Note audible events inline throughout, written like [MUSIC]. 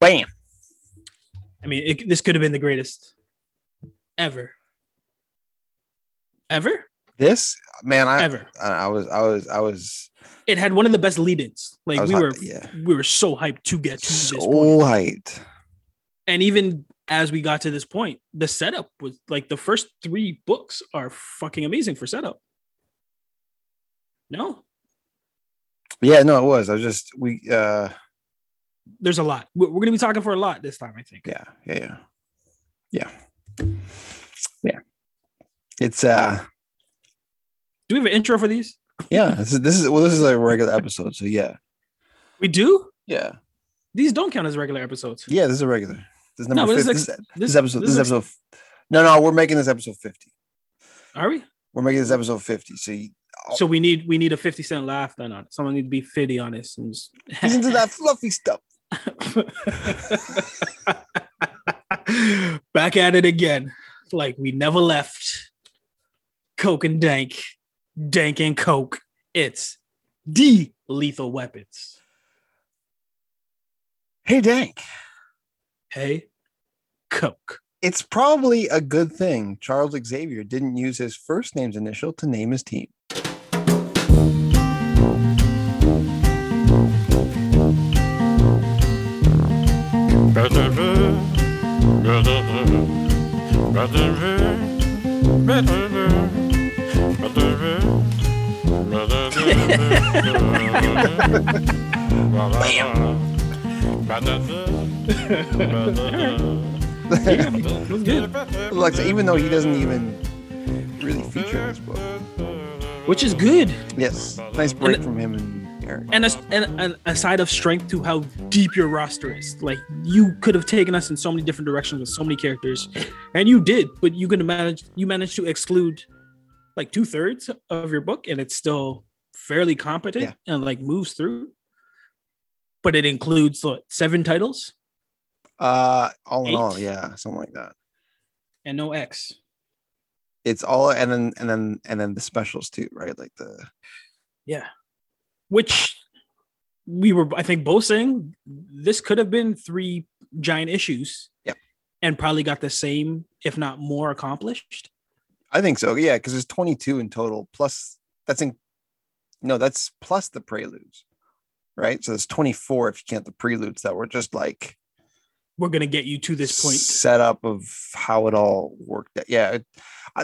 Bam. I mean, it, this could have been the greatest ever. Ever? This man, I, Ever. I I was I was I was It had one of the best lead-ins. Like we hy- were yeah we were so hyped to get to so this point. hyped. And even as we got to this point, the setup was like the first three books are fucking amazing for setup. No, Yeah, no, it was. I was just we uh there's a lot. We're, gonna be talking for a lot this time, I think. yeah, yeah, yeah. Yeah. Yeah. It's uh Do we have an intro for these? yeah, this is this is well, this is a regular episode, so yeah. We do. Yeah. These don't count as regular episodes. Yeah, this is a regular. This is No, number this 50. is This, ex- this, episode this, is is episode No, no, we're making this episode 50. Are we? We're making this episode 50. So you, oh. So we need we need a fifty cent laugh then on it. Someone need to be fifty on this and just [LAUGHS] he's into that fluffy stuff. [LAUGHS] Back at it again, like we never left. Coke and Dank, Dank and Coke. It's D lethal weapons. Hey Dank. Hey, Coke. It's probably a good thing Charles Xavier didn't use his first name's initial to name his team. [LAUGHS] [LAUGHS] Yeah, it was good. Like even though he doesn't even really feature in this book. Which is good. Yes. Nice break And- from him and Eric. and a, and a, a side of strength to how deep your roster is. Like you could have taken us in so many different directions with so many characters, and you did. But you could have managed. You managed to exclude like two thirds of your book, and it's still fairly competent Yeah. and like moves through. But it includes what seven titles Uh all in all, yeah, something like that. and no X. It's all and then and then and then the specials too, right? Like the Yeah, which we were, I think, both saying this could have been three giant issues. Yeah. and probably got the same, if not more, accomplished. I think so, yeah, because there's 22 in total, plus that's in no, that's plus the preludes, right? So there's 24 if you count the preludes that were just like we're gonna get you to this point. setup of how it all worked. out. Yeah, it,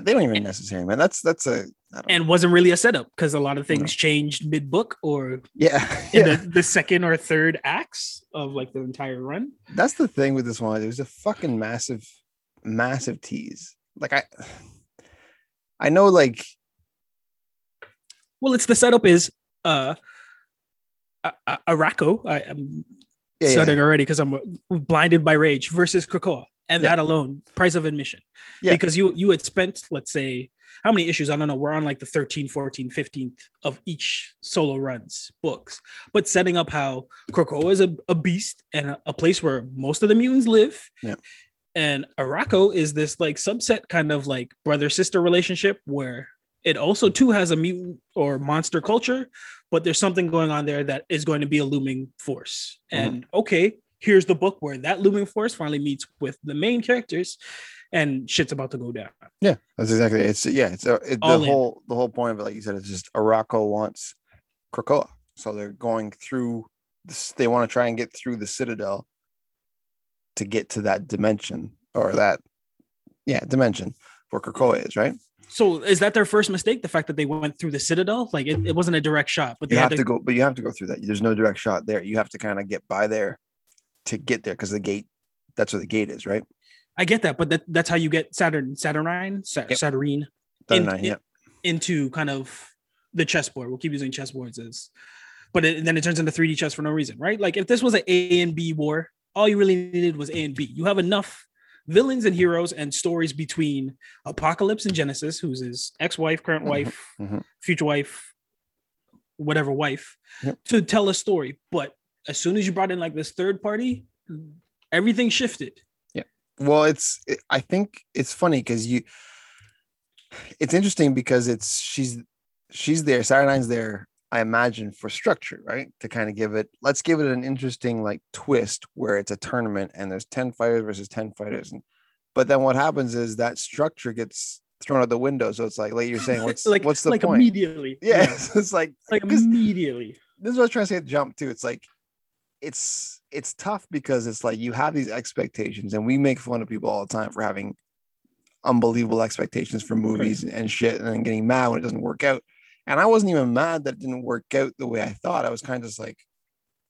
they don't even necessary, man. That's that's a And wasn't really a setup because a lot of things No. changed mid book or yeah, in yeah. the, the second or third acts of like the entire run. That's the thing with this one. It was a fucking massive, massive tease. Like I, I know, like Well, it's the setup is uh A- A- Arakko. I am yeah, yeah, already because I'm blinded by rage versus Krakoa. And Yeah. that alone, price of admission. Yeah. Because you you had spent, let's say, how many issues? I don't know. We're on like the 13, 14, 15th of each solo runs books. But setting up how Krakoa is a, a beast and a, a place where most of the mutants live. Yeah. And Arakko is this like subset kind of like brother sister relationship where it also too has a mutant or monster culture, but there's something going on there that is going to be a looming force. Mhm. And okay, here's the book where that looming force finally meets with the main characters and shit's about to go down. yeah. That's exactly. It. It's yeah. It's a, it, the in. whole the whole point of it, like you said, it's just Arakko wants Krakoa, so they're going through. This, they want to try and get through the Citadel to get to that dimension or that, yeah, dimension where Krakoa is. Right. So is that their first mistake? The fact that they went through the Citadel? Like it, it wasn't a direct shot, but they You have to go, but you have to go through that. There's no direct shot there. You have to kind of get by there to get there because the gate. That's where the gate is, right? I get that, but that, that's how you get Saturn, Saturnyne, Sa- Yep. Saturnyne That in- nine, in- yeah. into kind of the chessboard. We'll keep using chessboards as, but it, then it turns into 3D chess for no reason, right? Like if this was an A and B war, all you really needed was A and B. You have enough villains and heroes and stories between Apocalypse and Genesis, who's his ex-wife, current Mhm, wife, mhm. future wife, whatever wife, Yep. to tell a story. But as soon as you brought in like this third party, everything shifted. Yeah. Well, it's it, I think it's funny because you it's interesting because it's she's she's there, Saturday Nine's there, I imagine, for structure, right? To kind of give it let's give it an interesting like twist where it's a tournament and there's 10 fighters versus 10 fighters. And but then what happens is that structure gets thrown out the window. So it's like like you're saying, what's [LAUGHS] like what's the like point? immediately. yeah, [LAUGHS] so it's like Like immediately. this is what I was trying to say at the jump too. It's like it's it's tough because it's like you have these expectations and we make fun of people all the time for having unbelievable expectations for movies and shit and then getting mad when it doesn't work out. And I wasn't even mad that it didn't work out the way I thought. I was kind of just like,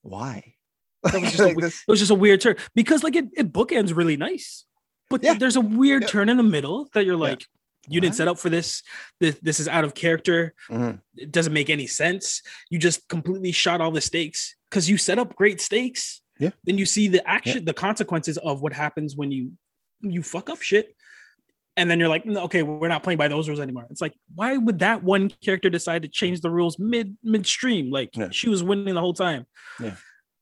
why? [LAUGHS] That was just Like we- this- It was just a weird turn because like it, it bookends really nice. But Yeah. there's a weird Yeah. turn in the middle that you're Yeah. like, you didn't What? set up for this. this. This is out of character. Mhm. It doesn't make any sense. You just completely shot all the stakes because you set up great stakes. Yeah. Then you see the action, the consequences of what happens when you you fuck up shit. And then you're like, "No, okay, we're not playing by those rules anymore. It's like, why would that one character decide to change the rules mid midstream? Like Yeah. she was winning the whole time. Yeah.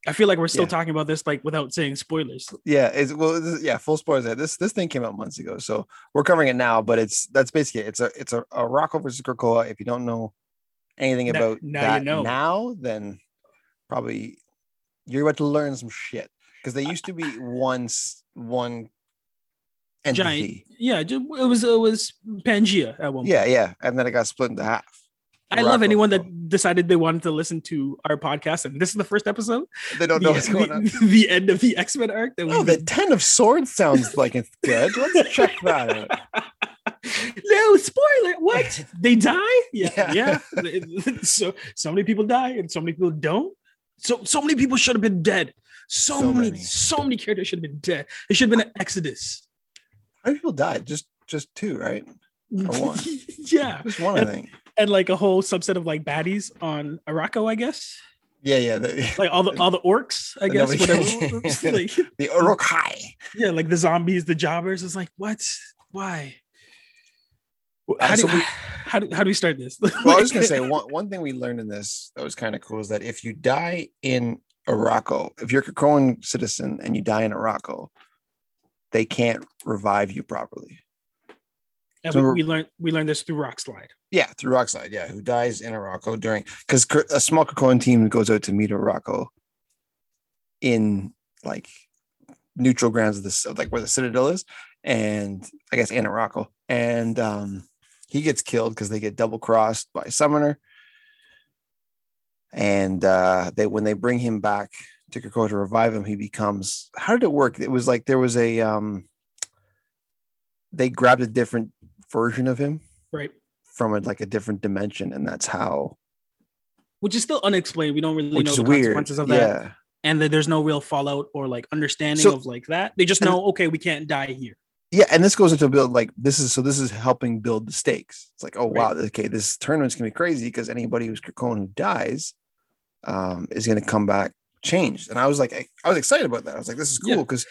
I feel like we're still Yeah. talking about this like without saying spoilers. Yeah, it's well, this yeah, full spoilers. This this thing came out months ago, so we're covering it now. But it's that's basically it. it's a it's a, Arakko versus Krakoa. If you don't know anything Now- about now you know. now, then probably you're about to learn some shit because they used to be one s- one entity. Yeah, it was it was Pangea at one point. Yeah, yeah, and then it got split into half. I love anyone that decided they wanted to listen to our podcast, and this is the first episode. they don't know the, what's going the- on. [LAUGHS] the end of the X Men arc. That Oh, the been- Ten of Swords sounds like it's good. Let's [LAUGHS] check that out. no spoiler. What they die? [LAUGHS] Yeah, Yeah. yeah. so so many people die, and so many people don't. So so many people should have been dead. So, So many, many. so many characters should have been dead. It should have been an exodus. How many people died? Just just two, right? Or [LAUGHS] one. yeah, Just one, I And- think. and like a whole subset of like baddies on Arakko, I guess. Yeah, yeah. The, Like all the all the orcs, I guess. Whatever. [LAUGHS] [LAUGHS] like, the Uruk-hai. yeah, like the zombies, the jobbers. It's like what? Why? Uh, How do, so we- how do how do we start this? Well, I was gonna say one, one thing we learned in this that was kind of cool is that if you die in Arakko, if you're a Krakoan citizen and you die in Arakko, they can't revive you properly. And so we, we're- learned we learned this through Rock Slide. Yeah, through Rockslide, yeah, who dies in Arakko during because a small Krakoan team goes out to meet Arakko in like neutral grounds of this like where the citadel is, and I guess in Arakko, and um he gets killed because they get double crossed by Summoner. And uh they when they bring him back to Krakoa to revive him, he becomes how did it work? It was like there was a um they grabbed a different version of him Right. from a, like a different dimension, and that's how, Which is still unexplained. We don't really which know the weird. consequences of that. Yeah, And that there's no real fallout or like understanding So- of like that. They just know, okay, we can't die here. yeah, and this goes into build like this is so this is helping build the stakes. It's like, oh wow, okay, this tournament's gonna be crazy because anybody who's Krakoan who dies um, is gonna come back changed. And I was like, I, I was excited about that. I was like, this is cool because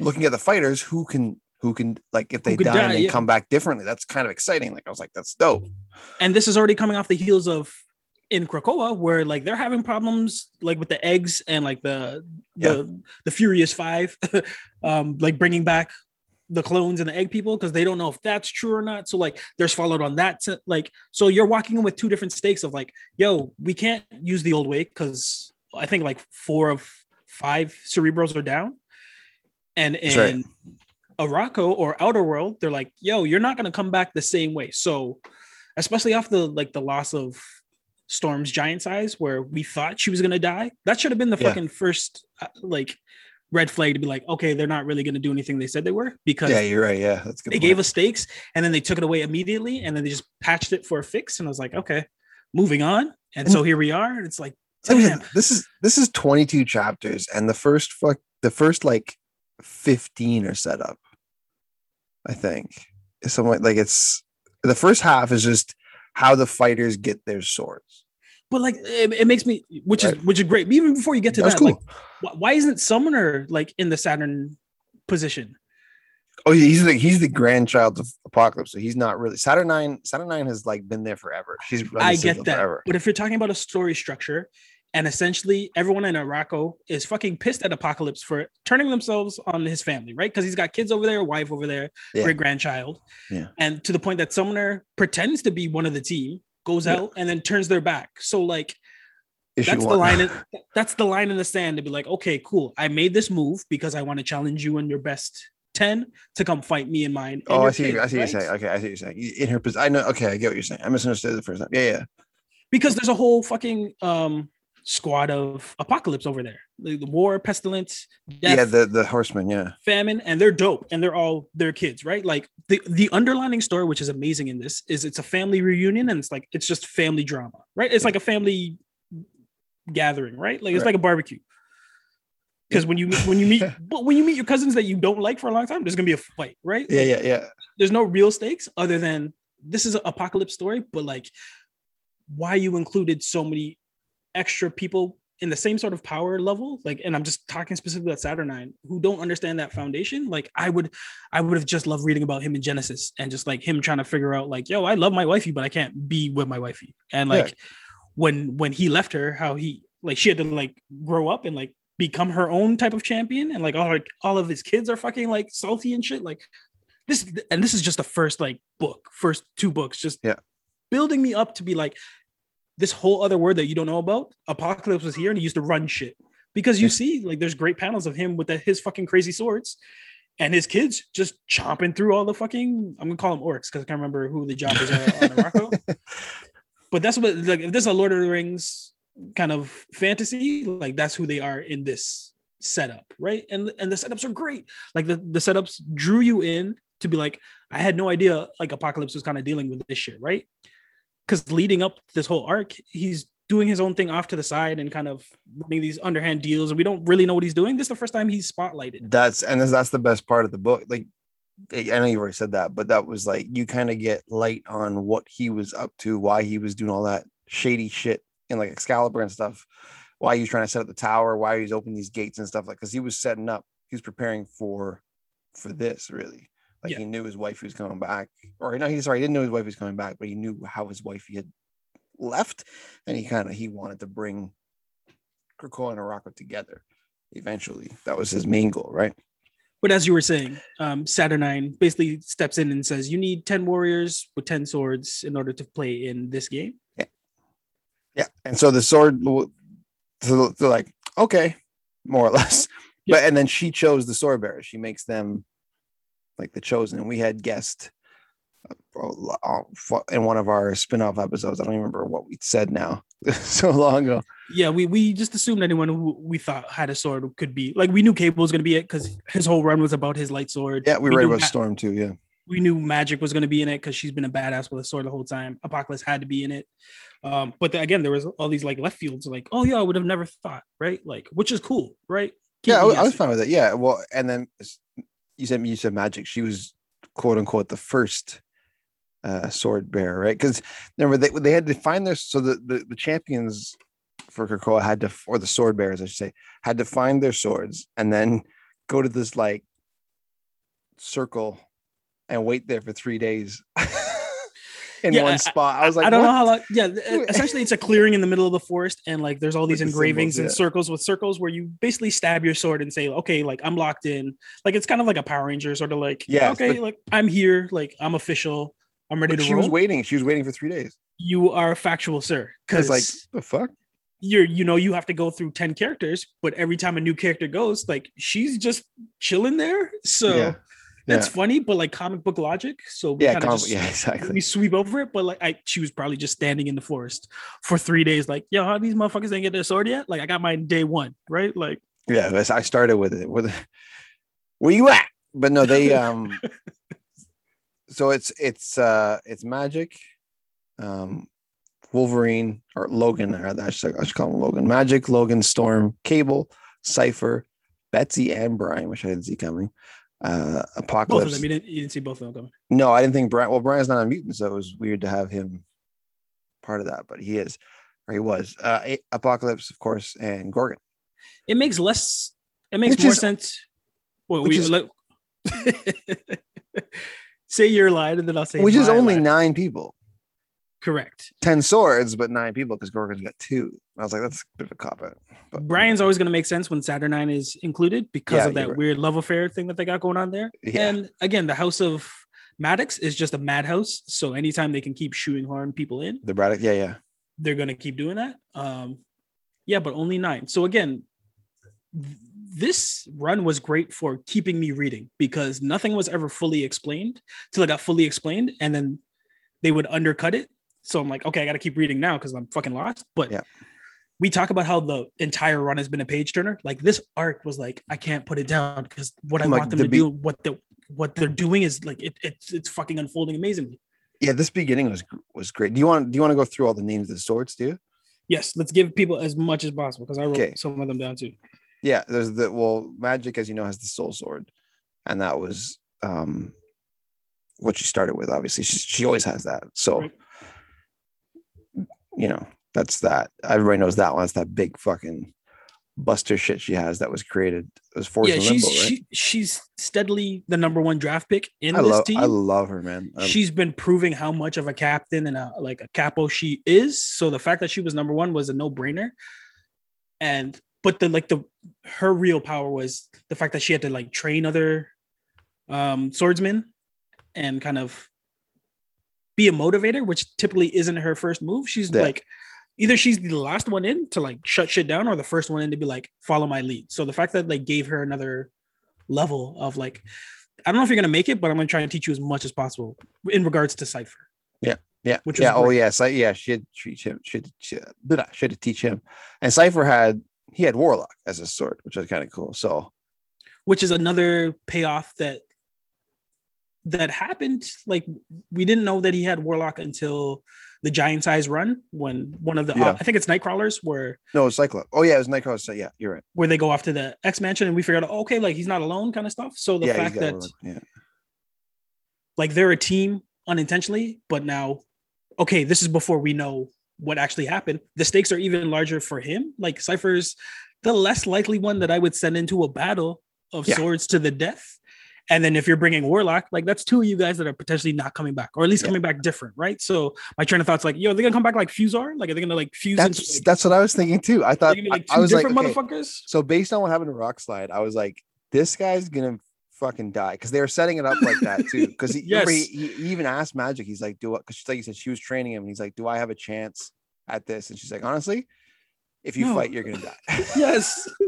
looking at the fighters, who can who can like if they die, die, and they yeah. come back differently, that's kind of exciting. Like I was like, that's dope. and this is already coming off the heels of in Krakoa, where like they're having problems like with the eggs and like the the the Furious Five, [LAUGHS] um, like bringing back the clones and the egg people because they don't know if that's true or not. So like there's followed on that. To, like so you're walking in with two different stakes of like, yo, we can't use the old way because I think like four of five cerebros are down, and That's right. in Arakko or Outer World, they're like, yo, you're not gonna come back the same way. So especially off the like the loss of Storm's giant size, where we thought she was gonna die. That should have been the Yeah. fucking first uh, like red flag to be like, okay, they're not really gonna do anything they said they were because Yeah, you're right. Yeah, that's good. they point. gave us stakes and then they took it away immediately and then they just patched it for a fix. And I was like, okay, moving on. And, And- so here we are. And it's like, Mean, this is this is 22 chapters, and the first fuck the first like 15 are set up. I think somewhat like it's the first half is just how the fighters get their swords. But like it, it makes me, which Right. is which is great. Even before you get to That's that, cool. like wh- why isn't Summoner like in the Saturn position? oh, he's the he's the grandchild of Apocalypse, so he's not really Saturnyne. Saturnyne has like been there forever. She's I get that. forever. But if you're talking about a story structure And essentially, everyone in Arakko is fucking pissed at Apocalypse for turning themselves on his family, right? Because he's got kids over there, wife over there, Yeah. great grandchild. Yeah. And to the point that Summoner pretends to be one of the team, goes Yeah. out and then turns their back. So, like, Issue that's the line. In, that's the line in the sand to be like, okay, cool. I made this move because I want to challenge you and your best ten to come fight me and mine. Oh, I see. I kids, see what right? you're saying. Okay, I see what you're saying. In her position, I know. Okay, I get what you're saying. I misunderstood the first time. Yeah, yeah. Because there's a whole fucking um squad of apocalypse over there. The, the war, pestilence, death, Yeah, the the horseman. Yeah, famine, and they're dope, and they're all their kids, right? Like the the underlining story, which is amazing in this, is it's a family reunion, and it's like it's just family drama, right? It's like a family gathering, right? Like it's Right. like a barbecue. Because when you meet, when you meet [LAUGHS] but when you meet your cousins that you don't like for a long time, there's gonna be a fight, right? yeah, Like, yeah, yeah. There's no real stakes other than this is an apocalypse story, but like why you included so many extra people in the same sort of power level, like, and I'm just talking specifically about Saturnyne, who don't understand that foundation. Like, I would, I would have just loved reading about him in Genesis and just like him trying to figure out, like, yo, I love my wifey, but I can't be with my wifey. And Yeah. like, when when he left her, how he like she had to like grow up and like become her own type of champion, and like all like all of his kids are fucking like salty and shit. Like this, and this is just the first like book, first two books, just Yeah. building me up to be like this whole other word that you don't know about. Apocalypse was here and he used to run shit because you see like there's great panels of him with the, his fucking crazy swords. And his kids just chomping through all the fucking. I'm gonna call them orcs because I can't remember who the jobbers are on Arakko. [LAUGHS] But that's what like if this is a Lord of the Rings kind of fantasy, like that's who they are in this setup, right? And and the setups are great. Like the, the setups drew you in to be like, I had no idea like Apocalypse was kind of dealing with this shit, right? Because leading up this whole arc, he's doing his own thing off to the side and kind of running these underhand deals, and we don't really know what he's doing. This is the first time he's spotlighted. That's and that's, the best part of the book. Like, I know you already said that, but that was like you kind of get light on what he was up to, why he was doing all that shady shit in like Excalibur and stuff, why he was trying to set up the tower, why he was opening these gates and stuff like because he was setting up, he was preparing for for this really. Like Yeah. he knew his wife was coming back, or no, he's sorry, he didn't know his wife was coming back, but he knew how his wife had left, and he kind of he wanted to bring Krakoa and Arakko together. Eventually, that was his main goal, right? But as you were saying, um, Saturnyne basically steps in and says, "You need ten warriors with ten swords in order to play in this game." Yeah, yeah. and so the sword, so they're like, okay, more or less. But and then she chose the sword bearer. She makes them like the chosen. And we had guessed uh, uh, in one of our spin-off episodes. I don't even remember what we said now. [LAUGHS] so long ago. Yeah, we we just assumed anyone who we thought had a sword could be like we knew Cable was going to be it because his whole run was about his light sword. Yeah, we read knew about Ma- Storm too. Yeah. we knew Magik was going to be in it because she's been a badass with a sword the whole time. Apocalypse had to be in it. Um, but then again, there was all these like left fields, like, oh yeah, I would have never thought, right? Like, which is cool, right? Yeah, I, was- I was fine with it. Yeah. Well, and then you said you said Magik. She was quote unquote the first uh sword bearer, right? Because remember they they had to find their so the the, the champions for Krakoa had to or the sword bearers, I should say, had to find their swords and then go to this like circle and wait there for three days [LAUGHS] in Yeah, one spot. I was like, I don't know how long. Yeah, [LAUGHS] essentially, it's a clearing in the middle of the forest, and like there's all these With the engravings symbols, and yeah. circles with circles where you basically stab your sword and say, okay, like I'm locked in. Like it's kind of like a Power Ranger, sort of like, yeah, okay, but- like I'm here, like I'm official, I'm ready to she roll. was waiting. She was waiting for three days. you are a factual sir, Because because like the fuck? you're you know you have to go through 10 characters but every time a new character goes like she's just chilling there so Yeah. That's Yeah. funny but like comic book logic so we Yeah, com- just- yeah, exactly. we sweep over it but like i she was probably just standing in the forest for three days like yo how these motherfuckers ain't get their sword yet? Like i got mine day one right? Like yeah that's- i started with it with [LAUGHS] where you at? But no they [LAUGHS] um so it's it's uh it's Magik um wolverine or logan i should, I should call him logan. Magik logan storm cable Cypher betsy and brian which i didn't see coming uh both of apocalypse. Them you didn't, you didn't see both of them coming. No i didn't think brian well brian's not a mutant so it was weird to have him part of that but he is or he was. Uh apocalypse of course and gorgon. It makes less it makes Which more is- sense. Well we is- like, [LAUGHS] say your line and then i'll say which is only line. nine people Correct. ten swords, but nine people because Gorgon's got two. I was like, that's a bit of a cop out. But Brian's always going to make sense when Saturnyne is included because Yeah, of that right. weird love affair thing that they got going on there. Yeah. And again, the House of Maddox is just a madhouse. So anytime they can keep shooting horn people in, the Braddock, yeah, yeah. they're going to keep doing that. Um, yeah, but only nine. So again, th- this run was great for keeping me reading because nothing was ever fully explained till it got fully explained, and then they would undercut it. So I'm like, okay, I got to keep reading now because I'm fucking lost. But Yeah. we talk about how the entire run has been a page turner. Like this arc was like, I can't put it down because what I Like want them the to be- do, what the what they're doing is like it, it's it's fucking unfolding amazingly. Yeah, this beginning was was great. Do you want do you want to go through all the names of the swords, do you? Yes, let's give people as much as possible because I wrote Okay. some of them down too. Yeah, there's the well, Magik, as you know, has the soul sword, and that was um what she started with. Obviously, she she always has that. So, Right. You know, that's that. Everybody knows that one. That's that big fucking buster shit she has that was created. It was forced yeah, she's limbo, right? she, she's steadily the number one draft pick in I this love team. I love her, man. Um, she's been proving how much of a captain and a, like a capo she is. So the fact that she was number one was a no brainer. And but the like the her real power was the fact that she had to like train other um swordsmen and kind of be a motivator, which typically isn't her first move. She's Yeah. like either she's the last one in to like shut shit down or the first one in to be like follow my lead. So the fact that like gave her another level of like I don't know if you're gonna make it, but I'm gonna try and teach you as much as possible in regards to Cypher. Yeah, which yeah. Oh great. yeah, Cy- yeah. She had teach him. She had, she she had to teach him. And Cypher had he had Warlock as a sword, which was kind of cool. So Which is another payoff that that happened. Like we didn't know that he had Warlock until the giant size run when one of the Yeah. I think it's Nightcrawlers where no, Cyclops. Oh yeah, it was Nightcrawlers. So yeah, you're right. where they go off to the X Mansion and we figured out okay like he's not alone kind of stuff. So the yeah, fact that yeah, like they're a team unintentionally, but now, okay, this is before we know what actually happened. The stakes are even larger for him. Like Cypher's the less likely one that I would send into a battle of swords to the death. And then if you're bringing Warlock, like that's two of you guys that are potentially not coming back, or at least Yeah. coming back different, right? So my train of thought's like, yo, they're gonna come back like Fusar, like are they gonna like fuse that's into like, that's what I was thinking too. I thought be like I, two I was like, different okay, motherfuckers? so based on what happened to Rockslide, I was like, this guy's gonna fucking die because they were setting it up like that too. [LAUGHS] Because he, Yes. he he even asked Magik, he's like, do what? Because she's like, he said she was training him, and he's like, do I have a chance at this? And she's like, honestly, if you No. fight, you're gonna die. Yes. [LAUGHS]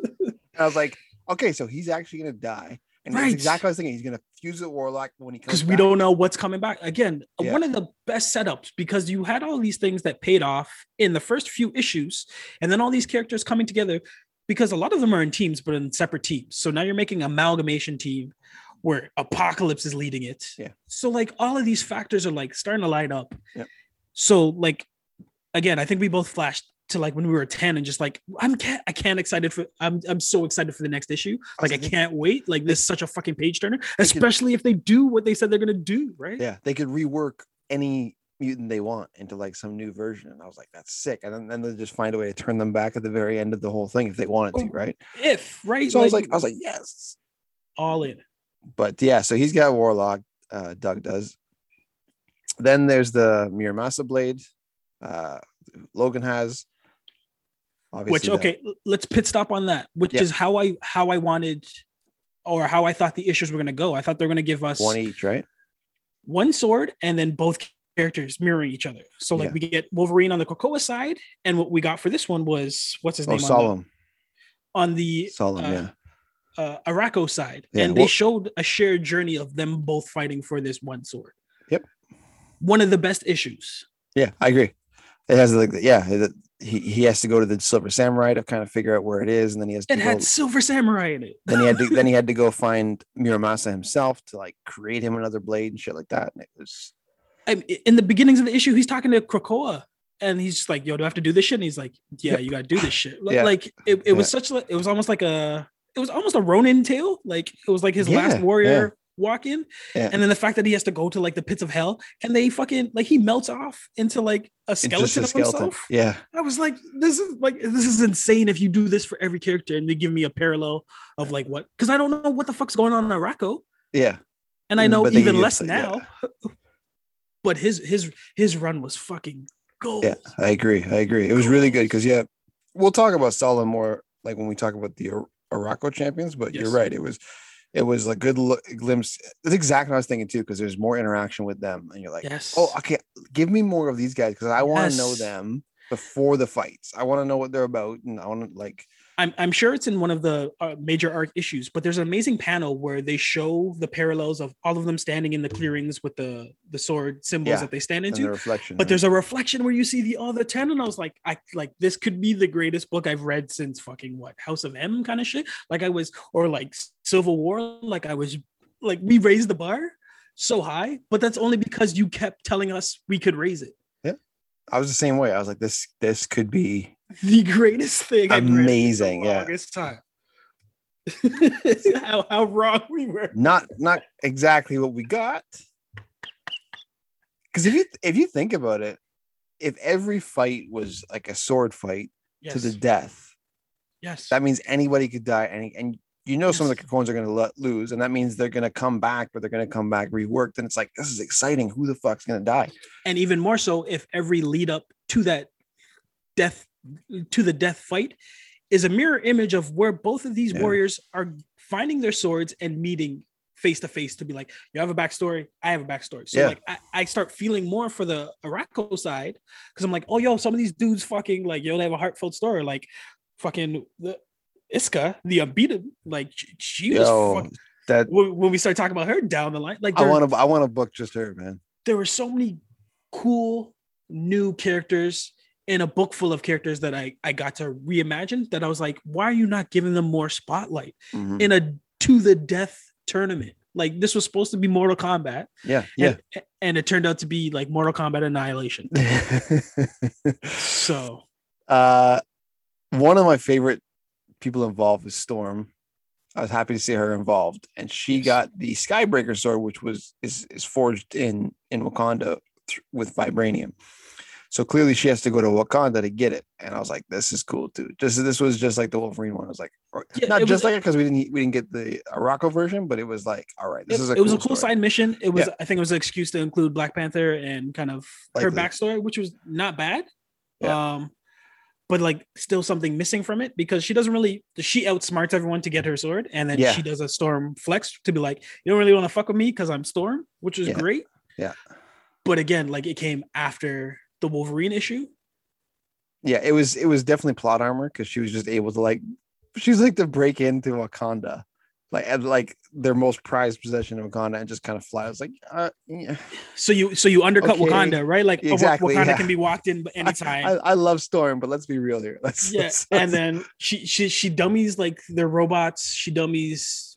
And I was like, okay, so he's actually gonna die. And that's Right. exactly what I was thinking. He's gonna fuse with Warlock when he comes because we back. don't know what's coming back again uh, Yeah. one of the best setups because you had all these things that paid off in the first few issues and then all these characters coming together because a lot of them are in teams but in separate teams so now you're making amalgamation team where apocalypse is leading it Yeah. so like all of these factors are like starting to light up Yeah. so like again i think we both flashed to like when we were 10 and just like i'm can't i can't excited for i'm i'm so excited for the next issue like i can't wait like this is such a fucking page turner could- especially if they do what they said they're gonna do right Yeah, they could rework any mutant they want into like some new version. And I was like, that's sick. And then, then they just find a way to turn them back at the very end of the whole thing if they wanted to, Oh, right? if right So I was like, I was like, yes. all in But yeah, so he's got Warlock, uh, Doug does. Then there's the Muramasa blade. Uh Logan has obviously which okay l- let's pit stop on that which is how i how i wanted or how i thought the issues were going to go i thought they were going to give us one each, right? One sword and then both characters mirroring each other so like Yeah. we get wolverine on the Krakoa side and what we got for this one was what's his Oh, name on the, Solem. on the Solem, uh, yeah. uh Arakko side Yeah, and they well- showed a shared journey of them both fighting for this one sword Yep. one of the best issues Yeah, I agree. It has like yeah, he he has to go to the Silver Samurai to kind of figure out where it is, and then he has to it go, had silver samurai in it then he had to then he [LAUGHS] had to go find Muramasa himself to like create him another blade and shit like that. And it was I, in the beginnings of the issue, he's talking to Krakoa and he's just like, "Yo, do I have to do this shit?" And he's like, "Yeah, Yep. you gotta do this shit." [LAUGHS] Like, Yeah. like it, it was Yeah. such like it was almost like a it was almost a Ronin tale. Like it was like his Yeah, last warrior walk in, Yeah. and then the fact that he has to go to like the pits of hell and they fucking like he melts off into like a skeleton a of skeleton. himself. Yeah, I was like, this is like this is insane if you do this for every character and they give me a parallel of like what because I don't know what the fuck's going on in Arakko. yeah. And I know but even less now. yeah. [LAUGHS] but his his his run was fucking gold. Yeah, I agree. I agree. It was really good because yeah, we'll talk about Stalin more like when we talk about the Ar- Arakko champions. But Yes. you're right. It was it was a good look, glimpse. That's exactly what I was thinking too because there's more interaction with them, and you're like, oh, Yes. oh, okay, give me more of these guys because I want to know them before the fights. I want to know what they're about, and I want to like I'm I'm sure it's in one of the uh, major arc issues, but there's an amazing panel where they show the parallels of all of them standing in the clearings with the the sword symbols Yeah, that they stand into. the reflection. but right? there's a reflection where you see the other 10 and i was like i like this could be the greatest book i've read since fucking what house of m kind of shit like i was or like civil war like i was like we raised the bar so high but that's only because you kept telling us we could raise it Yeah, I was the same way. I was like, this this could be [LAUGHS] the greatest thing I've in the Amazing, yeah. longest time [LAUGHS] how, how wrong we were not not exactly what we got. Because if you if you think about it, if every fight was like a sword fight yes to the death, yes that means anybody could die. And and you know some of the Krakoans are going to let lose, and that means they're going to come back, but they're going to come back reworked. And it's like this is exciting. Who the fuck's going to die? and even more so if every lead up to that death to the death fight is a mirror image of where both of these Yeah. warriors are finding their swords and meeting face to face to be like you have a backstory i have a backstory so Yeah. like I, I start feeling more for the Arakko side because i'm like oh yo some of these dudes fucking like yo they have a heartfelt story like fucking the Isca the unbeaten like she, was Yo, fuck- that when, when we start talking about her down the line like I want to I want to book just her, man. there were so many cool new characters in a book full of characters that I I got to reimagine that I was like, why are you not giving them more spotlight Mhm. in a to the death tournament? Like this was supposed to be Mortal Kombat, Yeah, yeah. and, and it turned out to be like Mortal Kombat Annihilation. [LAUGHS] So uh, one of my favorite people involved is Storm. I was happy to see her involved, and she Yes. got the Skybreaker sword, which was is is forged in in Wakanda th- with vibranium. So clearly, she has to go to Wakanda to get it, and I was like, "This is cool too." Just this was just like the Wolverine one. I was like, Yeah, not just was- like it because we didn't we didn't get the Arakko version, but it was like, all right, this it, is a it was a cool story. side mission. It was I think it was an excuse to include Black Panther and kind of her backstory, which was not bad. Yeah. Um, but like still something missing from it because she doesn't really she outsmarts everyone to get her sword, and then Yeah. she does a storm flex to be like, you don't really want to fuck with me because I'm Storm, which is Yeah. great. Yeah. But again, like it came after the Wolverine issue. yeah it was it was definitely plot armor because she was just able to like she's like to break into wakanda like and like their most prized possession of wakanda and just kind of fly i was like uh, yeah. So you so you undercut Okay. Wakanda, right? Like Exactly, Wakanda yeah. can be walked in [LAUGHS] I, anytime. I, I love storm but let's be real here [LAUGHS] let's, yeah let's- and then she she she dummies like their robots she dummies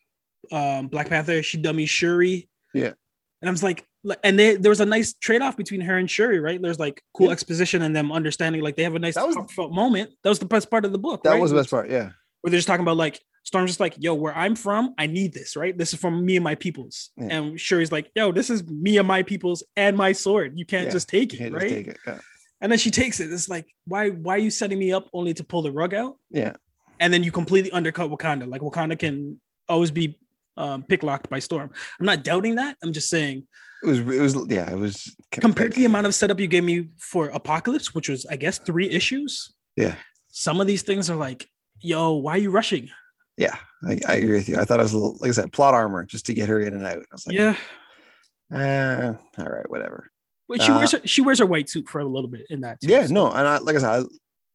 um black panther she dummies shuri Yeah. And i was like like- and they, there was a nice trade-off between her and shuri right there's like cool Yeah. exposition and them understanding like they have a nice That was- heartfelt moment that was the best part of the book that right? was the best part yeah where they're just talking about like Storm's just like, yo, where I'm from, I need this, right? This is from me and my peoples. Yeah. And Shuri's like, yo, this is me and my peoples and my sword. You can't Yeah, just take you it, can't right? just take it yeah. And then she takes it. It's like, why, why are you setting me up only to pull the rug out? yeah And then you completely undercut Wakanda. Like Wakanda can always be um, pick locked by Storm. I'm not doubting that. I'm just saying, it was it was yeah it was compared to the amount of setup you gave me for Apocalypse, which was I guess three issues. Yeah. Some of these things are like, yo, why are you rushing? yeah I, I agree with you i thought it was a little like i said plot armor just to get her in and out i was like yeah. uh, all right whatever But she Uh, wears her, she wears her white suit for a little bit in that. too, yeah so- no and i like i said I, you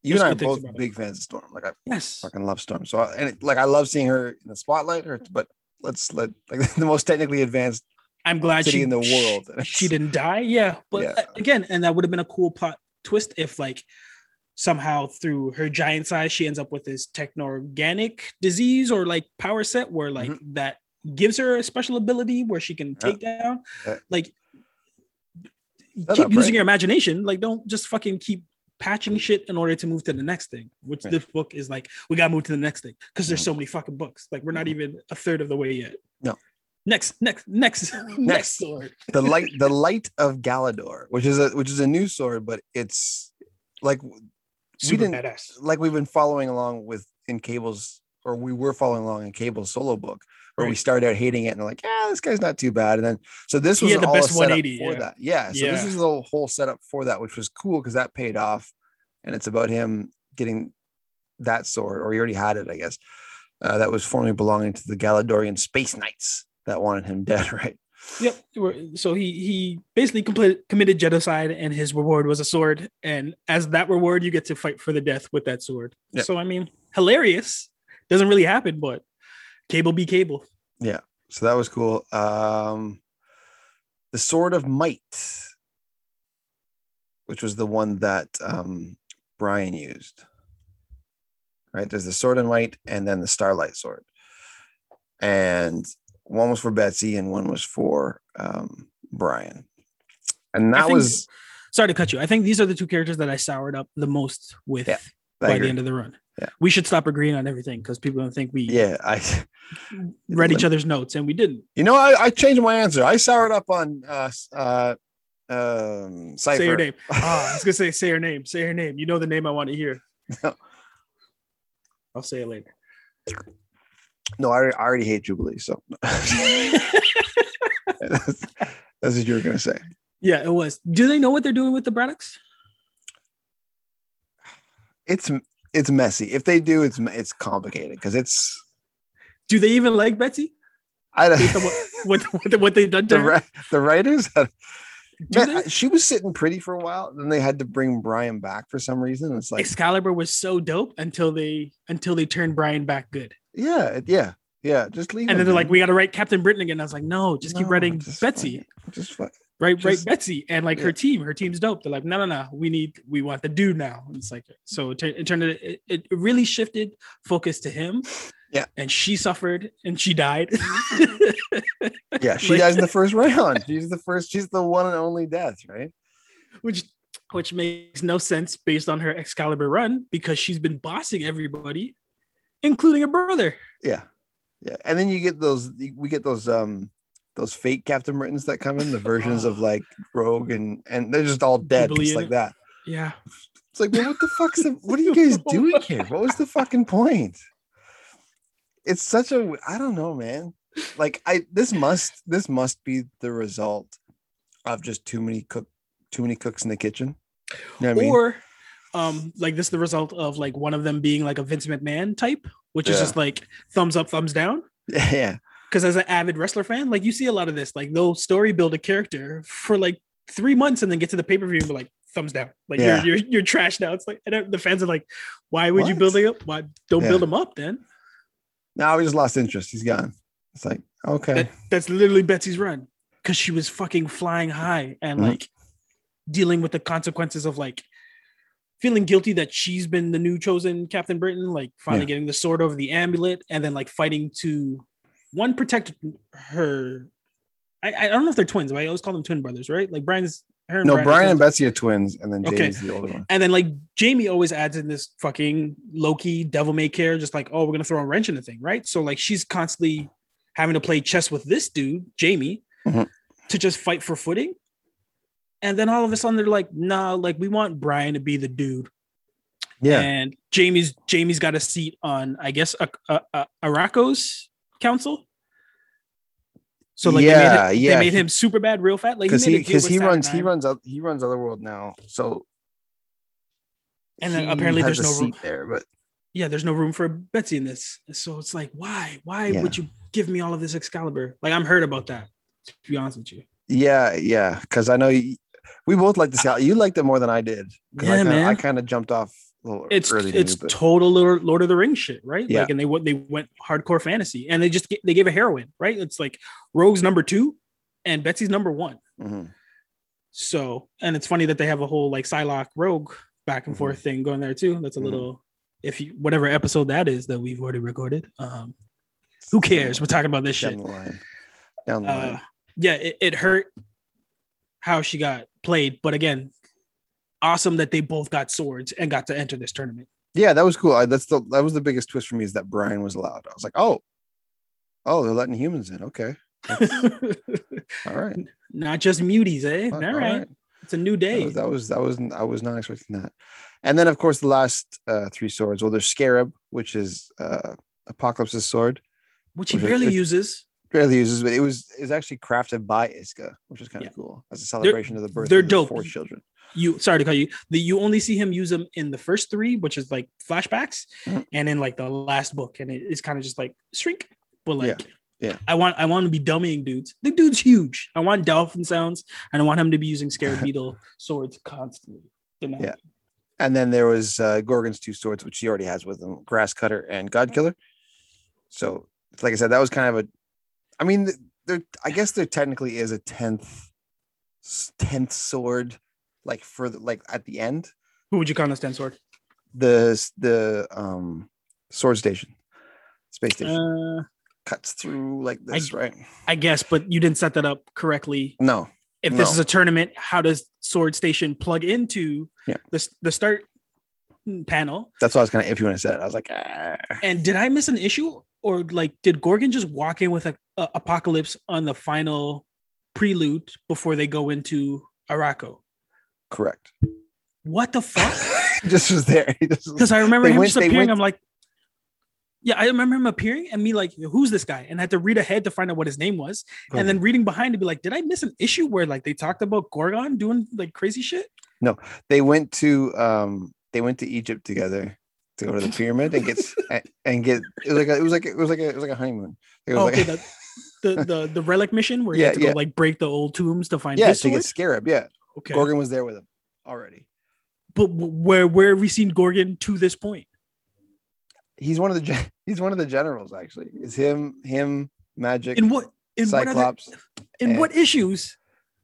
There's and i are both about it. big fans of storm like i Yes. fucking love Storm. So I- and it, like I love seeing her in the spotlight. Or but let's let like [LAUGHS] the most technically advanced I'm glad city she in the world. [LAUGHS] She didn't die. Yeah, but Yeah. uh, again, and that would have been a cool plot twist if like somehow through her giant size she ends up with this techno-organic disease or like power set where like that gives her a special ability where she can Mm-hmm. Yeah. take down Yeah. like keep up, using right? your imagination like don't just fucking keep patching shit in order to move to the next thing which Right. this book is like we gotta move to the next thing because there's Mhm. so many fucking books like we're not even a third of the way yet No. next next [LAUGHS] next next sword the light, the light of Galador, which is a which is a new sword, but it's like we didn't badass like we've been following along with in Cable's or we were following along in Cable's solo book. Where we Right. started out hating it and they're like, yeah, this guy's not too bad. And then so this was the all best 180, for yeah. that. Yeah. So this is the whole setup for that, which was cool because that paid off. And it's about him getting that sword, or he already had it, I guess. Uh, that was formerly belonging to the Galadorian Space Knights that wanted him [LAUGHS] dead, right? Yep. So he he basically completed, committed genocide, and his reward was a sword. And as that reward, you get to fight for the death with that sword. Yep. So I mean, hilarious. Doesn't really happen, but cable be cable. Yeah. So that was cool. Um, the Sword of Might, which was the one that um, Brian used. Right, there's the Sword of Might and then the Starlight Sword, and one was for Betsy and one was for um, Brian, and that think- was Sorry to cut you. I think these are the two characters that I soured up the most with Yeah, by the end of the run. Yeah. We should stop agreeing on everything because people don't think we yeah. I [LAUGHS] read each other's notes and we didn't. you know I, I changed my answer. I soured up on uh, uh, um, Cypher. Say your name. [LAUGHS] Ah, I was gonna say say your name. Say your name. You know the name I want to hear. No. I'll say it later. No, I, I already hate Jubilee, so that's, [LAUGHS] that's what you were gonna say. yeah, it was. Do they know what they're doing with the Braddocks? It's it's messy. If they do, it's it's complicated because it's Do they even like Betsy? I don't. What, what, what, they've done to the, her? the writers, Man, she was sitting pretty for a while. Then they had to bring Brian back for some reason. It's like, Excalibur was so dope until they until they turned Brian back good. yeah, yeah, yeah. Just leave. And then they're like, we got to write Captain Britain again. I was like, no, just keep writing just Betsy. fucking- just fuck. Right, right, Betsy, and like yeah. her team. Her team's dope. They're like, no, no, no. We need, we want the dude now. And it's like, so it, it turned it, it really shifted focus to him. Yeah. and she suffered and she died. [LAUGHS] Yeah, she Like- dies in the first round. She's the first. She's the one and only death, right? which which makes no sense based on her Excalibur run because she's been bossing everybody, including her brother. Yeah, yeah. And then you get those. We get those. Um, those fake Captain Britains that come in, the versions of [GASPS] like Rogue and and they're just all dead, just like it. that. Yeah, It's like, man, what the fuck's the, what are you guys [LAUGHS] doing here? What was the fucking point? It's such a I don't know, man. Like I this must this must be the result of just too many cook too many cooks in the kitchen. You know what I mean? or um, like this is the result of like one of them being like a Vince McMahon type, which is just like thumbs up, thumbs down. [LAUGHS] yeah, Because as an avid wrestler fan, like you see a lot of this, like they'll story build a character for like three months and then get to the pay per view and be like thumbs down, like Yeah. you're you're you're trash now. It's like and the fans are like, why would you build it up? Why don't Yeah. build him up then? now we just lost interest. He's gone. It's like okay, That, that's literally Betsy's run because she was fucking flying high and Mhm. like dealing with the consequences of like feeling guilty that she's been the new chosen Captain Britain, like finally Yeah. getting the sword over the amulet and then like fighting to one protect her. I, I don't know if they're twins, but I always call them twin brothers, right? Like Brian's her and no, Brian Brian and. Betsy are twins, and then Okay. Jamie's the older one. And then like Jamie always adds in this fucking Loki devil may care, just like, oh, we're gonna throw a wrench in the thing, right? So like she's constantly having to play chess with this dude, Jamie, Mhm. to just fight for footing. And then all of a sudden they're like, nah, like we want Brian to be the dude. Yeah, And Jamie's Jamie's got a seat on, I guess, a, a, a Arakko's council. So like Yeah, they made him, yeah, they made him super bad real fat. Like because he because he runs he runs out he runs Otherworld now. So and uh, then apparently there's no room. there, but yeah, there's no room for Betsy in this. So it's like, why? Why Yeah. would you give me all of this Excalibur? Like I'm hurt about that. To be honest with you. Yeah, yeah. Because I know you, we both like to see how you liked it more than I did. 'Cause I Yeah, kinda, man. I kind of jumped off It's it's but total Lord, of the Rings shit, right? Yeah. Like, and they went they went hardcore fantasy, and they just they gave a heroine, right? It's like Rogue's number two, and Betsy's number one. Mhm. So, and it's funny that they have a whole like Psylocke Rogue back and Mhm. forth thing going there too. That's a Mhm. little, if you whatever episode that is that we've already recorded. Um, who cares? We're talking about this down shit. the line. Down the uh, line. yeah, it, it hurt how she got played, but again, awesome that they both got swords and got to enter this tournament. Yeah, that was cool. I, that's the that was the biggest twist for me is that Brian was allowed. I was like, oh, oh, they're letting humans in. Okay, [LAUGHS] all right. Not just muties, eh? All All right. It's a new That day. was, that was that was I was not expecting that. And then of course the last uh, three swords. Well, there's Scarab, which is uh, Apocalypse's sword, which he Which barely which- uses. Barely uses, but it was it was actually crafted by Isca, which is kind of Yeah. cool as a celebration of the birth they're of dope. four children. You sorry to call you. The you only see him use them in the first three, which is like flashbacks, Mhm. and in like the last book, and it- it's kind of just like shrink. But like, Yeah, yeah. I want I want to be dummying dudes. The dude's huge. I want dolphin sounds, and I want him to be using scared [LAUGHS] beetle swords constantly. They're Yeah. And then there was uh, Gorgon's two swords, which he already has with him, Grass Cutter and God Killer. So, like I said, that was kind of a. I mean, there. I guess there technically is a tenth, tenth sword, like for the, like at the end, Who would you call a stand sword? the the um sword station, space station Uh, cuts through like this, right? I guess, but you didn't set that up correctly. No, If this No. is a tournament, how does Sword Station plug into Yeah. the the start panel? that's why I was kind of iffy when I said it. I was like, ah. And did I miss an issue, or like did Gorgon just walk in with a, a apocalypse on the final prelude before they go into Arakko? correct. What the fuck? He [LAUGHS] just was there. He just was- Because I remember him went- just appearing. went- I'm like, yeah, I remember him appearing and me like, who's this guy? And I had to read ahead to find out what his name was, and then reading behind to be like, did I miss an issue where like they talked about Gorgon doing like crazy shit? No, they went to um they went to Egypt together to go to the pyramid and get [LAUGHS] and get it was like a, it was like it was like a, it was like a honeymoon. It was Oh, like okay, the, the [LAUGHS] the the relic mission where you Yeah, had to go like break the old tombs to find yeah to get Scarab. Yeah, okay, Gorgon was there with him already. but where where have we seen Gorgon to this point? He's one of the gen- [LAUGHS] he's one of the generals actually. It's him him Magik In what in what other, Cyclops. in and- what issues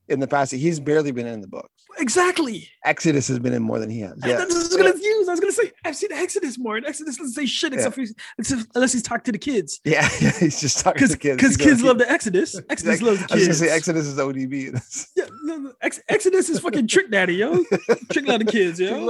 in the past, he's barely been in the books. exactly? Exodus has been in more than he has. Yeah, That's what I was gonna use. I was gonna say I've seen Exodus more, and Exodus doesn't say shit except, for, except unless he's talked to the kids. yeah, yeah. [LAUGHS] He's just talking to kids. because kids love the Exodus. [LAUGHS] Exodus Like, loves the I was kids. gonna say Exodus is ODB. [LAUGHS] Yeah, no, no, Ex- Exodus is fucking trick daddy, yo. Trick lot of kids, yo.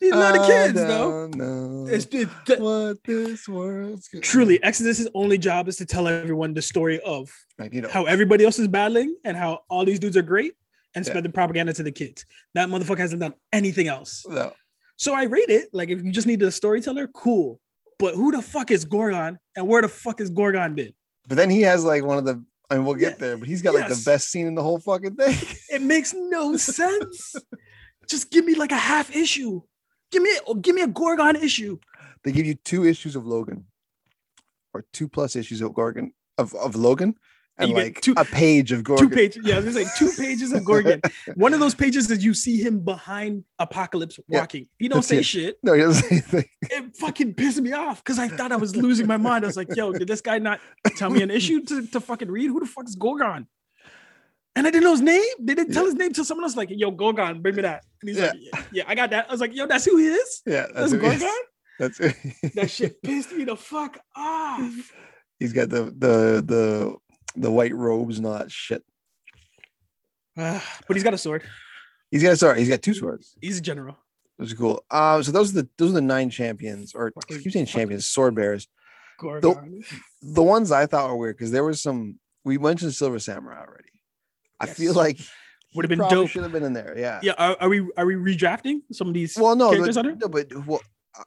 Bloody- He's a lot kids, though. don't It's, it, that- what this world's gonna truly, Exodus's only job is to tell everyone the story of Magneto. how everybody else is battling and how all these dudes are great and Yeah. the propaganda to the kids. That motherfucker hasn't done anything else. No. So I rate it. Like, if you just need a storyteller, cool. But who the fuck is Gorgon and where the fuck is Gorgon been? But then he has like one of the. I mean, we'll get Yeah. there, but he's got like Yes. the best scene in the whole fucking thing. It makes no [LAUGHS] sense. Just give me like a half issue. Give me give me a Gorgon issue. they give you two issues of Logan, or two plus issues of Gorgon of, of Logan, and get like two- a page of Gorgon. Two pages. Yeah, gonna say two pages of Gorgon. [LAUGHS] One of those pages is you see him behind Apocalypse Yeah, walking. He don't say it. shit. No, he doesn't say anything. [LAUGHS] It fucking pissed me off because I thought I was losing my mind. I was like, yo, did this guy not tell me an issue to, to fucking read? Who the fuck is Gorgon? And I didn't know his name. They didn't tell Yeah. his name till someone else like, yo, Gorgon, bring me that. And he's Yeah. like, yeah, yeah, I got that. I was like, yo, that's who he is? Yeah, That's is. Gorgon? That's. [LAUGHS] That shit pissed me the fuck off. He's got the the the the white robes and all that shit. Ah, [SIGHS] but he's got a sword. He's got a sword. he's got two swords. He's a general. Which is cool. Um, so those are the those are the nine champions, or Fucking- keep saying champions, sword bearers. Gorgon. The ones I thought were weird because there was some. We mentioned Silver Samurai already. I feel like Would have been dope. Should have been in there. Yeah. Yeah, are, are we are we redrafting some of these Well, no, characters but, under? no, but well, uh,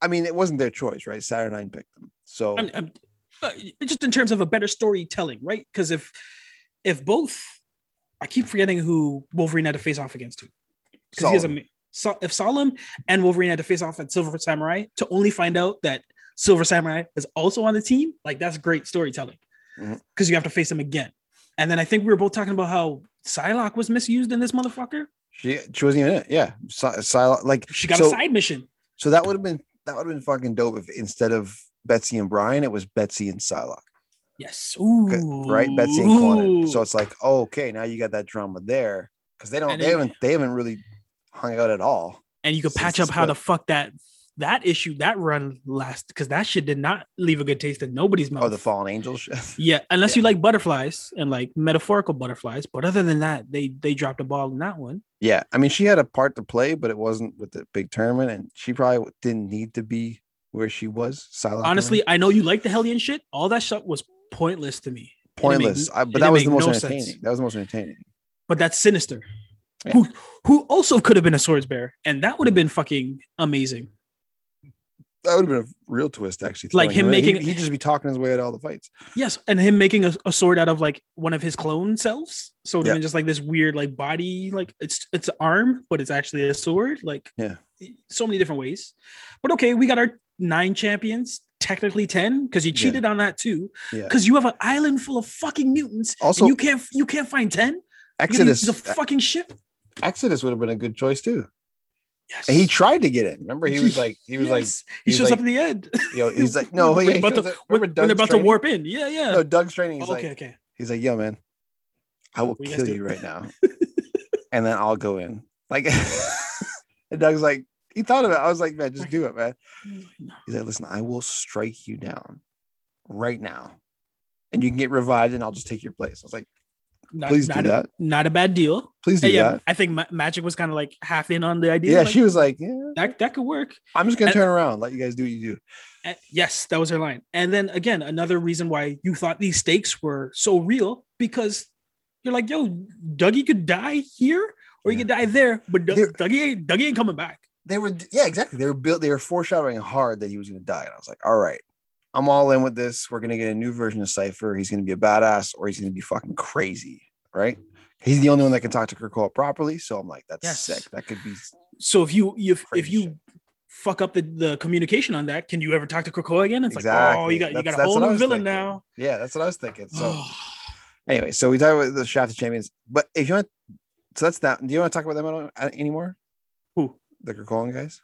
I mean, it wasn't their choice, right? Saturnyne picked them. So I'm, I'm- just in terms of a better storytelling, right? Because if if both, I keep forgetting who Wolverine had to face off against. Because he has a so, if Solem and Wolverine had to face off at Silver Samurai to only find out that Silver Samurai is also on the team, like that's great storytelling. Because you have to face him again. And then I think we were both talking about how Psylocke was misused in this motherfucker. she she wasn't even in it. Yeah, Silent like She got so, a side mission. So that would have been that would have been fucking dope if instead of Betsy and Brian, it was Betsy and Psylocke. Yes. Ooh. right? Betsy and Kwannon. Ooh. So it's like, oh, okay, now you got that drama there because they don't, they haven't, they haven't really hung out at all. and you could patch up how the fuck that that issue that run last because that shit did not leave a good taste in nobody's mouth. Oh, the fallen angel shit. [LAUGHS] yeah, unless Yeah. you like butterflies and like metaphorical butterflies, but other than that, they they dropped a ball in that one. yeah, I mean, she had a part to play, but it wasn't with the big tournament, and she probably didn't need to be where she was. Psylocke Honestly, I know you like the Hellion shit. All that shit was pointless to me. Pointless. I, but that was the most no sense. entertaining. That was the most entertaining. But that's sinister. Yeah. Who who also could have been a swords bearer, and that would have been fucking amazing. That would have been a real twist, actually. Like him making- he'd, just be talking his way out of all the fights. Yes, and him making a, a sword out of like one of his clone selves. So it would Yeah. just like this weird like body, like it's it's an arm, but it's actually a sword. Like Yeah. so many different ways. But okay, we got our nine champions, technically ten, because you Yeah. cheated on that too. Yeah. Because you have an island full of fucking mutants. and Also- you can't you can't find ten. Exodus, the fucking ship. Exodus would have been a good choice too. Yes. And he tried to get in. Remember, he was like, he was Yes. like, he he's shows like- up at the end. [LAUGHS] you know, he's like, no, When yeah, they're he about to- when, remember when they're about to warp in. Yeah, yeah. No, Doug's training. He's oh, okay, like, okay. he's like, yo, man, I will We kill you right now, [LAUGHS] and then I'll go in. Like, [LAUGHS] and Doug's like, he thought of it. I was like, man, just do it, man. He's like, listen, I will strike you down right now, and you can get revived, and I'll just take your place. I was like, Not, please not do a, that. Not a bad deal. Please do yeah, that. I think Ma- Magik was kind of like half in on the idea. Yeah, like, she was like, yeah, that that could work. I'm just gonna And- turn around, let you guys do what you do. Uh, yes, that was her line. And then again, another reason why you thought these stakes were so real because you're like, yo, Dougie could die here or he Yeah. could die there, but Doug- Dougie ain't Dougie ain't coming back. They were, yeah, exactly. They were built. They were foreshadowing hard that he was gonna die, and I was like, all right, I'm all in with this. We're gonna get a new version of Cypher. He's gonna be a badass, or he's gonna be fucking crazy, right? He's the only one that can talk to Krakoa properly. So I'm like, that's Yes. sick. That could be So if you if, if you shit. fuck up the, the communication on that, can you ever talk to Krakoa again? It's like, oh, you got you got a that's whole new villain thinking. now. Yeah, that's what I was thinking. So [SIGHS] anyway, so we talk about the Shaft of Champions, but if you want, so that's that. Do you want to talk about them at all- uh, anymore? Who? The Krakoan guys.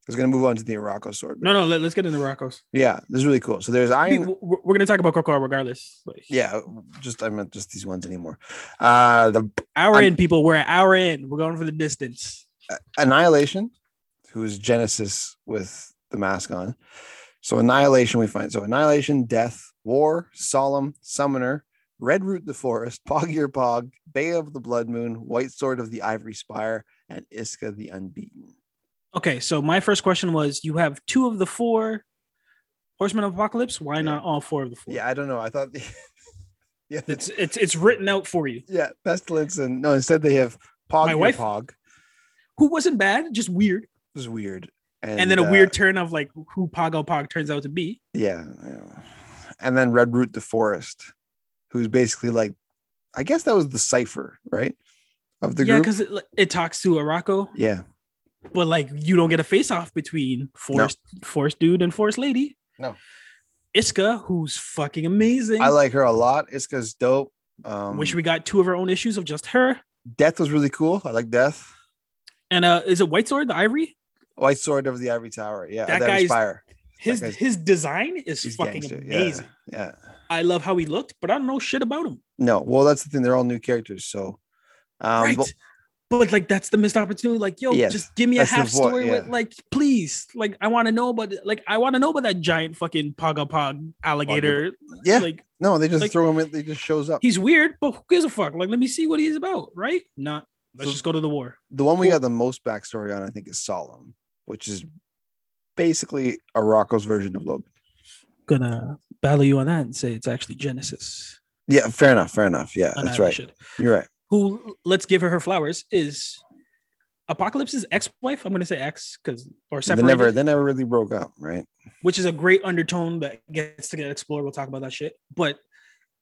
I was gonna move on to the Arakko sword. No, no, let, us get into Arakko's. Yeah, this is really cool. So there's Iron. we're, we're gonna talk about Krakoa regardless. Like, Yeah, just I meant just these ones anymore. Uh the hour I'm- in, people. We're an hour in. We're going for the distance. Annihilation, who is Genesis with the mask on. So Annihilation, we find so Annihilation, Death, War, Solem, Summoner, Red Root the Forest, Pog Your Pog, Bei of the Blood Moon, White Sword of the Ivory Spire, and Isca the Unbeaten. Okay, so my first question was: You have two of the four Horsemen of Apocalypse. Why Yeah. not all four of the four? Yeah, I don't know. I thought [LAUGHS] yeah, it's it's it's written out for you. yeah, Pestilence and no, instead they have Pog My wife- Pog. Who wasn't bad, just weird, It was weird. and, then a uh, weird turn of like who Pago Pog turns out to be. Yeah, yeah. And then Red Root the Forest, who's basically like, I guess that was the Cypher, right? Of the yeah, group. because it, it talks to Arakko, Yeah. But like you don't get a face off between Force Force Dude and Force Lady. No. Isca, who's fucking amazing. I like her a lot. Isca's dope. Um, Wish we got two of our own issues of just her. Death was really cool. I like Death. And uh, is it White Sword, the Ivory? White Sword of the Ivory Tower. Yeah. That That guy's Spire. His guy's- his design is fucking gangster. Yeah, amazing. Yeah. I love how he looked, but I don't know shit about him. No, well, that's the thing. They're all new characters. So, um, right. but- But, like that's the missed opportunity. Like, yo, Yes, just give me a half story with like, please. Like, I want to know about like I want to know about that giant fucking Paga Pog alligator. yeah, Like no, they just like- throw him in. They just shows up. he's weird, but who gives a fuck? Like, let me see what he's about, right? Not let's So- just go to the war. The one we Cool. got the most backstory on, I think, is Solem, which is basically Arakko's version of Logan. Gonna battle you on that and say it's actually Genesis. Yeah, fair enough. Fair enough. Yeah, that's right. You're right. Who let's give her her flowers is Apocalypse's ex-wife. I'm gonna say ex because or They never, they never really broke up, right? which is a great undertone that gets to get explored. We'll talk about that shit. But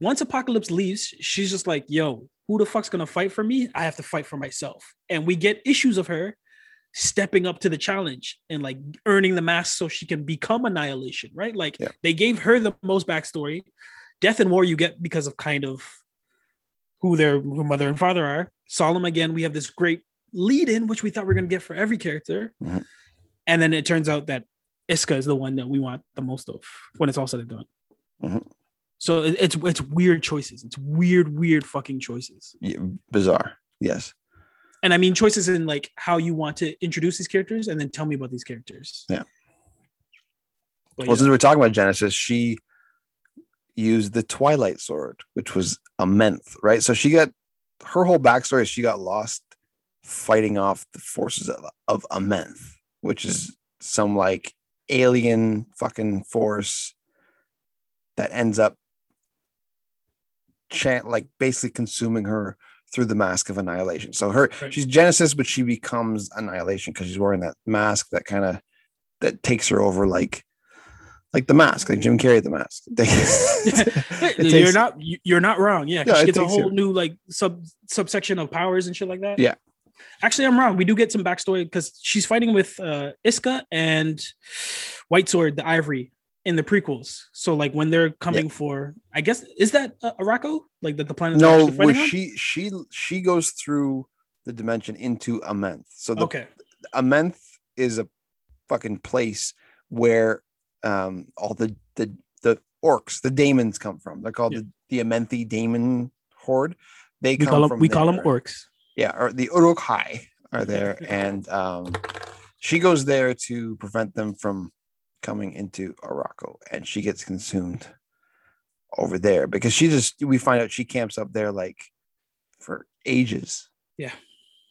once Apocalypse leaves, she's just like, yo, who the fuck's gonna fight for me? I have to fight for myself. And we get issues of her stepping up to the challenge and like earning the mask so she can become annihilation, right? Like Yeah. they gave her the most backstory. Death and War you get because of kind of who their who mother and father are. Solem again, we have this great lead in, which we thought we are gonna get for every character. Mhm. And then it turns out that Isca is the one that we want the most of when it's all said and done. Mhm. So it- it's it's weird choices. It's weird, weird fucking choices. Yeah, bizarre. Yes. And I mean choices in like how you want to introduce these characters and then tell me about these characters. Yeah. But Well, yeah. since we're talking about Genesis, she used the Twilight Sword, which was Amenth, right? So she got her whole backstory is she got lost fighting off the forces of, of Amenth, which is some like alien fucking force that ends up chant like basically consuming her through the mask of annihilation. So her she's Genesis, but she becomes annihilation because she's wearing that mask that kind of that takes her over like like the mask, like Jim Carrey the mask. [LAUGHS] It you're not you- you're not wrong. Yeah, Yeah, she it gets a whole you- new like sub subsection of powers and shit like that. Yeah. Actually, I'm wrong. We do get some backstory because she's fighting with uh Isca and White Sword, the Ivory, in the prequels. So like when they're coming for, I guess is that uh, Arakko? Like that the planet? no, where she she she goes through the dimension into Amenth. So the Okay. Amenth is a fucking place where um all the the the orcs, the daemons come from. They're called Yeah. the the Amenthi daemon horde. They We come call them from we call them orcs. yeah, or the Uruk-hai are there, and um, she goes there to prevent them from coming into Arakko, and she gets consumed over there because she just we find out she camps up there like for ages. Yeah.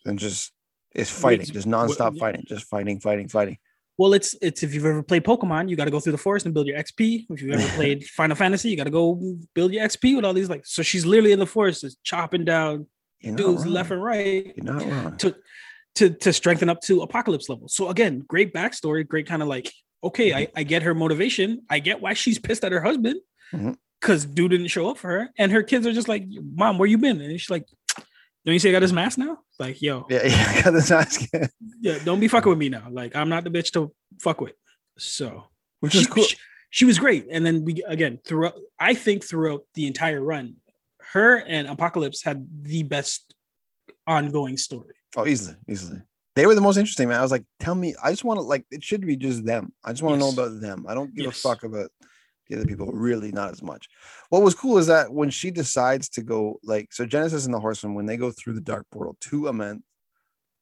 and just is fighting, just nonstop fighting, just fighting, fighting, fighting. Well, it's it's if you've ever played Pokemon, you got to go through the forest and build your XP. If you've ever [LAUGHS] played Final Fantasy, you got to go build your XP with all these like. So she's literally in the forest, just chopping down You're dudes left and right You're not wrong. to to to strengthen up to apocalypse level. So again, great backstory, great kind of like okay, I, I get her motivation. I get why she's pissed at her husband mm-hmm. because dude didn't show up for her, and her kids are just like, "Mom, where you been?" And she's like, "Don't you see I got this mask now?" Like, yo, Yeah, [LAUGHS] yeah, I got this ask, yeah, don't be fucking with me now. Like, I'm not the bitch to fuck with. So which is cool. she, she was great. And then we again throughout, I think throughout the entire run, her and Apocalypse had the best ongoing story. Oh, easily, easily. They were the most interesting, man. I was like, tell me, I just want to like it should be just them. I just want to Yes. know about them. I don't give Yes. a fuck about the other people, really not as much. What was cool is that when she decides to go, like, so Genesis and the horseman, when they go through the dark portal to Amenth,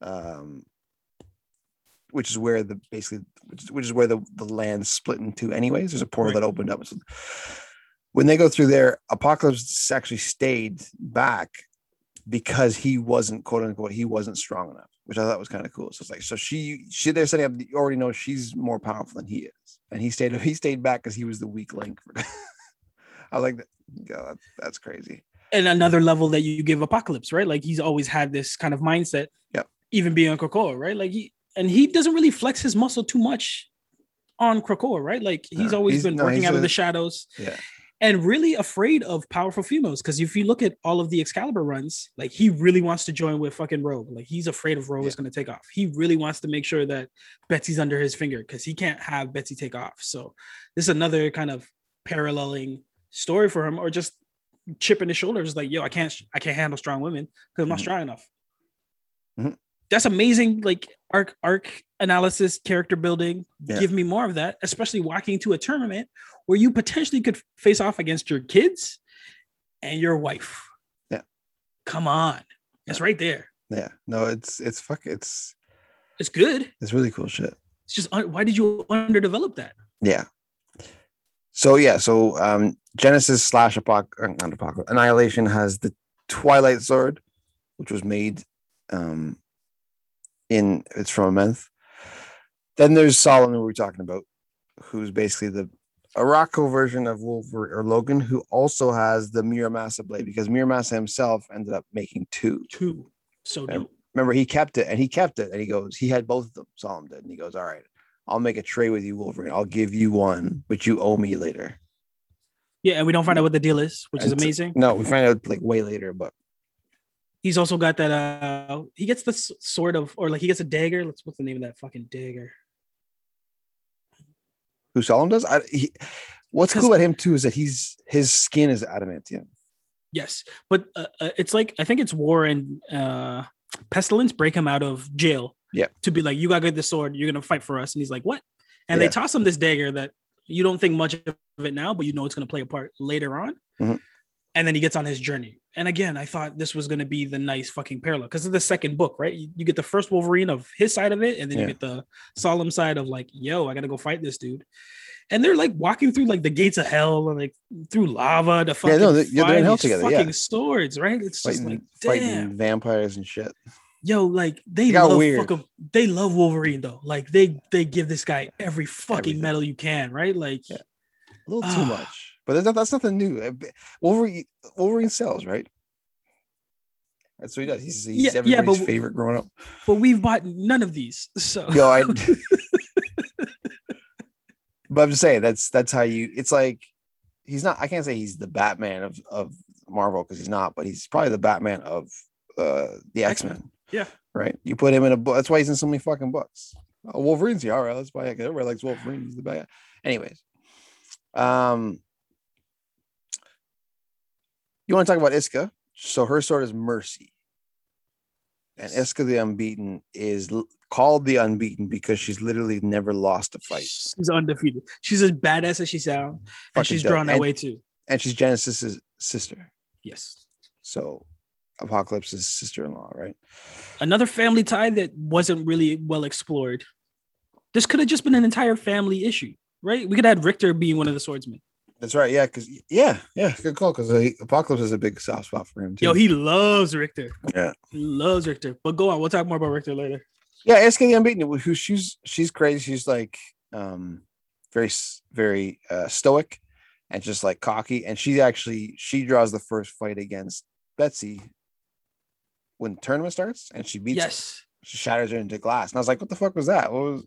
um, which is where the basically which is, which is where the, the land split in two anyways. There's a portal Right. that opened up. So when they go through there, Apocalypse actually stayed back because he wasn't quote unquote he wasn't strong enough, which I thought was kind of cool. So it's like so she she they're setting up you already know she's more powerful than he is, and he stayed he stayed back because he was the weak link. [LAUGHS] I like that. Yeah, that, that's crazy. And another level that you give Apocalypse, right? Like he's always had this kind of mindset. Yep. Even being on Krakoa, right? Like he and he doesn't really flex his muscle too much on Krakoa, right? Like he's No, always he's- been no, working out of the shadows. Yeah. And really afraid of powerful females. Because if you look at all of the Excalibur runs, like he really wants to join with fucking Rogue. Like he's afraid of Rogue is going to take off. He really wants to make sure that Betsy's under his finger because he can't have Betsy take off. So this is another kind of paralleling story for him, or just chipping his shoulders, like yo, I can't, I can't handle strong women because I'm not Mhm. strong enough. Mhm. That's amazing, like arc arc analysis, character building. Yeah. Give me more of that, especially walking into a tournament where you potentially could face off against your kids and your wife. Yeah. Come on. It's right there. Yeah. No, it's it's fuck it's It's good. it's really cool shit. It's just why did you underdevelop that? Yeah. So yeah, so um Genesis slash Apoc uh, Apocalypse Annihilation has the Twilight Sword, which was made um in it's from Amenth. Then there's Solomon, we're talking about, who's basically the Arakko version of Wolverine or Logan, who also has the Muramasa blade because Muramasa himself ended up making two. Two. So dope. Remember, he kept it and he kept it, and he goes, he had both of them. Solomon did, and he goes, "All right, I'll make a trade with you, Wolverine. I'll give you one, but you owe me later." Yeah, and we don't find mm-hmm. out what the deal is, which is And t- amazing. No, we find out like way later, but He's also got that uh he gets this sort of or like he gets a dagger. Let's what's the name of that fucking dagger? who Solomon does? I, he, what's cool about him too is that he's his skin is adamantium. Yes, but uh, uh, it's like I think it's War and uh, Pestilence break him out of jail. Yeah. To be like, you gotta get the sword. You're gonna fight for us, and he's like, what? And Yeah. they toss him this dagger that you don't think much of it now, but you know it's gonna play a part later on. Mhm. And then he gets on his journey. And again, I thought this was gonna be the nice fucking parallel because it's the second book, right? You, you get the first Wolverine of his side of it, and then Yeah. you get the Solem side of like, yo, I gotta go fight this dude. And they're like walking through like the gates of hell and like through lava to fucking no, they- yeah, they're in hell these together, yeah. fucking swords, right? It's just Fighting, like, fighting damn, vampires and shit. yo, like they got love weird. fucking, they love Wolverine though. Like they they give this guy every fucking Everything. medal you can, right? Like, Yeah. A little too Ah. much, but that's, not- that's nothing new. Uh, Wolverine, Wolverine sells, right? That's what he does. He's, he's Yeah, yeah, everybody's but- favorite growing up. but we've bought none of these, so Yo, I [LAUGHS] but I'm just saying that's that's how you. It's like he's not. I can't say he's the Batman of of Marvel because he's not, but he's probably the Batman of uh the X Men. Yeah. Right. You put him in a book. That's why he's in so many fucking books. Oh, Wolverine's here. All right, let's buy it. Everybody likes Wolverine. He's the bad. Anyways, um, you want to talk about Isca? So her sword is Mercy, and Isca the Unbeaten is l- called the Unbeaten because she's literally never lost a fight, She's undefeated. She's as badass as she sounds, and Fucking she's dope. drawn that And- way too. and she's Genesis's sister. Yes. So Apocalypse's sister-in-law, right? Another family tie that wasn't really well explored. This could have just been an entire family issue, right? We could have had Rictor being one of the swordsmen. That's right. Yeah, because yeah, yeah, good call. Because Apocalypse is a big soft spot for him too. Yo, he loves Rictor. Yeah. He loves Rictor. But go on, we'll talk more about Rictor later. Yeah, Isca the Unbeaten. Who she's she's crazy. She's like um very very uh, stoic and just like cocky. And she actually she draws the first fight against Betsy when the tournament starts, and she beats her. Yes. She shatters her into glass. And I was like, what the fuck was that? What was?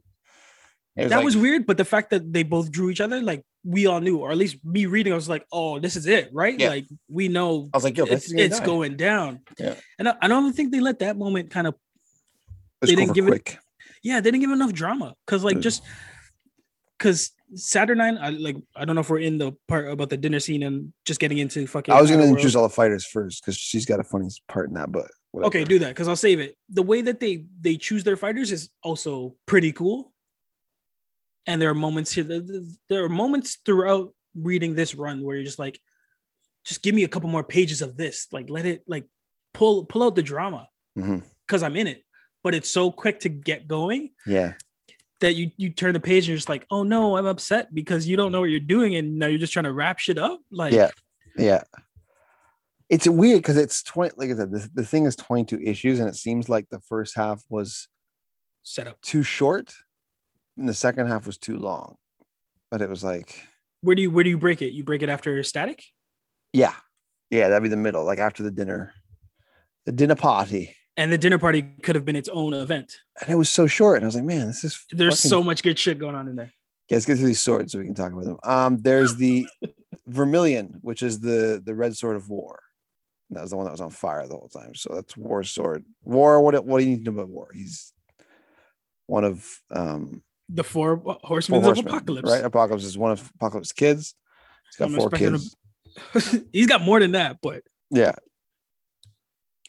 It that like- was weird, but the fact that they both drew each other, like we all knew, or at least me reading, I was like, "Oh, this is it, right?" Yeah. Like we know I was like, yo, it's, it's die. going down. Yeah. and I, I don't think they let that moment kind of Let's they didn't give it- yeah, they didn't give enough drama because like just because Saturnyne, I like I don't know if we're in the part about the dinner scene and just getting into fucking. I was gonna introduce all the fighters first because she's got a funny part in that, but whatever. Okay, do that because I'll save it. The way that they they choose their fighters is also pretty cool. And there are moments here. th- th- There are moments throughout reading this run where you're just like, just give me a couple more pages of this. Like, let it like pull pull out the drama mm-hmm. because I'm in it. But it's so quick to get going Yeah, that you you turn the page and you're just like, oh no, I'm upset because you don't know what you're doing and now you're just trying to wrap shit up. Like, Yeah. yeah. It's weird because it's twenty. Like I said, the, the thing is twenty-two issues, and it seems like the first half was set up. too short, the second half was too long. But it was like, Where do you where do you break it? You break it after Stasis. yeah, yeah, that'd be the middle, like after the dinner, the dinner party, And the dinner party could have been its own event. and it was so short. And I was like, man, this is There's fucking- so much good shit going on in there. Yeah, let's get through these swords so we can talk about them. Um, there's the [LAUGHS] Vermilion, which is the the red sword of war. That was the one that was on fire the whole time. So that's war sword. War. What? What do you need to know about War? He's one of um The four four horsemen of horsemen, apocalypse. right? Apocalypse is one of Apocalypse's kids. He's got I'm four kids. [LAUGHS] He's got more than that, but Yeah.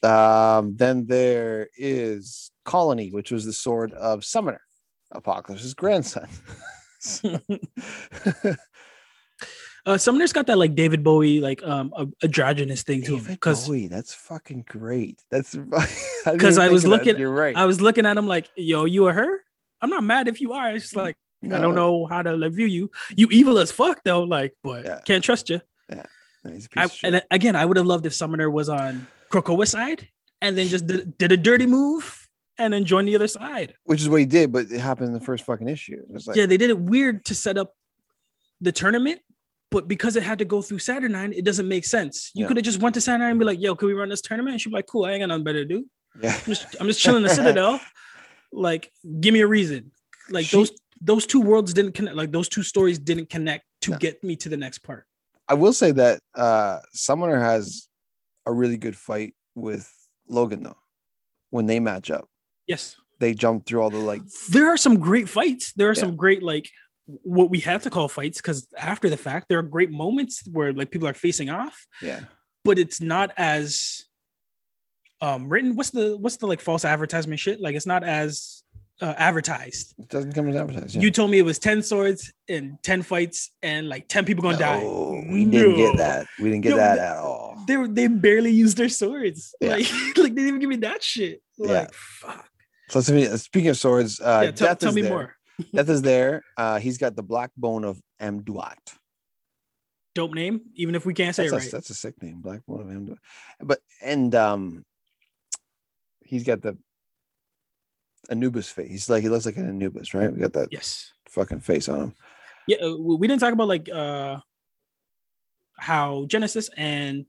Um. Then there is Colony, which was the sword of Summoner, Apocalypse's grandson. [LAUGHS] uh Summoner's got that like David Bowie, like um a- androgynous thing to him. Because Bowie, that's fucking great. That's 'Cause [LAUGHS] I was looking- You're right. I was looking at him like, yo, you are her? I'm not mad if you are. It's just like I don't know how to view you. You evil as fuck though, like, but Yeah. can't trust you. No, piece I, and again, I would have loved if Summoner was on Krakoa's side and then just did, did a dirty move and then joined the other side. Which is what he did, but it happened in the first fucking issue. Like, yeah, they did it weird to set up the tournament, but because it had to go through Saturnyne, it doesn't make sense. You Yeah. could have just went to Saturnyne and be like, "Yo, can we run this tournament?" And she'd be like, "Cool, I ain't got nothing better to do. yeah. I'm just, I'm just chilling the Citadel. [LAUGHS] Like, give me a reason. Like She- those those two worlds didn't connect. Like those two stories didn't connect to No. get me to the next part. I will say that uh Summoner has a really good fight with Logan though. When they match up, Yes, they jump through all the like there are some great fights. There are Yeah. some great like what we have to call fights because after the fact, there are great moments where like people are facing off. yeah. but it's not as um written what's the what's the like false advertisement shit like it's not as uh, advertised It doesn't come as advertised. Yeah. you told me it was 10 swords and 10 fights and like 10 people gonna die No, we didn't get that. We didn't get No, that th- at all. they were they barely used their swords Yeah. like [LAUGHS] like they didn't even give me that shit like Yeah. fuck So speaking speaking of swords, uh yeah tell, Death tell is me there. more [LAUGHS] Death is there. Uh he's got the black bone of Amduat. dope name even if we can't say That's, it a, right that's a sick name, Black Bone of Amduat. But and um he's got the Anubis face. He's like he looks like an Anubis, right? We got that yes fucking face on him. yeah uh, we didn't talk about like uh how genesis and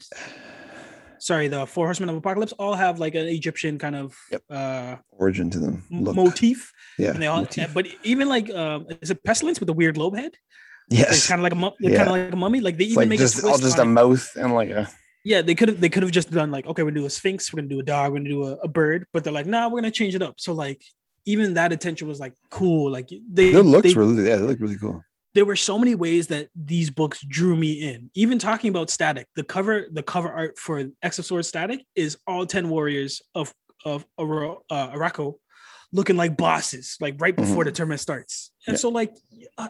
sorry, the Four Horsemen of Apocalypse all have like an Egyptian kind of Yep. uh Origin to them. Look. motif, yeah. and they all. motif. But even like, um, is it Pestilence with the weird globe head? It's yes. kind of like a Yeah. kind of like a mummy. Like they even like make just a all just a it. mouth and like a Yeah, they could have they could have just done like, okay, we're gonna do a sphinx, we're gonna do a dog, we're gonna do a, a bird, but they're like, nah, we're gonna change it up. So like even that attention was like cool. Like they, it looks they really yeah, they look really cool. there were so many ways that these books drew me in. Even talking about Stasis, the cover, the cover art for X of Swords Stasis is all 10 warriors of of uh, Araco looking like bosses, like right before the tournament starts. And Yeah. so like uh,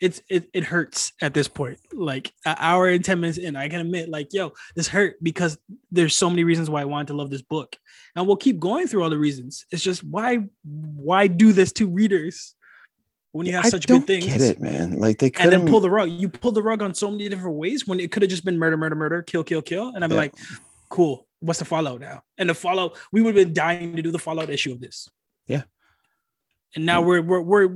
it's it, it hurts at this point. Like an hour and 10 minutes in, I can admit, like, yo, this hurt because there's so many reasons why I wanted to love this book. And we'll keep going through all the reasons. It's just why why do this to readers when you have I such good things? get it, man. Like they could and then pull the rug. You pull the rug on so many different ways when it could have just been murder, murder, murder, kill, kill, kill. And I'm Yeah. like, cool. What's the fallout now? And the fallout, we would have been dying to do the fallout issue of this. Yeah. And now we're we're we're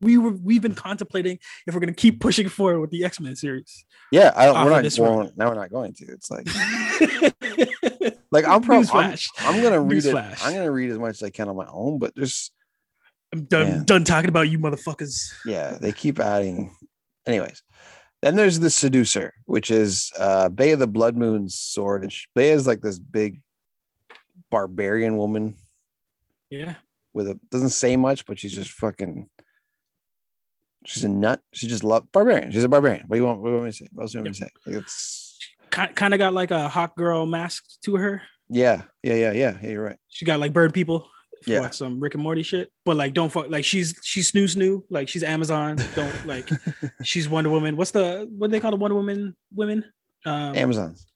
we were we've been contemplating if we're gonna keep pushing forward with the X Men series. Yeah, I don't. We're not. Well, now we're not going to. It's like, [LAUGHS] like I'm probably. I'm, I'm gonna read it. Newsflash. I'm gonna read as much as I can on my own, but just I'm done Man. done talking about you motherfuckers. yeah, they keep adding. Anyways, then there's the seducer, which is uh Bei of the Blood Moon's sword, and Bei is like this big barbarian woman Yeah. With a doesn't say much, but she's just fucking. She's a nut. She just love barbarian. She's a barbarian. What do you want? What do you want me to say? What else do you want me to say? Like it's Kind of got like a hot girl mask to her. yeah, yeah, yeah, yeah. Yeah, you're right. She got like bird people. Yeah. Watch some Rick and Morty shit. But like don't fuck like she's she's snoo snoo. Like she's Amazon. Don't like [LAUGHS] she's Wonder Woman. What's the what do they call the Wonder Woman women? Um Amazons.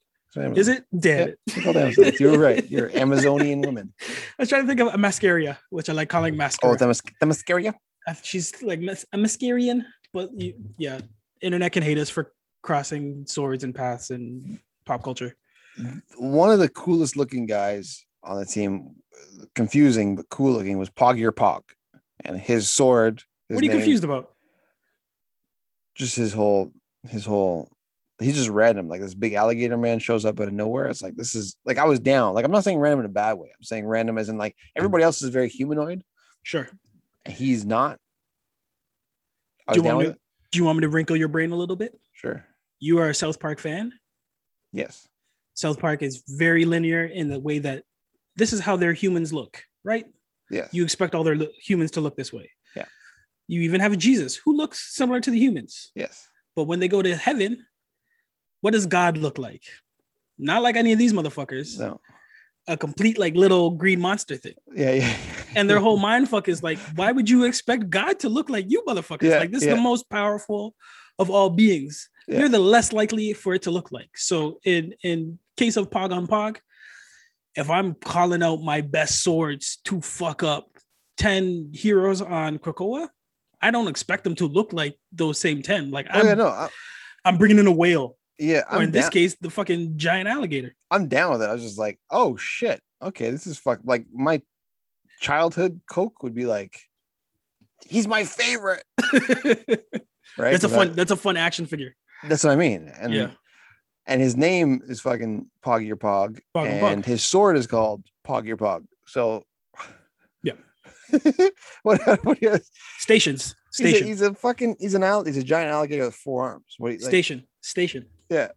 Amazon. is it? Damn Yeah, it. they're called Amazons. You're right. You're [LAUGHS] Amazonian woman. I was trying to think of a mascara, which I like calling oh, mascara. Oh, the, mas- the mascara. I- she's like a mascarian, but you, yeah, internet can hate us for crossing swords and paths and pop culture. One of the coolest looking guys on the team, confusing but cool looking, was Pogg Ur-Pogg, and his sword. His what are you name- confused about? Just his whole, his whole. He's just random. Like this big alligator man shows up out of nowhere. It's like this is like I was down. Like I'm not saying random in a bad way. I'm saying random as in like hmm. everybody else is very humanoid, Sure. he's not. Do you want me? it. Do you want me to wrinkle your brain a little bit? Sure. You are a South Park fan. Yes. South Park is very linear in the way that this is how their humans look, right? Yeah. You expect all their lo- humans to look this way. Yeah. You even have a Jesus who looks similar to the humans. yes. But when they go to heaven, what does God look like? Not like any of these motherfuckers. No. A complete like little green monster thing. Yeah. Yeah. And their whole [LAUGHS] mind fuck is like, why would you expect God to look like you motherfuckers? Yeah, like this is the most powerful of all beings. Yeah. You're the less likely for it to look like. So in in case of Pog on Pog, if I'm calling out my best swords to fuck up 10 heroes on Krakoa, I don't expect them to look like those same 10. Like Oh I'm, yeah. No. I, I'm bringing in a whale, yeah. or I'm in this case, the fucking giant alligator. I'm down with it. I was just like, oh shit. Okay, this is fuck. Like my childhood Coke would be like, he's my favorite. [LAUGHS] Right. that's a fun. I- that's a fun action figure. that's what I mean. And yeah, and his name is fucking Pogg Ur-Pogg, Pog and and Pog. his sword is called Pogg Ur-Pogg. So Yeah. [LAUGHS] what? What? Has, stations, he's, a, station, he's a fucking. He's an al- He's a giant alligator with four arms. What? you- Like, station, station. Yeah.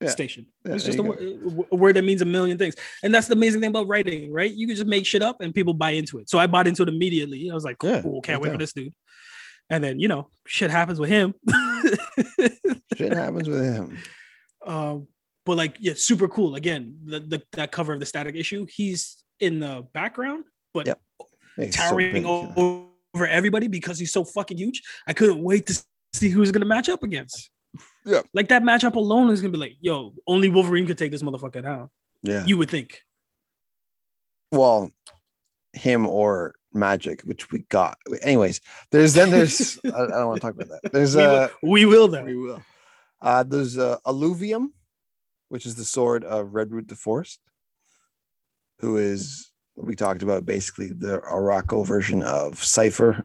Yeah. Station. Yeah, it's just a, word, a word that means a million things, and that's the amazing thing about writing, right? You can just make shit up and people buy into it. So I bought into it immediately. I was like, Yeah, cool, can't wait for this dude. And then you know, shit happens with him. [LAUGHS] shit happens with him. um, but like, yeah, super cool. Again, the, the that cover of the Stasis issue, he's in the background, but Yep. So towering big, o- yeah. over everybody because he's so fucking huge. I couldn't wait to see who's gonna match up against. Yeah. Like that matchup alone is gonna be like, yo, only Wolverine could take this motherfucker down. Yeah. You would think. well him or Magik which we got anyways there's then there's [LAUGHS] I, I don't want to talk about that there's We will, uh we will though. we will uh there's uh alluvium which is the sword of redroot the forest who is we talked about basically the Arakko version of Cypher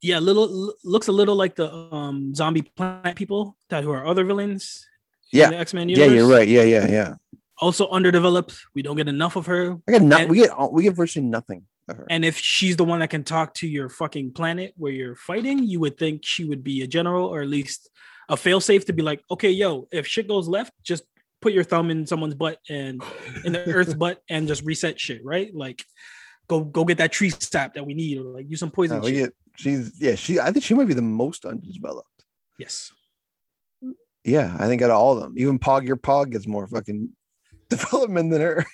Yeah, little looks a little like the um zombie planet people that who are other villains. Yeah. X Men yeah you're right yeah yeah yeah Also underdeveloped. We don't get enough of her. I get not. And- We get we get virtually nothing of her. And if she's the one that can talk to your fucking planet where you're fighting, you would think she would be a general or at least a failsafe to be like, okay, yo, if shit goes left, just put your thumb in someone's butt and in the [LAUGHS] earth's butt and just reset shit, right? Like go go get that tree sap that we need or like use some poison No, get she's yeah she I think she might be the most undeveloped. yes. Yeah, I think out of all of them, even Pogg Ur-Pogg gets more fucking [LAUGHS] development than her.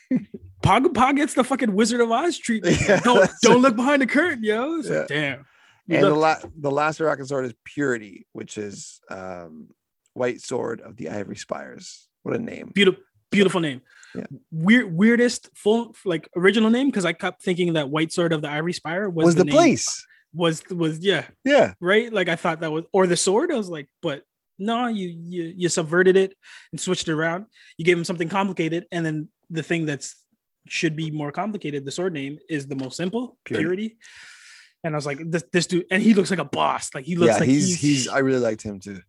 Pog Pog gets the fucking Wizard of Oz treatment. Yeah, don't don't look behind the curtain, yo. It's like, Yeah. damn. You and the look- la- the last Arakan sword is Purity, which is um White Sword of the Ivory Spires. What a name! beautiful beautiful name Yeah. weird weirdest full like original name because i kept thinking that white sword of the ivory spire was, Was the, name- place? was was yeah Yeah, right like i thought that was or the sword i was like but no you you you subverted it and switched it around you gave him something complicated and then the thing that's should be more complicated the sword name is the most simple Purity. purity, and i was like this, this dude and he looks like a boss like he looks yeah. like he's, he's I really liked him too.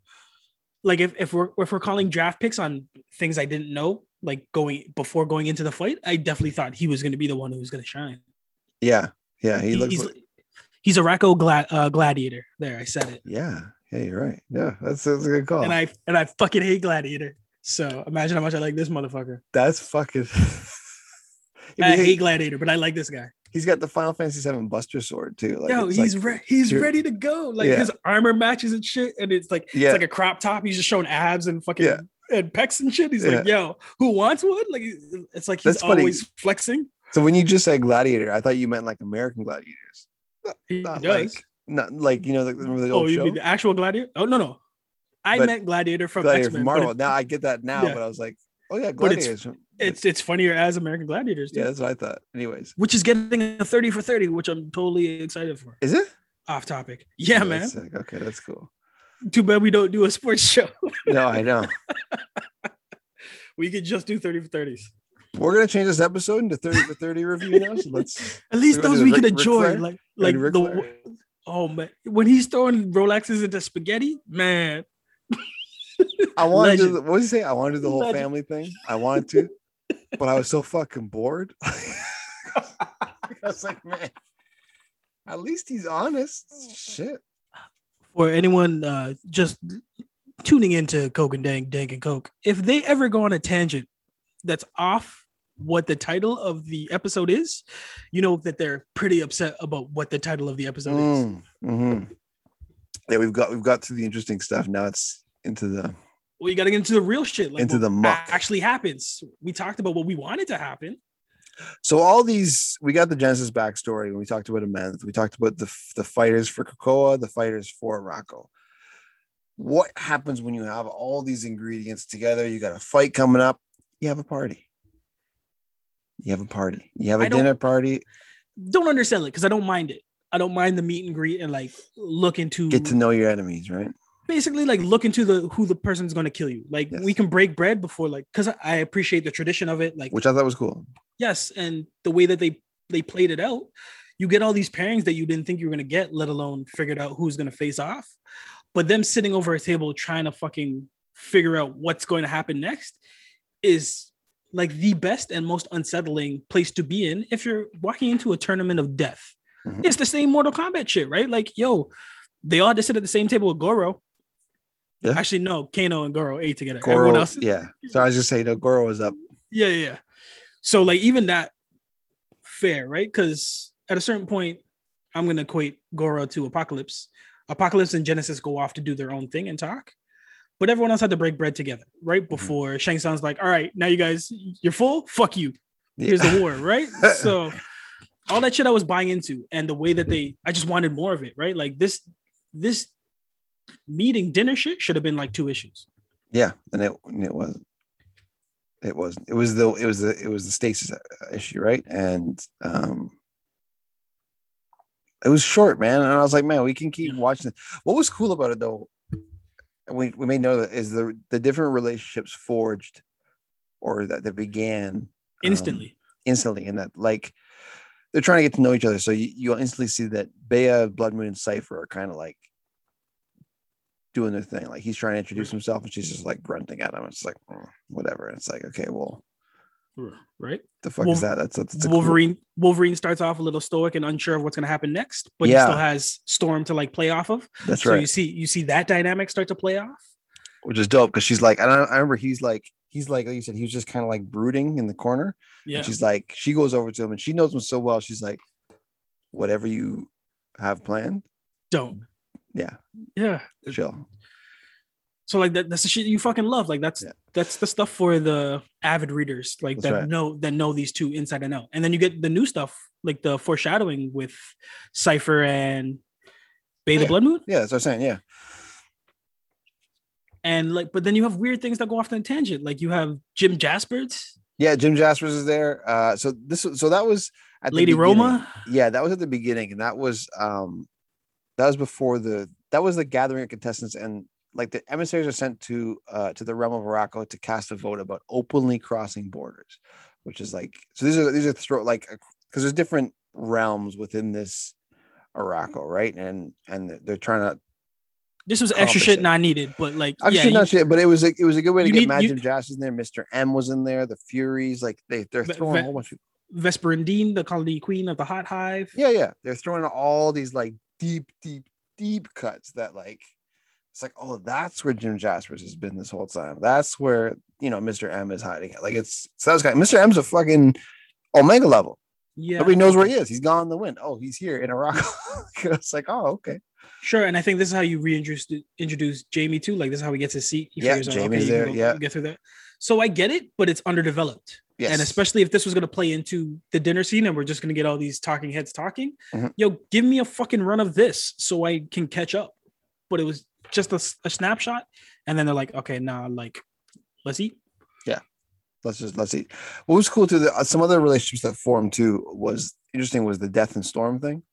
like if, if we're if we're calling draft picks on things I didn't know, like going before going into the fight, I definitely thought he was going to be the one who was going to shine. Yeah, yeah. He, He- looks. he's like- he's a Racco uh, gladiator. There, I said it. yeah, yeah. You're right. Yeah, that's, that's a good call. And I and I fucking hate gladiator. So imagine how much I like this motherfucker. that's fucking. [LAUGHS] I He- hate gladiator, but I like this guy. he's got the Final Fantasy VII Buster Sword too. Like, Yo, he's like- re- he's ready to go. Like Yeah. his armor matches and shit, and it's like Yeah. it's like a crop top. He's just showing abs and fucking Yeah. And pecs and shit. He's like, yo, who wants one? Like it's like he's That's funny. always flexing. so when you just said gladiator, I thought you meant like American gladiators, He not does. like not like you know the, the Oh, you show mean the actual Gladiator? Oh no, no. I But- meant Gladiator from Gladiator X-Men, from Marvel. it- now I get that now, Yeah. but I was like, oh yeah, it's- gladiators. from- it's it's funnier as American Gladiators, yeah, that's what I thought. Anyways, which is getting a 30 for 30, which I'm totally excited for. is it? Off topic. Yeah, Oh, man. sick. Okay, that's cool. Too bad we don't do a sports [LAUGHS] show. No, I know. [LAUGHS] we could just do 30 for 30s. We're gonna change this episode into 30 for 30 review now. So let's [LAUGHS] At least those we Ric- can enjoy. Like like the Flair? oh man. When he's throwing Rolexes into spaghetti, man. I wanted to Legend. what did you say? I wanted to do the whole Legend. family thing. I wanted to, but I was so fucking bored. I was like, man, at least he's honest. Shit. For anyone uh just tuning into Coke and Dank, Dank and Coke, if they ever go on a tangent that's off what the title of the episode is, you know that they're pretty upset about what the title of the episode is. Mm, mhm. Yeah, we've got we've got to the interesting stuff. Now it's into the Well, you got to get into the real shit, like Into the muck. actually happens. We talked about what we wanted to happen. So all these we got the Genesis backstory when we talked about Amenth. We talked about the the fighters for Krakoa, the fighters for Arakko. What happens when you have all these ingredients together? You got a fight coming up. You have a party. You have a party. You have a I dinner party. Don't understand it because I don't mind it. I don't mind the meet and greet and like look into Get to know your enemies, right? Basically like look into the who the person's going to kill you. Like Yes. we can break bread before like because I appreciate the tradition of it. Like Which I thought was cool. yes, and the way that they they played it out, you get all these pairings that you didn't think you were going to get, let alone figured out who's going to face off. But them sitting over a table trying to fucking figure out what's going to happen next is like the best and most unsettling place to be in if you're walking into a tournament of death. Mhm. It's the same Mortal Kombat shit, right? Like, yo, they all just sit at the same table with Goro. Yeah. Actually, no, Kano and Goro ate together. Everyone else, yeah. So I was just saying, no, Goro was up. yeah, yeah. yeah. So like even that fair, right? Because at a certain point, I'm gonna equate Goro to Apocalypse. Apocalypse and Genesis go off to do their own thing and talk, but everyone else had to break bread together, right? Mm-hmm. Before Shang Tsung's like, "All right, now you guys, you're full. Fuck you. Here's the war, right?" [LAUGHS] so all that shit I was buying into, and the way that they, I just wanted more of it, right? Like this, this meeting dinner shit should have been like two issues. Yeah, and it and it was. It was it was the it was the it was the stasis uh, issue, right? And um it was short, man. And I was like, man, we can keep Yeah. watching. it. What was cool about it though, we, we may know that is the the different relationships forged or that, that began um, Instantly, instantly and that like they're trying to get to know each other. So you, you'll instantly see that Bei, Blood Moon, and Cypher are kind of like doing their thing. Like he's trying to introduce himself and she's just like grunting at him. It's like "Mm, whatever. And it's like, okay, well, right? The fuck Wolf- is that? That's, that's, that's a cool- Wolverine Wolverine starts off a little stoic and unsure of what's going to happen next, but Yeah. he still has Storm to like play off of. that's so right. you see you see that dynamic start to play off. Which is dope because she's like, I I remember he's like, he's like, like you said, he was just kind of like brooding in the corner. Yeah. And she's like, she goes over to him and she knows him so well. She's like, whatever you have planned, Don't. Yeah, Yeah. chill. So like that, that's the shit you fucking love. Like that's Yeah. that's the stuff for the avid readers, like That's that right. know that know these two inside and out. And then you get the new stuff, like the foreshadowing with Cypher and Bei the Blood Moon. Yeah, that's what I'm saying. Yeah. And like, but then you have weird things that go off on a tangent. Like you have Jim Jaspers, Yeah, Jim Jaspers is there. Uh so this was so that was at Lady. Roma. Yeah, that was at the beginning, and that was um that was before the that was the gathering of contestants and like the emissaries are sent to uh to the realm of Arakko to cast a vote about openly crossing borders, which is like so these are these are throw like because there's different realms within this Arakko, right? And and they're trying to This was extra shit not needed, but like actually yeah, you- not shit, but it was a, it was a good way to get need- Mad you- in there. Mr. M was in there, the Furies, like they they're throwing a whole bunch of Vesperindine, the colony queen of the Hot Hive. Yeah, yeah. They're throwing all these like deep, deep, deep cuts that like it's like, oh, that's where Jim Jaspers has been this whole time. That's where you know Mr. M is hiding it. Like it's so that's kind Mr. M's a fucking omega level. Yeah, Nobody knows where he is. He's gone in the wind. Oh, he's here in Iraq. [LAUGHS] it's like, oh, okay. Sure, and I think this is how you reintroduce introduce Jamie too. Like this is how he gets his seat. He Yeah, figures out, Jamie's there, go- yeah. get through that. So I get it, but it's underdeveloped. Yes. And especially if this was going to play into the dinner scene and we're just going to get all these talking heads talking, Mhm. yo, give me a fucking run of this so I can catch up. But it was just a snapshot. And then they're like, okay, now like, let's eat. Yeah. Let's just let's see. What was cool too, the, uh, some other relationships that formed too was interesting was the death and storm thing.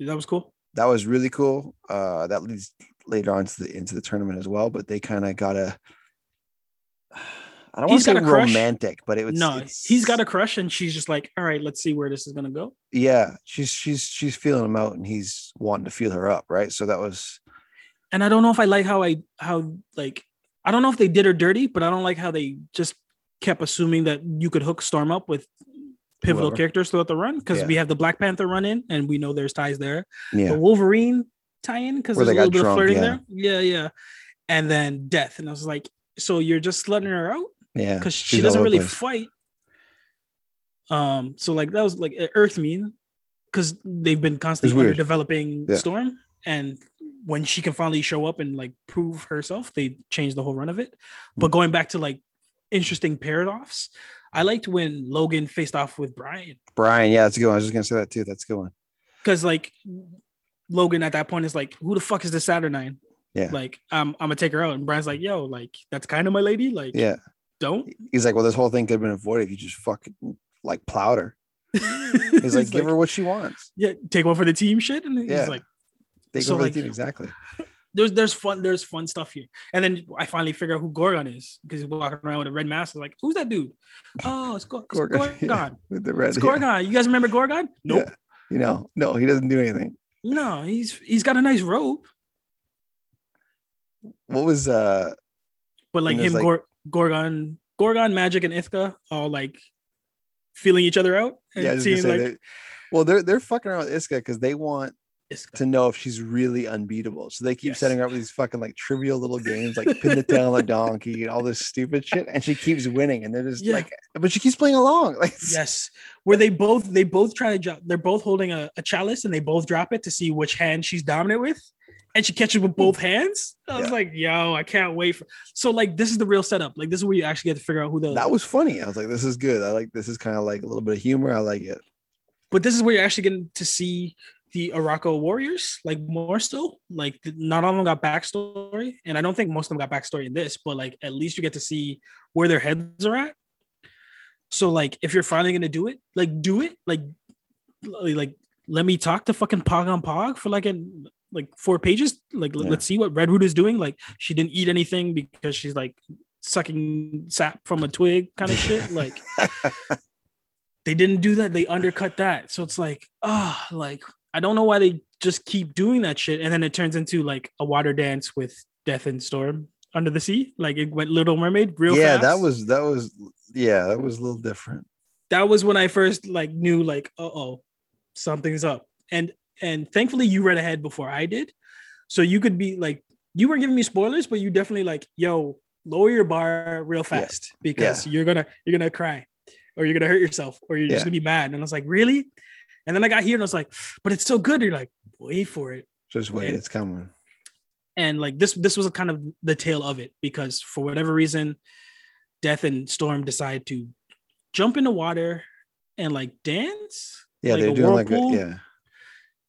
That was cool. that was really cool. Uh, that leads later on to the into the tournament as well. But they kind of got a. I don't want to say got a romantic, but it was no, it's- he's got a crush and she's just like, all right, let's see where this is going to go. yeah. She's she's she's feeling him out, and he's wanting to feel her up, right? So that was and I don't know if I like how I how like I don't know if they did her dirty, but I don't like how they just kept assuming that you could hook Storm up with pivotal Whoever. characters throughout the run because Yeah. we have the Black Panther run in and we know there's ties there. yeah, The Wolverine tie in because there's a little bit drunk, of flirting yeah. there. Yeah, yeah. And then death, and I was like, so you're just letting her out yeah. because she doesn't all over the really place. fight. Um, so like that was like Earth mean because they've been constantly developing Yeah. Storm, and when she can finally show up and like prove herself, they changed the whole run of it. Hmm. But going back to like interesting paradox, I liked when Logan faced off with Brian Brian, yeah, that's a good one. I was just gonna say that too. That's a good one. because like Logan at that point is like, who the fuck is this Saturnyne? Yeah. Like, I'm I'm gonna take her out, and Brian's like, yo, like that's kind of my lady. Like, Yeah, don't. he's like, well, this whole thing could have been avoided if you just fucking like plowed her. [LAUGHS] He's like, give her what she wants. yeah, take one for the team shit. And he's like, Take So, like- the team exactly. [LAUGHS] there's there's fun, there's fun stuff here. And then I finally figure out who Gorgon is because he's walking around with a red mask. I'm like, who's that dude? Oh, it's, Gor- it's Gorgon, [LAUGHS] Gorgon. yeah. With the red, It's yeah. Gorgon. You guys remember Gorgon? Nope. Yeah. You know, no, he doesn't do anything. No, he's he's got a nice robe, What was uh but like him, like- Gor- Gorgon, Gorgon, Magik, and Isca all like feeling each other out and yeah, I was gonna seeing like they- well, they're they're fucking around with Isca because they want Isca. to know if she's really unbeatable. So they keep Yes. setting her up with these fucking like trivial little games, like pin the tail on a donkey and all this stupid shit, and she keeps winning, and they're just Yeah. like, but she keeps playing along. [LAUGHS] Like, Yes, where they both they both try to drop. They're both holding a, a chalice and they both drop it to see which hand she's dominant with, and she catches with both hands. I was Yeah. like, "Yo, I can't wait for." So like, this is the real setup. Like, this is where you actually get to figure out who the. that was funny. I was like, this is good. I like this is kind of like a little bit of humor. I like it. but this is where you're actually getting to see the Arakko warriors, like more so. Like, not all of them got backstory, and I don't think most of them got backstory in this. But like, at least you get to see where their heads are at. So like, if you're finally gonna do it, like, do it. Like, like, let me talk to fucking Pogg Ur-Pogg for like in like four pages. Like, Yeah. let's see what Red Root is doing. Like, she didn't eat anything because she's like sucking sap from a twig, kind of shit. Like [LAUGHS] they didn't do that. They undercut that. So it's like, ah, like I don't know why they just keep doing that shit. And then it turns into like a water dance with Death and Storm. under the sea, like it went Little Mermaid real yeah, fast. that was that was yeah, that was a little different. that was when I first like knew like, uh oh, something's up. And and thankfully you read ahead before I did. So you could be like, you weren't giving me spoilers, but you definitely like, yo, lower your bar real fast because you're gonna you're gonna cry or you're gonna hurt yourself or you're just gonna be mad. And I was like, really? And then I got here and I was like, but it's so good. You're like, wait for it. Just wait, And- it's coming. And like this, this was kind of the tail of it because for whatever reason, Death and Storm decide to jump in the water and like dance. Yeah, like they're a doing like a, yeah.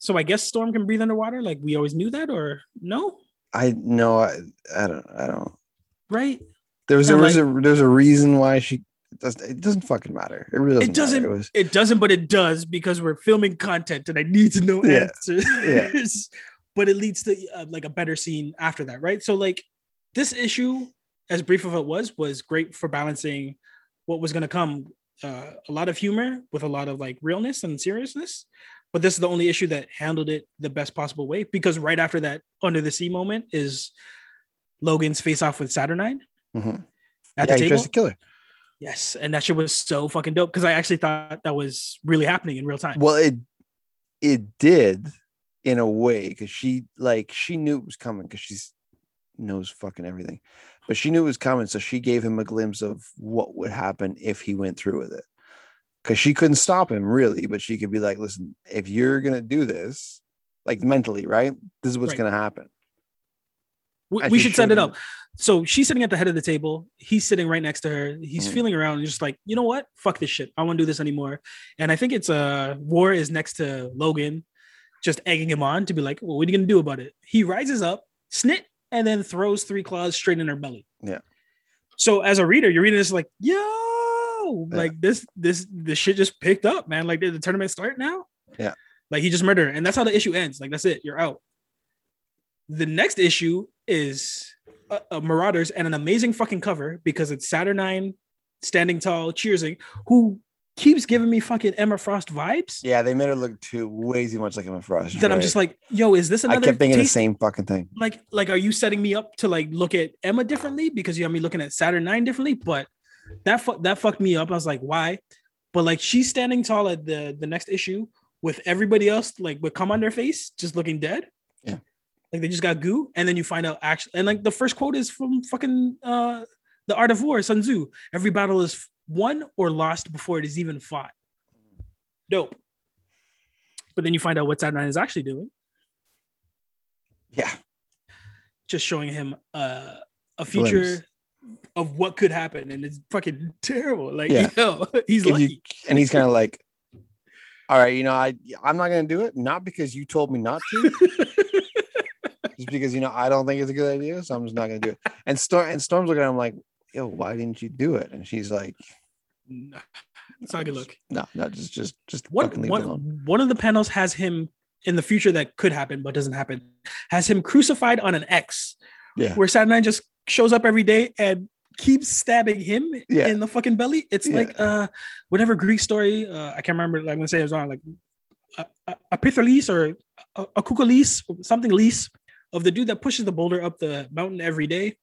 So I guess Storm can breathe underwater. Like we always knew that, or no? I no, I I don't I don't. Right? There was there was a there's a reason why she it doesn't it doesn't fucking matter. It really doesn't. It doesn't. It was It doesn't, but it does because we're filming content, and I need to know Yeah. answers. [LAUGHS] but it leads to uh, like a better scene after that, right? So like this issue, as brief of it was, was great for balancing what was going to come. Uh, a lot of humor with a lot of like realness and seriousness. But this is the only issue that handled it the best possible way because right after that under the sea moment is Logan's face off with Saturnyne Mhm. at yeah, the he table. tries to kill her. Yes, and that shit was so fucking dope because I actually thought that was really happening in real time. Well, it it did in a way because she like she knew it was coming because she's knows fucking everything, but she knew it was coming, so she gave him a glimpse of what would happen if he went through with it. Because she couldn't stop him really, but she could be like, "Listen, if you're gonna do this, like mentally, right? This is what's Right. gonna happen." We, we should set showed it up. So she's sitting at the head of the table. He's sitting right next to her. He's Mhm. feeling around and just like, you know what? Fuck this shit. I won't do this anymore. And I think it's uh War is next to Logan, just egging him on to be like, well, what are you gonna do about it? He rises up, snit, and then throws three claws straight in her belly. Yeah. So as a reader, you're reading this like, yo, Yeah. like this, this, this shit just picked up, man. Like did the tournament start now? Yeah. Like he just murdered her. And that's how the issue ends. Like that's it. You're out. The next issue is uh, uh, Marauders and an amazing fucking cover because it's Saturnyne standing tall, cheersing, who keeps giving me fucking Emma Frost vibes. Yeah, they made her look too way too much like Emma Frost. That I'm just like, yo, is this another? I kept thinking the same fucking thing. like like are you setting me up to like look at Emma differently because you have me looking at Saturnyne differently but that fu- that fucked me up. I was like why? But like she's standing tall at the the next issue with everybody else like with come on their face just looking dead. Yeah. like they just got goo and then you find out actually and like the first quote is from fucking uh the art of war Sun Tzu. Every battle is won or lost before it is even fought. Dope. But then you find out what 9 is actually doing. Yeah, just showing him uh, a future Glimpse. Of what could happen, and it's fucking terrible. Like, Yeah. [LAUGHS] yo, he's And, you- and he's kind of like, "All right, you know, I I'm not gonna do it, not because you told me not to, [LAUGHS] just because you know I don't think it's a good idea, so I'm just not gonna do it." And Storm and Storm's looking at him like, "Yo, why didn't you do it?" And she's like, it's not a good look. "No, no, just just just One, fucking leave it alone." one, one of the panels has him in the future that could happen but doesn't happen. Has him crucified on an X, Yeah, where Saturn just shows up every day and keeps stabbing him Yeah. in the fucking belly. It's Yeah. like uh whatever Greek story. Uh, I can't remember. Like, I'm gonna say it was on like a, a, a or a, a Kukalis, something lease of the dude that pushes the boulder up the mountain every day.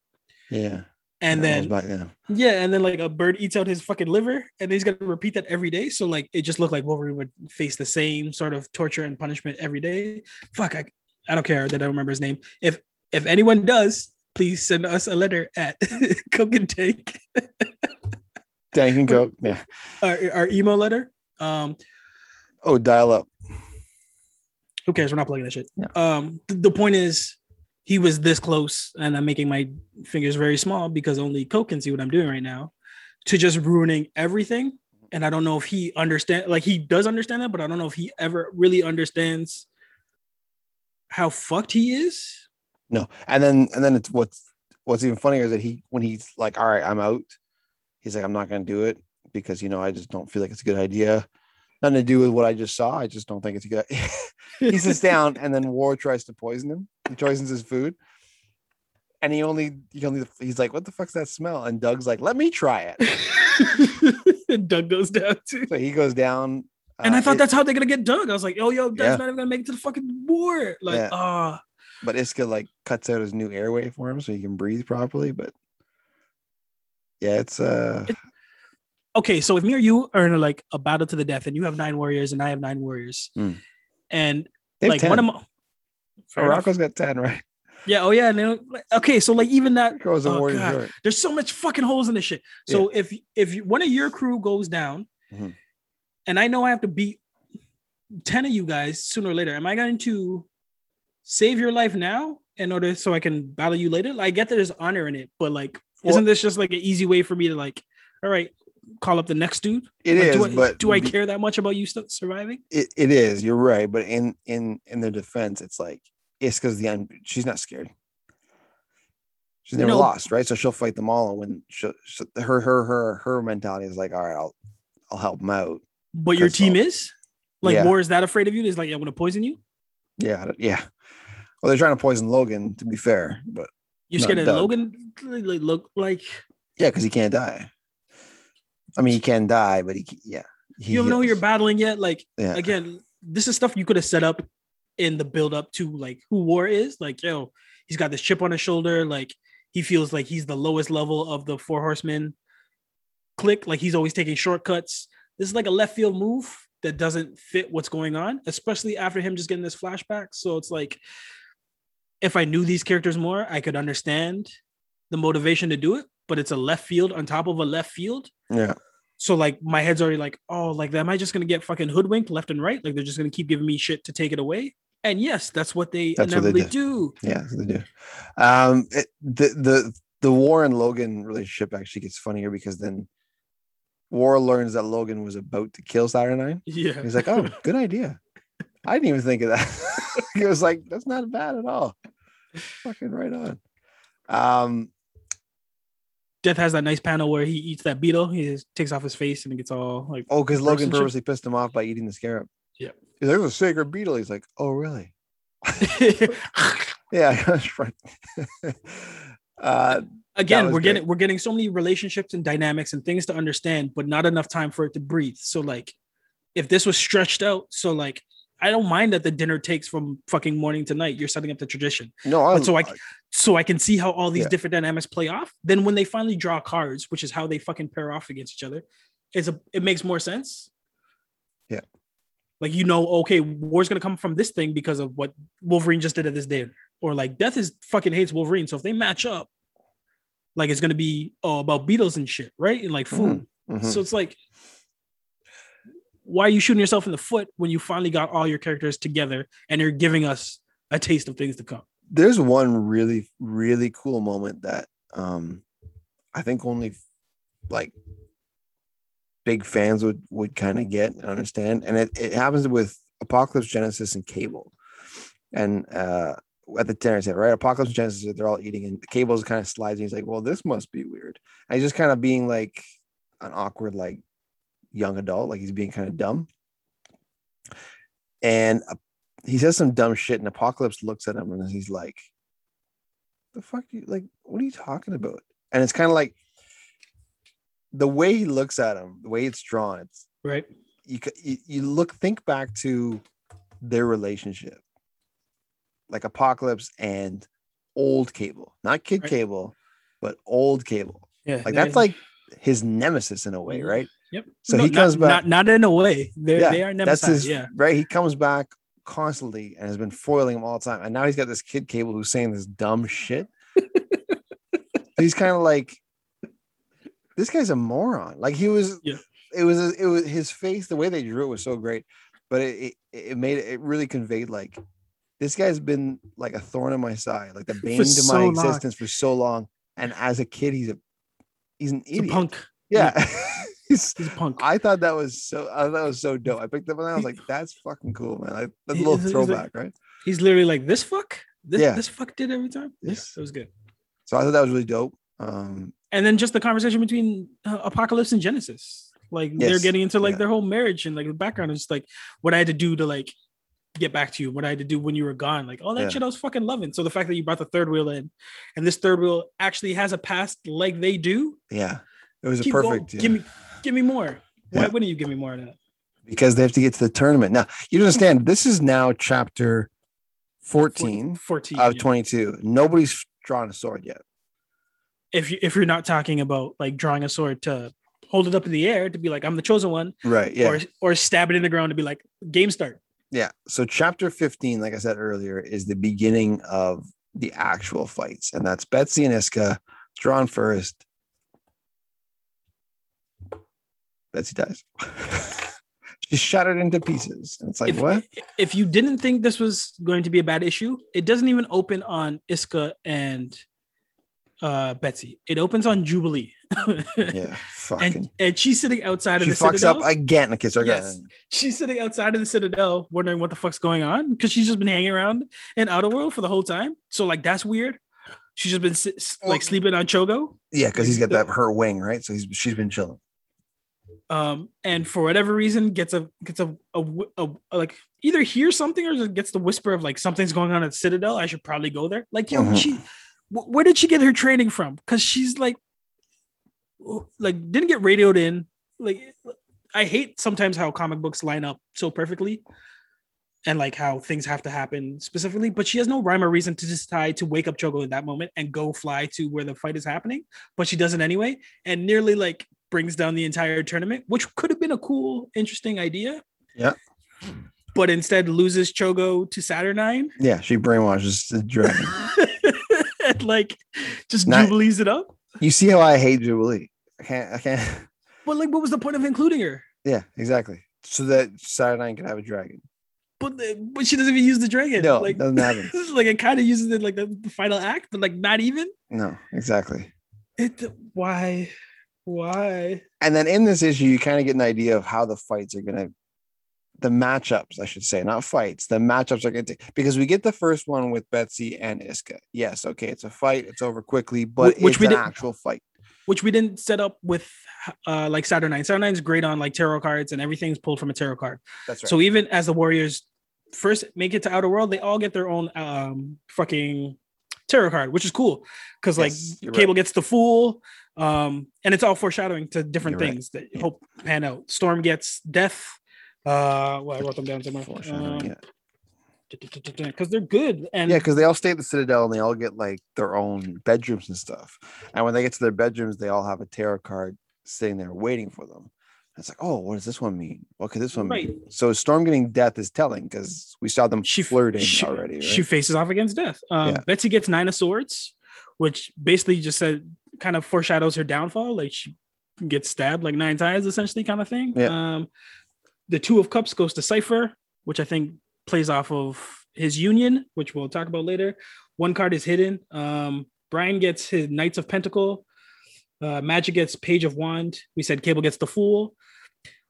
yeah. And then back then. yeah, and then like a bird eats out his fucking liver, and he's gonna repeat that every day. So like it just looked like Wolverine would face the same sort of torture and punishment every day. Fuck, I, I don't care that I don't remember his name. If if anyone does, please send us a letter at [LAUGHS] Coke and Take, Dank [LAUGHS] and Coke. Yeah. our, our email letter. Um, Oh, dial up. who cares? We're not plugging that shit. Yeah. Um, th- the point is, he was this close, and I'm making my fingers very small because only Coke can see what I'm doing right now, to just ruining everything. And I don't know if he understand, like he does understand that, but I don't know if he ever really understands how fucked he is. No, and then and then it's what's what's even funnier is that he when he's like, "All right, I'm out," he's like, "I'm not gonna do it because you know I just don't feel like it's a good idea." Nothing to do with what I just saw. I just don't think it's a good. [LAUGHS] he sits down, and then War tries to poison him. He poisons his food, and he only he only he's like, "What the fuck's that smell?" And Doug's like, "Let me try it." [LAUGHS] and Doug goes down too. So he goes down, And I uh, thought it- that's how they're gonna get Doug. I was like, oh yo, Doug's Yeah. not even gonna make it to the fucking war. Like, Yeah. ah, but Isca like cuts out his new airway for him so he can breathe properly. But yeah, it's uh It- okay, so if me or you are in a, like a battle to the death, and you have nine warriors and I have nine warriors, Hmm. and like 10. one of my. Arakko's got 10, right? yeah, oh yeah, and then, okay, so like even that, Goes a Oh, warrior God. there's so much fucking holes in this shit. So if if one of your crew goes down, Mhm. and I know I have to beat ten of you guys sooner or later, am I going to save your life now in order so I can battle you later? Like, I get that there's honor in it, but like, Well- isn't this just like an easy way for me to like, all right, call up the next dude? It Like, is, do I, but do I care that much about you still surviving? It, it is. You're right, but in in in their defense, it's like Isca's the un- she's not scared. She's never No. lost, right? So she'll fight them all, and when she'll, she her her her her mentality is like, all right, I'll I'll help them out. But your Because team so- is like Yeah. war is that afraid of you? Is like I'm gonna poison you. Yeah, yeah. Well, they're trying to poison Logan, to be fair, but You're scared of Logan? Like, look like yeah, because he can't die. I mean, he can die, but he yeah. He you don't know who you're battling yet. Like Yeah, again, this is stuff you could have set up in the build up to like who War is. Like, yo, he's got this chip on his shoulder. Like, he feels like he's the lowest level of the four horsemen. Click, like he's always taking shortcuts. This is like a left field move that doesn't fit what's going on, especially after him just getting this flashback. So it's like, if I knew these characters more, I could understand the motivation to do it. But it's a left field on top of a left field. yeah. So like my head's already like, oh, like am I just gonna get fucking hoodwinked left and right? Like they're just gonna keep giving me shit to take it away. And yes, that's what they That's what they inevitably do. Yeah, they do. Um, it, the the the War and Logan relationship actually gets funnier because then War learns that Logan was about to kill Saturnyne. Yeah. He's like, "Oh, good idea." [LAUGHS] I didn't even think of that. [LAUGHS] he was like, "That's not bad at all." Fucking right on. Um, Death has that nice panel where he eats that beetle. He just takes off his face and it gets all like oh, because Logan purposely pissed him off by eating the scarab. Yeah. He's like, "There's a sacred beetle." He's like, "Oh, really?" [LAUGHS] Yeah, [LAUGHS] that's right. [LAUGHS] uh, again we're getting we're getting so many relationships and dynamics and things to understand but not enough time for it to breathe so like if this was stretched out so like i don't mind that the dinner takes from fucking morning to night. You're setting up the tradition. No, I, But so I so i can see how all these Yeah. different dynamics play off. Then when they finally draw cards which is how they fucking pair off against each other it's a it makes more sense. Yeah. like you know okay war's gonna come from this thing because of what wolverine just did at this day or like death is fucking hates wolverine so if they match up like it's gonna be oh about beetles and shit right? And like food. Mhm. so it's like why are you shooting yourself in the foot when you finally got all your characters together and you're giving us a taste of things to come there's one really really cool moment that um i think only like big fans would would kind of get and understand and it, it happens with apocalypse genesis and cable and uh at the dinner table, right? Apocalypse Genesis, they're all eating, and Cable's kind of slides. And he's like, "Well, this must be weird." And he's just kind of being like an awkward, like young adult, like he's being kind of dumb. And uh, he says some dumb shit, and Apocalypse looks at him and he's like, "The fuck you like? What are you talking about?" And it's kind of like the way he looks at him, the way it's drawn. It's right you, you you look think back to their relationship, like Apocalypse and old Cable, not Kid Right. Cable, but old Cable. yeah Like that's like his nemesis in a way, Mhm. right? Yep so No, he not- comes back- not, not in a way They're, yeah, they are never that's his yeah right. He comes back constantly and has been foiling him all the time, and now he's got this kid Cable who's saying this dumb shit. [LAUGHS] he's kind of like, this guy's a moron. Like he was. Yeah. It was. It was his face. The way they drew it was so great, but it it, it made it, really conveyed like. This guy's been like a thorn in my side, like the bane to so my long. existence for so long. And as a kid, he's a he's an he's a idiot. punk Yeah. [LAUGHS] he's, he's a punk I thought that was so. I thought that was so dope. I picked up and I was like, "That's fucking cool, man!" Like that's a little he's- he's like- throwback, right? he's literally like this fuck this Yeah. this fuck did every time yes it was good So I thought that was really dope. Um, and then just the conversation between uh, apocalypse and genesis like they're getting into like yeah. their whole marriage and like the background is like what i had to do to like get back to you what i had to do when you were gone like all that Yeah. shit i was fucking loving so the fact that you brought the third wheel in and this third wheel actually has a past like they do yeah, it was a going. perfect. yeah. give me give me more why Yeah. wouldn't you give me more of that because they have to get to the tournament. Now you don't understand this is now chapter 14 14 out of yeah. 22. Nobody's drawn a sword yet. if you if you're not talking about like drawing a sword to hold it up in the air to be like I'm the chosen one, Right. Yeah. or or stab it in the ground to be like game start. yeah. So chapter 15, like I said earlier, is the beginning of the actual fights. And that's Betsy and Isca drawn first. Betsy dies. [LAUGHS] She's shattered into pieces. And it's like, if, what? If you didn't think this was going to be a bad issue, it doesn't even open on Isca and uh Betsy. It opens on Jubilee. [LAUGHS] Yeah. Fucking. and and she's sitting outside of she the fucks citadel. up again. Okay, so again. Yes. she's sitting outside of the citadel wondering what the fuck's going on because she's just been hanging around in outer world for the whole time so like that's weird she's just been si- s- Well- like sleeping on Shogo Yeah, because he's got that her wing, right? So he's she's been chilling. Um and for whatever reason gets a gets a, a, a- a- like either hears something or just gets the whisper of like something's going on at citadel. I should probably go there. Like yo Mhm. she wh- where did she get her training from? Because she's like like didn't get radioed in. Like i hate sometimes how comic books line up so perfectly and like how things have to happen specifically but she has no rhyme or reason to decide to wake up Shogo in that moment and go fly to where the fight is happening but she does it anyway. And nearly like brings down the entire tournament which could have been a cool interesting idea Yeah. but instead loses Shogo to Saturnyne Yeah, she brainwashes the dragon. and [LAUGHS] like just Not- jubilees it up you see how I hate Jubilee. I can't I can't but like what was the point of including her Yeah, exactly. So that Saturnyne can have a dragon. but uh, but she doesn't even use the dragon No, like doesn't happen. [LAUGHS] like it kind of uses it like the, the final act but like not even No, exactly. it why why And then in this issue, you kind of get an idea of how the fights are gonna the matchups, I should say, not fights. The matchups are going to because we get the first one with Betsy and Isca. Yes, okay, it's a fight. It's over quickly, but which it's we an didn't- actual fight. which we didn't set up with uh like Saturnyne. Saturnyne's great on like tarot cards and everything's pulled from a tarot card. That's right. So even as the Warriors first make it to Outer World, they all get their own um fucking tarot card, which is cool because like Yes, Cable right. gets the Fool, um, and it's all foreshadowing to different You're right. things that Yeah. hope pan out. Storm gets Death. Uh, well, I wrote them down somewhere. Foreshadowing, yeah. Because they're good and Yeah, because they all stay at the Citadel and they all get like their own bedrooms and stuff. And when they get to their bedrooms, they all have a tarot card sitting there waiting for them. It's like, oh, what does this one mean? What could this one Right. mean? So Storm getting death is telling because we saw them she flirting she, already. Right? She faces off against death. Um, Yeah. Betsy gets nine of swords, which basically just said kind of foreshadows her downfall. Like she gets stabbed like nine times, essentially, kind of thing. Yeah. Um, the two of cups goes to Cypher, which I think plays off of his union, which we'll talk about later. One card is hidden. Um, Brian gets his Knights of Pentacle. Uh, Magik gets Page of Wand. We said Cable gets the Fool.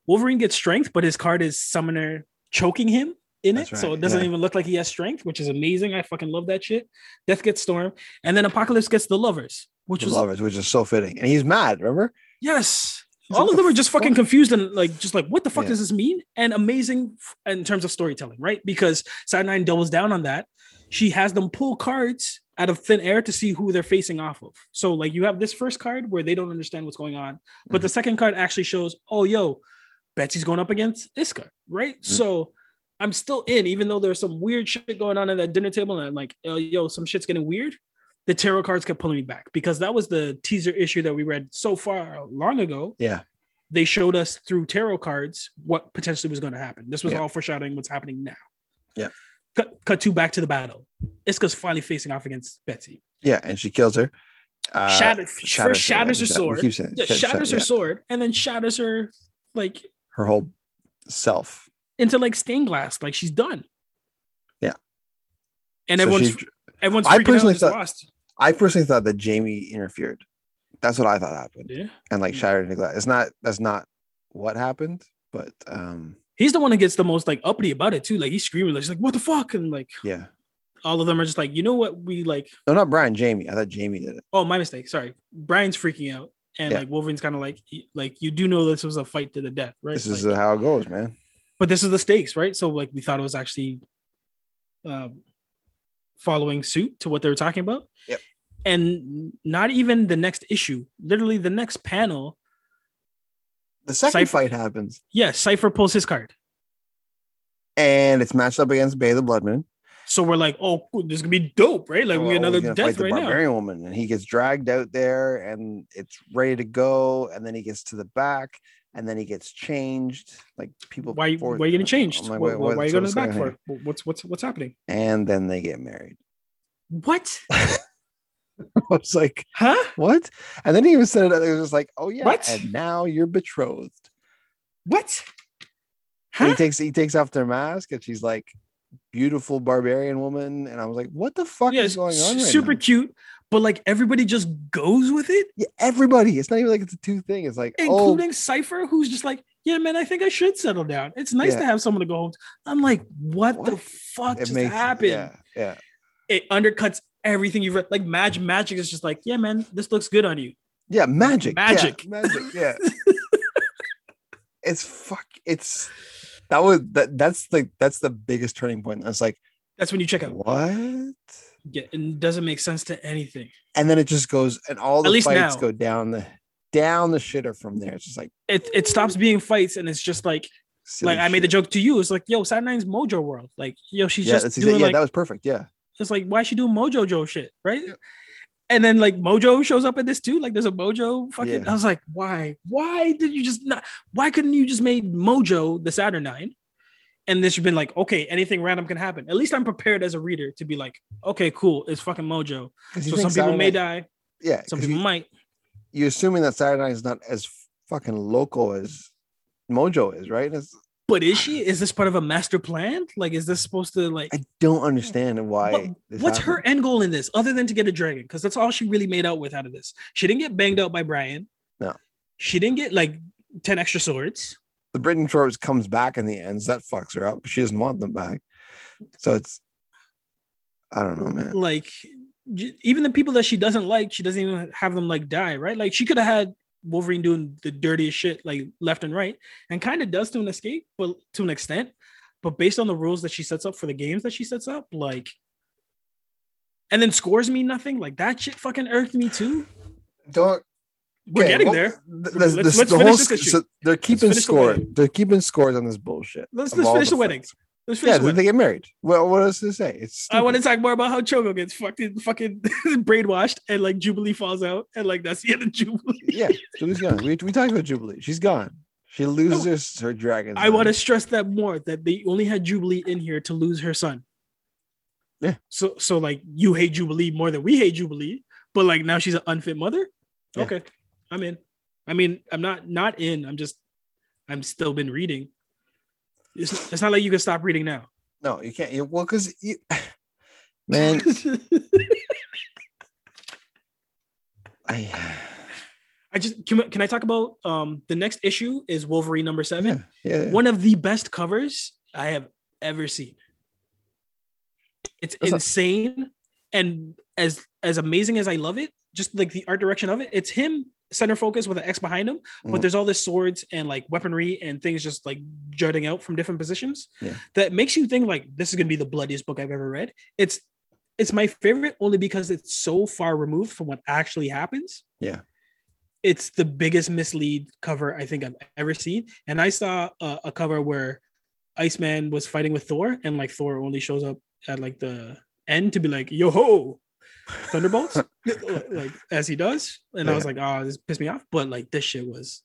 Wolverine gets Strength, but his card is Summoner choking him in That's it, so it doesn't yeah. even look like he has strength, which is amazing. I fucking love that shit. Death gets Storm, and then Apocalypse gets the Lovers, which The was lovers, which is so fitting. And he's mad, remember? yes. He's All like, of them "The are just fucking fuck?" confused and like just like what the fuck Yeah. does this mean? And amazing in terms of storytelling, right? Because Side Nine doubles down on that. She has them pull cards out of thin air to see who they're facing off of. So like you have this first card where they don't understand what's going on, but Mm-hmm. the second card actually shows, oh yo, Betsy's going up against Isca, right? Mm-hmm. So I'm still in, even though there's some weird shit going on at that dinner table, and I'm like, oh, yo, some shit's getting weird. The tarot cards kept pulling me back because that was the teaser issue that we read so far long ago. Yeah. They showed us through tarot cards what potentially was going to happen. This was Yeah. all foreshadowing what's happening now. Yeah. Cut, cut two back to the battle. Isca's finally facing off against Betsy. Yeah, and she kills her. Uh, Shatter, shatters first shatters her sword. saying Yeah, shat- shatters shat- her sword, and then shatters her like her whole self. Into like stained glass, like she's done. Yeah. And So everyone's she- everyone's I personally thought- lost. I personally thought that Jamie interfered. That's what I thought happened. Yeah. And like shattered into glass. It's not that's not what happened, but um He's the one that gets the most like uppity about it too. Like he's screaming, like, like, what the fuck? And like yeah. all of them are just like, you know what? We like, No, not Brian, Jamie. I thought Jamie did it. oh, my mistake. Sorry. Brian's freaking out. And Yeah. like Wolverine's kind of like, like, you do know this was a fight to the death, right? This is how it goes, man. But this is the stakes, right? So like we thought it was actually um, following suit to what they were talking about. Yep. And not even the next issue, literally the next panel. The second Cypher- fight happens, Yeah, Cypher pulls his card. and it's matched up against Bei the Blood Moon. So we're like, oh, this is gonna be dope, right? Like we Oh, get another death fight the right now. barbarian woman, and he gets dragged out there, and it's ready to go, and then he gets to the back, and then he gets changed. Like people, Why, why are you getting changed? like, why, why, why are you going to the back for? What's what's what's happening? And then they get married. What? [LAUGHS] I was like, Huh? what? And then he even said it. It was just like, oh yeah, What? and now you're betrothed. What? Huh? He takes he takes off their mask, and she's like, beautiful barbarian woman, and I was like, what the fuck Yeah, is going on? Right super now? cute, but like everybody just goes with it, Yeah, everybody. It's not even like it's a two thing. It's like, oh, including Cypher, who's just like, yeah, man, I think I should settle down. It's nice Yeah. to have someone to go home. to." I'm like, what, the fuck it just makes happened? Yeah, yeah. It undercuts everything you've read. Like Magik, Magik is just like, yeah, man, this looks good on you. Yeah, Magik. yeah, Magik. Magik. Yeah. [LAUGHS] [LAUGHS] it's fuck. It's that was that. That's like that's the biggest turning point. I was like That's when you check out. what? Yeah, it doesn't make sense to anything. And then it just goes, and all the least fights now. go down the down the shitter from there. It's just like It it stops being fights and it's just like like I made the joke to you. It's like, yo, Saturn's Mojo World. Like, yo, she's Yeah, just doing yeah, like that was perfect. Yeah, it's like why is she doing Mojo Joe shit, right? Yeah. And then like Mojo shows up in this too. Like there's a Mojo fucking. Yeah. I was like, why? Why did you just not? Why couldn't you just made Mojo the Saturnyne? And this should been like, okay, anything random can happen. At least I'm prepared as a reader to be like, okay, cool, it's fucking Mojo. So some people may die, Yeah, Some people you, might. you're assuming that Saturnyne is not as fucking local as Mojo is, right? It's, But is she? Is this part of a master plan? Like, is this supposed to like? I don't understand why. What's her end goal in this other than to get a dragon? Because that's all she really made out with out of this. She didn't get banged out by Brian. No. She didn't get like 10 extra swords. The Britain Shorts comes back in the ends, that fucks her up. She doesn't want them back. So it's I don't know, man. Like even the people that she doesn't like, she doesn't even have them like die, right? Like she could have had Wolverine doing the dirtiest shit like left and right, and kind of does to an escape, but to an extent. But based on the rules that she sets up for the games that she sets up, like and then scores me nothing, like that shit fucking irked me too. Don't We're okay, getting well, there. th- Let's- this- let's the finish whole this issue. so they're keeping the score. wedding. They're keeping scores on this bullshit. Let's let's finish the wedding. fights. Let's finish Yeah, the wedding. they get married. Well, what else to say? It's I want to talk more about how Shogo gets fucking fucking [LAUGHS] brainwashed and like Jubilee falls out and like that's the end of Jubilee. Yeah, Julie's gone. We, we talked about Jubilee. She's gone. She loses her dragon. I want to stress that more that they only had Jubilee in here to lose her son. Yeah. So so like you hate Jubilee more than we hate Jubilee, but like now she's an unfit mother. Yeah. Okay, I'm in. I mean, I'm not not in. I'm just I'm still been reading. It's, it's not like you can stop reading now. No, you can't. You, well, because you, man, [LAUGHS] I I just can, can I talk about um the next issue is Wolverine number seven. yeah, yeah. one of the best covers I have ever seen. It's That's not- insane, and as as amazing as I love it, just like the art direction of it, it's him center focus with an X behind him, but Mhm. there's all this swords and like weaponry and things just like jutting out from different positions. Yeah. That makes you think like this is gonna be the bloodiest book I've ever read. It's it's my favorite only because it's so far removed from what actually happens. Yeah. It's the biggest mislead cover I think I've ever seen. And I saw a, a cover where Iceman was fighting with Thor, and like Thor only shows up at like the end to be like, yo ho, Thunderbolts, [LAUGHS] like as he does. And I was like, oh, this pissed me off. But like this shit was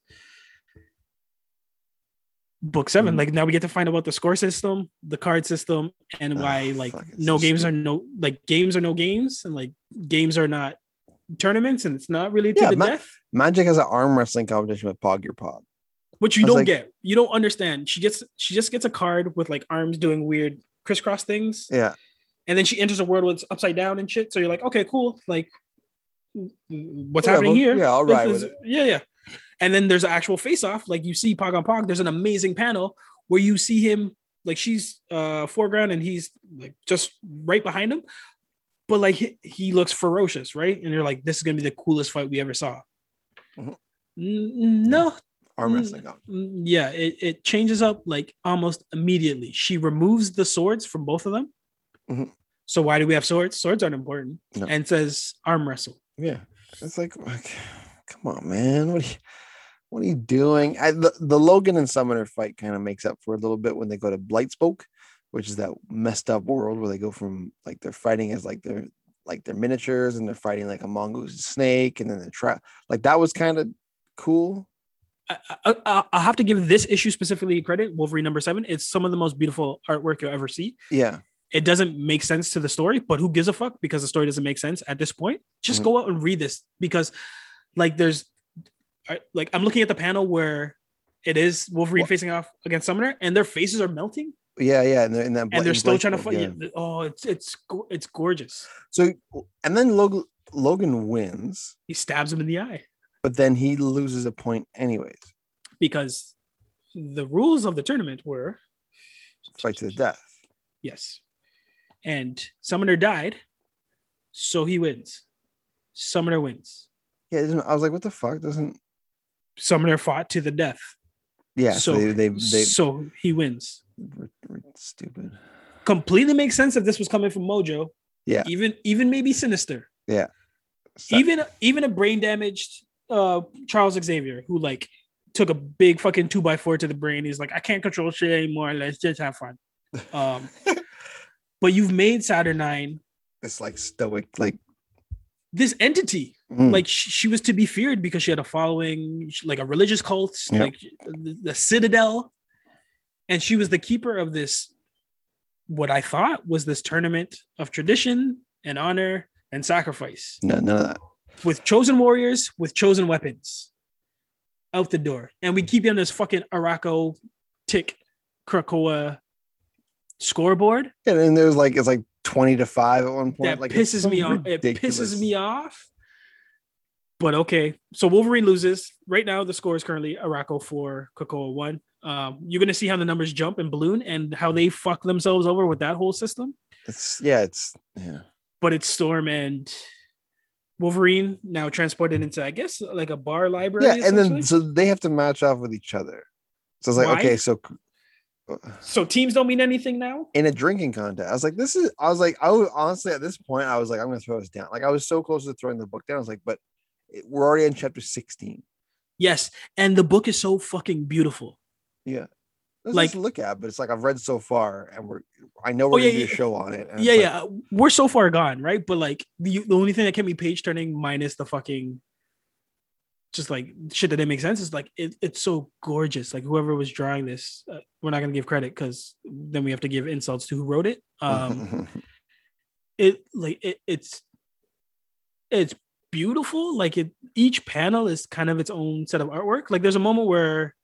book 7 Mhm. Like now we get to find out about the score system, the card system, and Ah, why like fuck, no games stupid. are no like games are no games, and like games are not tournaments, and it's not really to Yeah, the ma- death. Magik has an arm wrestling competition with Pogg Ur-Pogg. Which you don't like- get. You don't understand. She gets she just gets a card with like arms doing weird crisscross things, Yeah, and then she enters a world where it's upside down and shit. So you're like, okay, cool. Like, what's Yeah, happening well, here? yeah, I'll ride with it. Yeah, yeah. And then there's an actual face off. Like you see Pogg Ur-Pogg. There's an amazing panel where you see him like she's uh foreground and he's like just right behind him. But like he, he looks ferocious, right? And you're like, this is gonna be the coolest fight we ever saw. Mhm. No, arm Mm, wrestling. comp- Mm, yeah it, it changes up like almost immediately she removes the swords from both of them Mhm. so why do we have swords swords aren't important No. and says arm wrestle Yeah, it's like, like, come on, man. What are you, what are you doing? I, the, the Logan and Summoner fight kind of makes up for a little bit when they go to Blightspoke, which is that messed up world where they go from like they're fighting as like they're like they're miniatures and they're fighting like a mongoose snake and then they're tra- like that was kind of cool. I, I, I have to give this issue specifically credit. Wolverine number seven. It's some of the most beautiful artwork you'll ever see. Yeah. It doesn't make sense to the story, but who gives a fuck? Because the story doesn't make sense at this point. Just Mhm. go out and read this because, like, there's, like, I'm looking at the panel where it is Wolverine What? facing off against Summoner, and their faces are melting, Yeah, yeah, and they're in that and they're still trying to fight. Yeah, Oh, it's it's it's gorgeous. So and then Logan Logan wins, He stabs him in the eye but then he loses a point anyways. because the rules of the tournament were Fight to the death. Yes. And Summoner died, so he wins. Summoner wins. Yeah, I was like, what the fuck? Doesn't Summoner fought to the death, yeah? So, So- they they they so he wins. stupid. Completely makes sense if this was coming from Mojo. Yeah. Even even maybe Sinister. So- Even even a brain damaged uh Charles Xavier who like took a big fucking two by four to the brain. He's like, I can't control shit anymore. Let's just have fun. Um, [LAUGHS] but you've made Saturnyne this like stoic like this entity. Mm, like sh- she was to be feared because she had a following like a religious cult Yep. like the, the citadel. And she was the keeper of this what i thought was this tournament of tradition and honor and sacrifice. No none of that. with chosen warriors with chosen weapons out the door. And we keep you on this fucking Arakko tick krakoa scoreboard and there's like it's like twenty to five at one point. that like pisses so me off. It pisses me off. But okay, so Wolverine loses. Right now, the score is currently Arakko four, Krakoa one. Um, you're gonna see how the numbers jump and balloon and how they fuck themselves over with that whole system. It's yeah, it's yeah. But it's Storm and Wolverine now transported into, I guess, like a bar library. Yeah, and then so they have to match off with each other. So it's like, Why? okay, so so teams don't mean anything now. in a drinking contest, I was like, this is I was like, I was honestly at this point, I was like, I'm gonna throw this down. Like I was so close to throwing the book down. I was like, but it, we're already in chapter 16. Yes, and the book is so fucking beautiful. Yeah. There's Like- like to look at, but it's like I've read so far and we're I know oh, we're Oh, yeah, gonna do a show on it. yeah, it's yeah, we're so far gone, right? But like the the only thing that can be page turning minus the fucking just like shit that didn't make sense is like it, it's so gorgeous. Like whoever was drawing this, uh, we're not gonna give credit because then we have to give insults to who wrote it. Um, [LAUGHS] it like it, it's it's beautiful. Like it, each panel is kind of its own set of artwork. Like there's a moment where,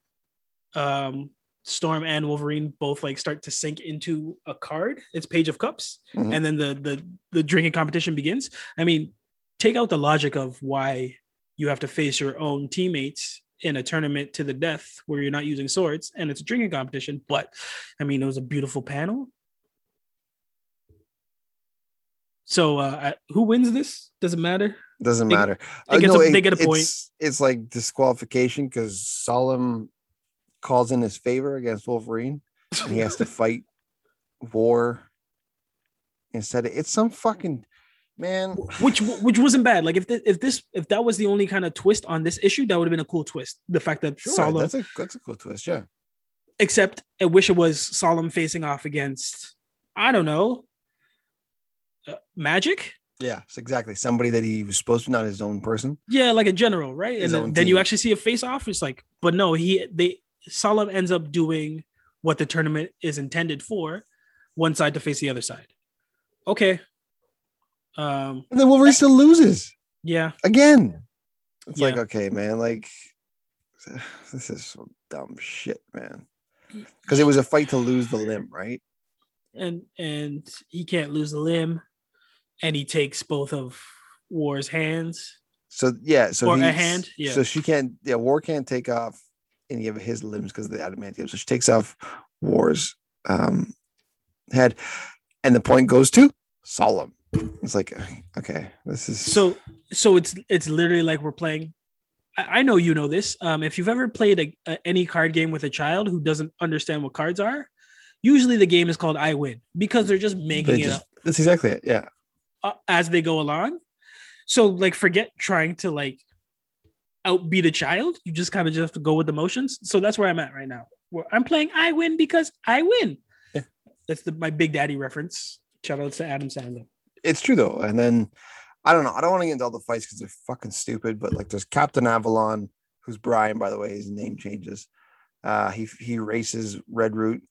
um, Storm and Wolverine both like start to sink into a card. It's Page of Cups, Mhm. and then the the the drinking competition begins. I mean, take out the logic of why you have to face your own teammates in a tournament to the death where you're not using swords and it's a drinking competition. But I mean, it was a beautiful panel. So, uh, who wins this? Doesn't matter. Doesn't They- matter. they get a- they get a point. It's, it's like disqualification because Solem calls in his favor against Wolverine and he has to [LAUGHS] fight war instead. Of, it's some fucking man. which which wasn't bad. Like if th- if this if that was the only kind of twist on this issue, that would have been a cool twist. The fact that Sure, Solem, that's a that's a cool twist. Yeah. except I wish it was Solem facing off against I don't know, uh, Magik. Yeah, it's exactly somebody that he was supposed to not his own person. Yeah, like a general, right? His and then, then you actually see a face off. It's like, but no, he they Solem ends up doing what the tournament is intended for, one side to face the other side. Okay. Um. And then Wolverine still loses Yeah. again. It's like okay, man. Like [SIGHS] this is some dumb shit, man. Because it was a fight to lose the limb, right? and and he can't lose the limb, and he takes both of War's hands. So yeah, so Or a hand, yeah. So she can't. Yeah, War can't take off any of his limbs because of the adamantium. So she takes off War's um, head, and the point goes to Solem. It's like okay, this is So so it's it's literally like we're playing. I, I know you know this. Um, if you've ever played a, a, any card game with a child who doesn't understand what cards are, usually the game is called I win because they're just making they it just- up that's exactly it. Yeah, uh, as they go along. So like forget trying to like outbeat a child. You just kind of just have to go with the motions. So that's where I'm at right now. Where I'm playing I win because I win. Yeah. That's the my Big Daddy reference. Shout out to Adam Sandler. It's true though. And then I don't know. I don't want to get into all the fights because they're fucking stupid. But like, there's Captain Avalon, who's Brian, by the way. His name changes. Uh, he he races Red Root.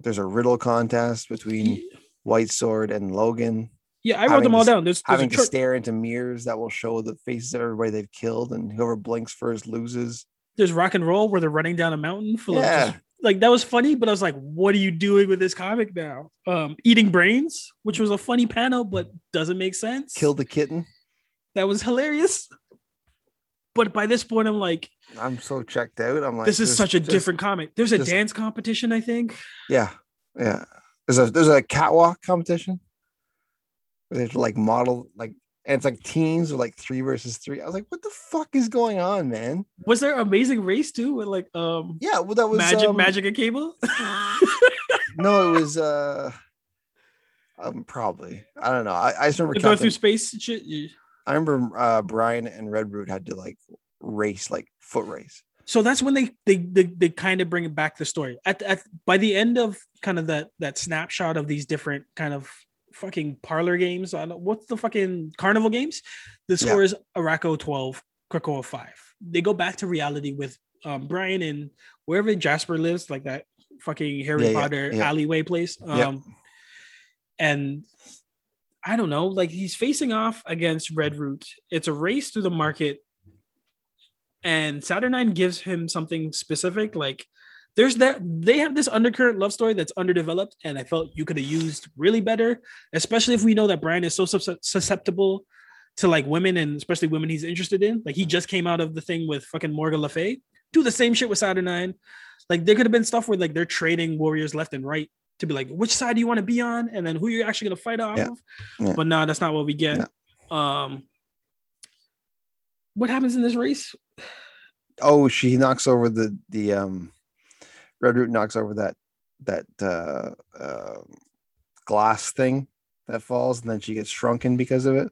There's a riddle contest between White Sword and Logan. Yeah, I wrote them all to- down. There's, there's having to chart- stare into mirrors that will show the faces of everybody they've killed, and whoever blinks first loses. there's rock and roll where they're running down a mountain full of Yeah. Like that was funny, but I was like, what are you doing with this comic now? Um, eating brains, which was a funny panel, but doesn't make sense. Kill the kitten. that was hilarious. But by this point, I'm like, I'm so checked out. I'm like, this is such a just- different comic. There's a just- dance competition, I think. Yeah, yeah. There's a there's a catwalk competition where they have to like model like, and it's like teams or like three versus three. I was like, what the fuck is going on, man? Was there Amazing Race too with like um Yeah, well, that was Magik um, Magik and Cable? [LAUGHS] No, it was uh, um, probably I don't know. I, I just remember They go through space and shit. Yeah. I remember uh Brian and Red Root had to like race like foot race. so that's when they they they, they kind of bring it back the story at, at by the end of kind of that that snapshot of these different kind of fucking parlor games I don't, what's the fucking carnival games the Yeah. score is Arakko 12 krakoa 5 they go back to reality with um brian and wherever jasper lives like that fucking harry Yeah, yeah, potter yeah. alleyway place um Yeah. and i don't know like he's facing off against red root it's a race through the market and Saturnyne gives him something specific. Like there's that they have this undercurrent love story that's underdeveloped, and I felt you could have used really better, especially if we know that Brian is so susceptible to like women and especially women he's interested in. Like he just came out of the thing with fucking Morgan Le Fay. Do the same shit with Saturnyne. Like there could have been stuff where like they're trading warriors left and right to be like, which side do you want to be on, and then who you're actually gonna fight off Yeah. of. Yeah. But no, that's not what we get. Um, what happens in this race? Oh, she knocks over the the um, Red Root knocks over that that uh, uh glass thing that falls, and then she gets shrunken because of it.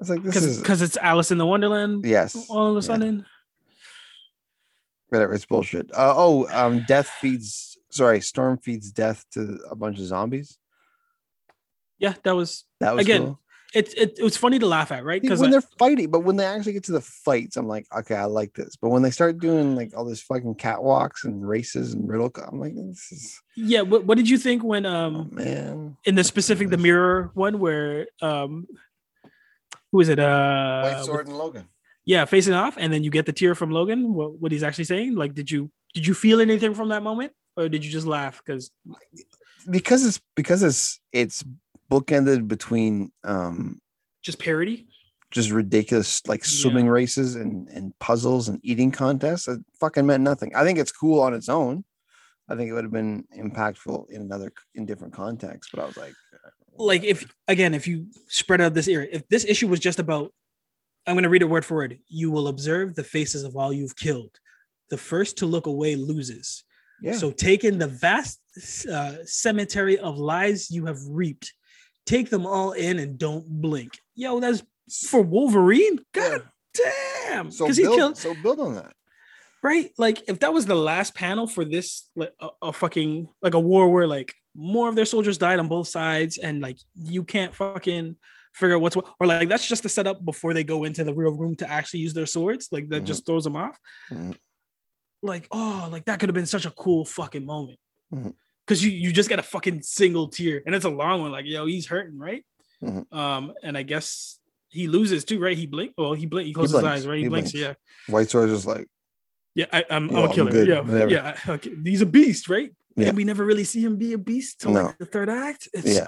It's like this because is because it's Alice in the Wonderland. yes, All of a yeah. sudden, whatever. It's bullshit. Uh, oh, um, death feeds. Sorry, storm feeds death to a bunch of zombies. yeah, that was That was Again, cool. It. It, it was funny to laugh at, right? Because when they're fighting, but when they actually get to the fights, I'm like, okay, I like this. But when they start doing like all this fucking catwalks and races and riddle, I'm like, this is yeah, what, what did you think when oh um man. in the specific the mirror one where um who is it uh White Sword and Logan. yeah facing off and then you get the tear from Logan what, what he's actually saying like did you did you feel anything from that moment or did you just laugh because because it's because it's it's bookended between um just parody? just ridiculous like Yeah. swimming races and and puzzles and eating contests. It fucking meant nothing. I think it's cool on its own. I think it would have been impactful in another in different contexts but i was like like if again if you spread out this area if this issue was just about i'm going to read it word for word you will observe the faces of all you've killed. The first to look away loses. Yeah. So take in the vast uh, cemetery of lies you have reaped take them all in and don't blink. Yo that's for wolverine? God damn. So because he build, killed so build on that. Right? Like if that was the last panel for this like a, a fucking like a war where like more of their soldiers died on both sides and like you can't fucking figure out what's what or like that's just the setup before they go into the real room to actually use their swords like that Mhm. just throws them off. Mhm. like oh like that could have been such a cool fucking moment. Mhm. Because you you just got a fucking single tear and it's a long one like yo he's hurting right Mhm. um and i guess he loses too right he blink well he blink he closes his eyes right he, He blinks, blinks. yeah white sword is just like yeah, I, I'm, Yeah, I'm a I'm killer. good, Yeah, whatever. yeah. I- Okay. He's a beast, right? Yeah. And we never really see him be a beast till No. like the third act. It's, Yeah.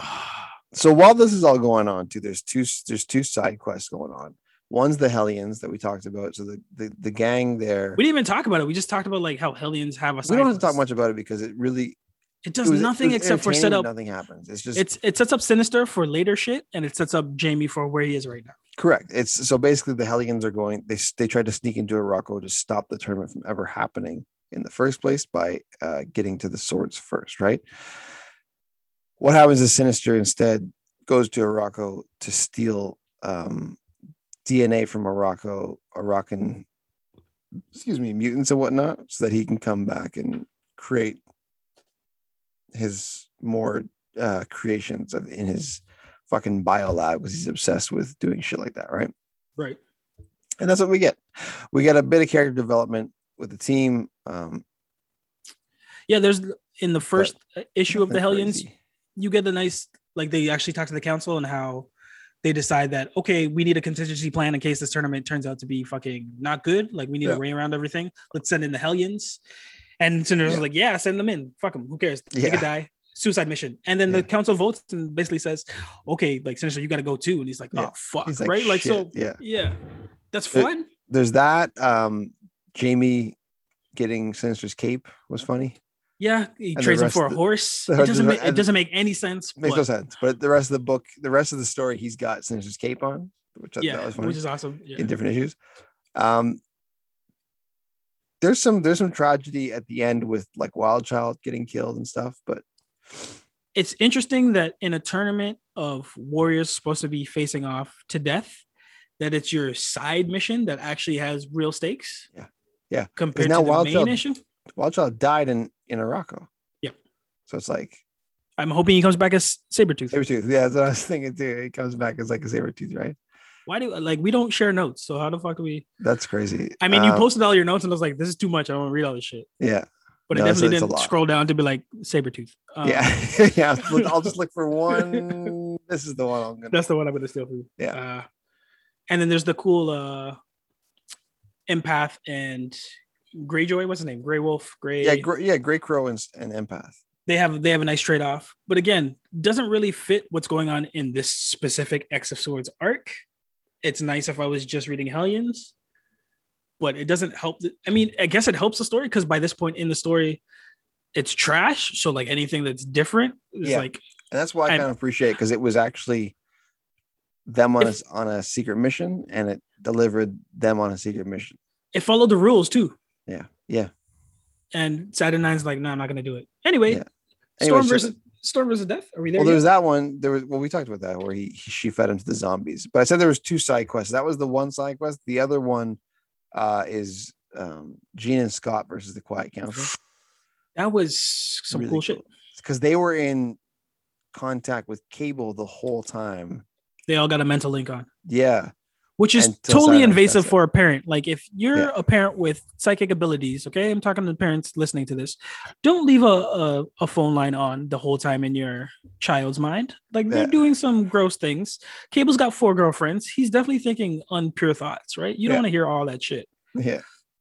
so while this is all going on too there's two there's two side quests going on one's the hellions that we talked about so the the, the gang there we didn't even talk about it. We just talked about like how Hellions have a. we don't have to talk much about it because it really It it does was- nothing was except for set up. nothing happens it's just It's it sets up Sinister for later shit, and it sets up Jamie for where he is right now. Correct. It's so basically the Hellions are going. They they tried to sneak into Morocco to stop the tournament from ever happening in the first place by uh, getting to the swords first. Right. What happens is Sinister instead goes to Morocco to steal um, DNA from Morocco, Moroccan, excuse me, mutants and whatnot, so that he can come back and create his more uh creations of in his fucking bio lab because he's obsessed with doing shit like that, right? Right. And that's what we get. We get a bit of character development with the team. Um, Yeah, there's in the first issue of the Hellions, crazy. you get a nice like they actually talk to the council and how they decide that okay, we need a contingency plan in case this tournament turns out to be fucking not good. Like we need Yeah. to ring around everything. Let's send in the Hellions. And Cinder's Yeah. like, yeah, send them in. Fuck them. Who cares? They Yeah. could die. Suicide mission. And then Yeah. the council votes and basically says, okay, like Sinister, you got to go too. And he's like, Yeah. oh fuck, He's right? Like so, yeah. yeah, that's fun. There's that. Um, Jamie getting Sinister's cape was funny. Yeah, he the trades him for a horse. [LAUGHS] It doesn't make it doesn't make any sense. Makes no but- sense. But the rest of the book, the rest of the story, he's got Sinister's cape on, which I yeah, thought was funny which is awesome. Yeah. in different issues. Um, there's some there's some tragedy at the end with like Wild Child getting killed and stuff, but it's interesting that in a tournament of warriors supposed to be facing off to death, that it's your side mission that actually has real stakes. Yeah. Yeah. Compared now to the Wild main Child- mission. Wild Child died in in Morocco. Yep. So it's like I'm hoping he comes back as Sabretooth. Yeah, that's what I was thinking too. He comes back as like a saber tooth, right? Why do like we don't share notes? So how the fuck do we? That's crazy. I mean, you Um, posted all your notes and I was like, this is too much. I don't want to read all this shit. Yeah. But No, I definitely didn't scroll down to be like Sabretooth. [LAUGHS] Um, yeah. [LAUGHS] yeah. I'll just look for [LAUGHS] one. this is the one I'm gonna That's the one I'm gonna steal from you. Yeah. Uh, and then there's the cool uh empath and Greyjoy. What's his name? Grey Wolf. Grey. Yeah, Gr- yeah, Grey Crow and, and Empath. they have they have a nice trade off, but again, doesn't really fit what's going on in this specific X of Swords arc. It's nice if I was just reading Hellions, but it doesn't help. The, I mean, I guess it helps the story because by this point in the story, it's trash. So like anything that's different is Yeah. like And that's why I And- kind of appreciate because it was actually them on a, on a secret mission and it delivered them on a secret mission. it followed the rules too. Yeah. Yeah. And Saturnyne's like, no, I'm not gonna do it. Anyway, Yeah. Storm Anyway, so- versus Storm versus Death. Are we there? Well, yet? there was that one. There was well, we talked about that where he, he she fed him to the zombies. But I said there was two side quests. That was the one side quest. The other one uh is um Jean and Scott versus the Quiet Council. that was some Really cool shit. Because they were in contact with Cable the whole time. They all got a mental link on. Yeah. Which is Until totally invasive for a parent. Like if you're Yeah. a parent with psychic abilities, okay, I'm talking to parents listening to this. Don't leave a, a, a phone line on the whole time in your child's mind. Like they're doing some gross things. Cable's got four girlfriends. He's definitely thinking unpure thoughts, right? You don't Yeah. want to hear all that shit. Yeah.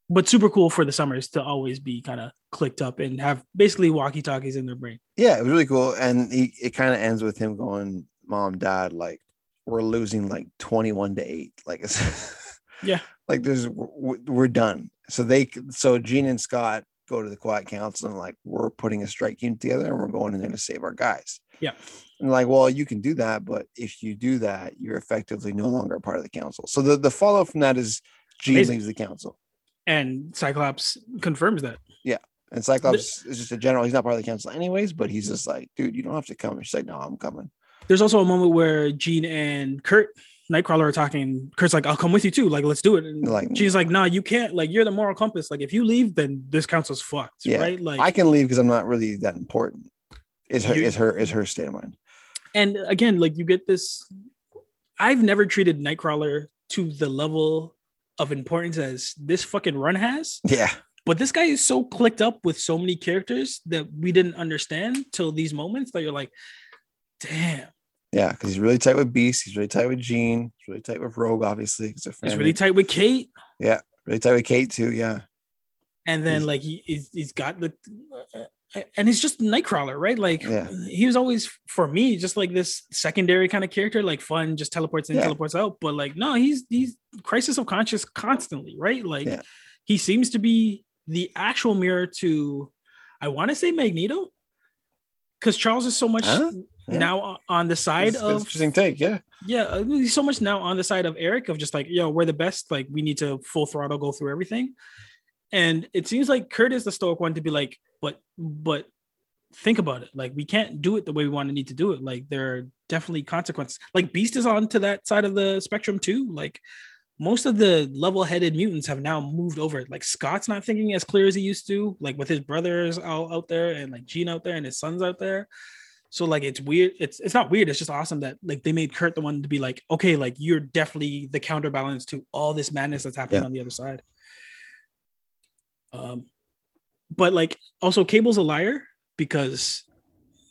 But super cool for the summers to always be kind of clicked up and have basically walkie talkies in their brain. Yeah. It was really cool. And he, it kind of ends with him going, Mom, Dad, like we're losing like 21 to 8. Like it's [LAUGHS] Yeah. like there's we're, done. So they so Jean and Scott go to the quiet council and like we're putting a strike team together and we're going in there to save our guys. Yeah. And like, well, you can do that, but if you do that, you're effectively no longer a part of the council. So the, the follow up from that is Jean Amazing. leaves the council. And Cyclops confirms that. Yeah and Cyclops is just a general. He's not part of the council anyways, but he's just like, dude, you don't have to come. And she's like, no, I'm coming. There's also a moment where Jean and Kurt Nightcrawler are talking. Kurt's like, "I'll come with you too. Like, let's do it." And like, Jean's like, "Nah, you can't. Like, you're the moral compass. Like, if you leave, then this council's fucked, Yeah. right?" Like, I can leave because I'm not really that important. Is her You- is her is her state of mind. and again, like you get this. I've never treated Nightcrawler to the level of importance as this fucking run has. Yeah. But this guy is so clicked up with so many characters that we didn't understand till these moments that you're like, damn, Yeah, because he's really tight with Beast. He's really tight with Jean. He's really tight with Rogue, obviously. He's really tight with Kate. Yeah, really tight with Kate too. Yeah, and then He's- like he he's, he's got the uh, and he's just nightcrawler right like Yeah. he was always for me just like this secondary kind of character like fun just teleports in Yeah. teleports out but like no he's he's crisis of conscious constantly right like Yeah. he seems to be the actual mirror to i want to say magneto because charles is so much Huh? Yeah. now on the side It's- of interesting take. Yeah, yeah, uh, so much now on the side of Erik of just like, yo, we're the best. Like, we need to full throttle go through everything. And it seems like Kurt is the stoic one to be like, but, but think about it. Like, we can't do it the way we want to need to do it. Like, there are definitely consequences. Like, Beast is on to that side of the spectrum too. Like, most of the level-headed mutants have now moved over. Like Scott's not thinking as clear as he used to, like with his brothers out, out there and like Jean out there and his sons out there. So like it's weird. It's it's not weird. It's just awesome that like they made Kurt the one to be like, okay, like you're definitely the counterbalance to all this madness that's happening Yeah. on the other side. Um, but like also Cable's a liar because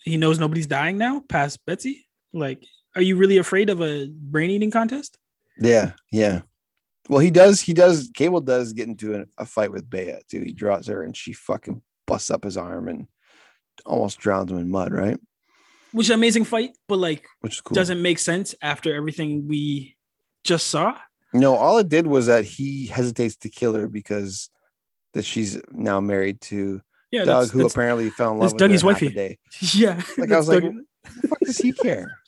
he knows nobody's dying now past Betsy. Like, are you really afraid of a brain eating contest? Yeah, yeah. Well, he does. He does. Cable does get into a, a fight with Bei too. He draws her, and she fucking busts up his arm and almost drowns him in mud. Right, Which is an amazing fight, but like which is cool. doesn't make sense after everything we just saw. No, all it did was that he hesitates to kill her because that she's now married to Yeah, Doug, that's, who that's- apparently fell in love with Dougie's her half a wifey. day. [LAUGHS] yeah. Like I was like, what the fuck does he care?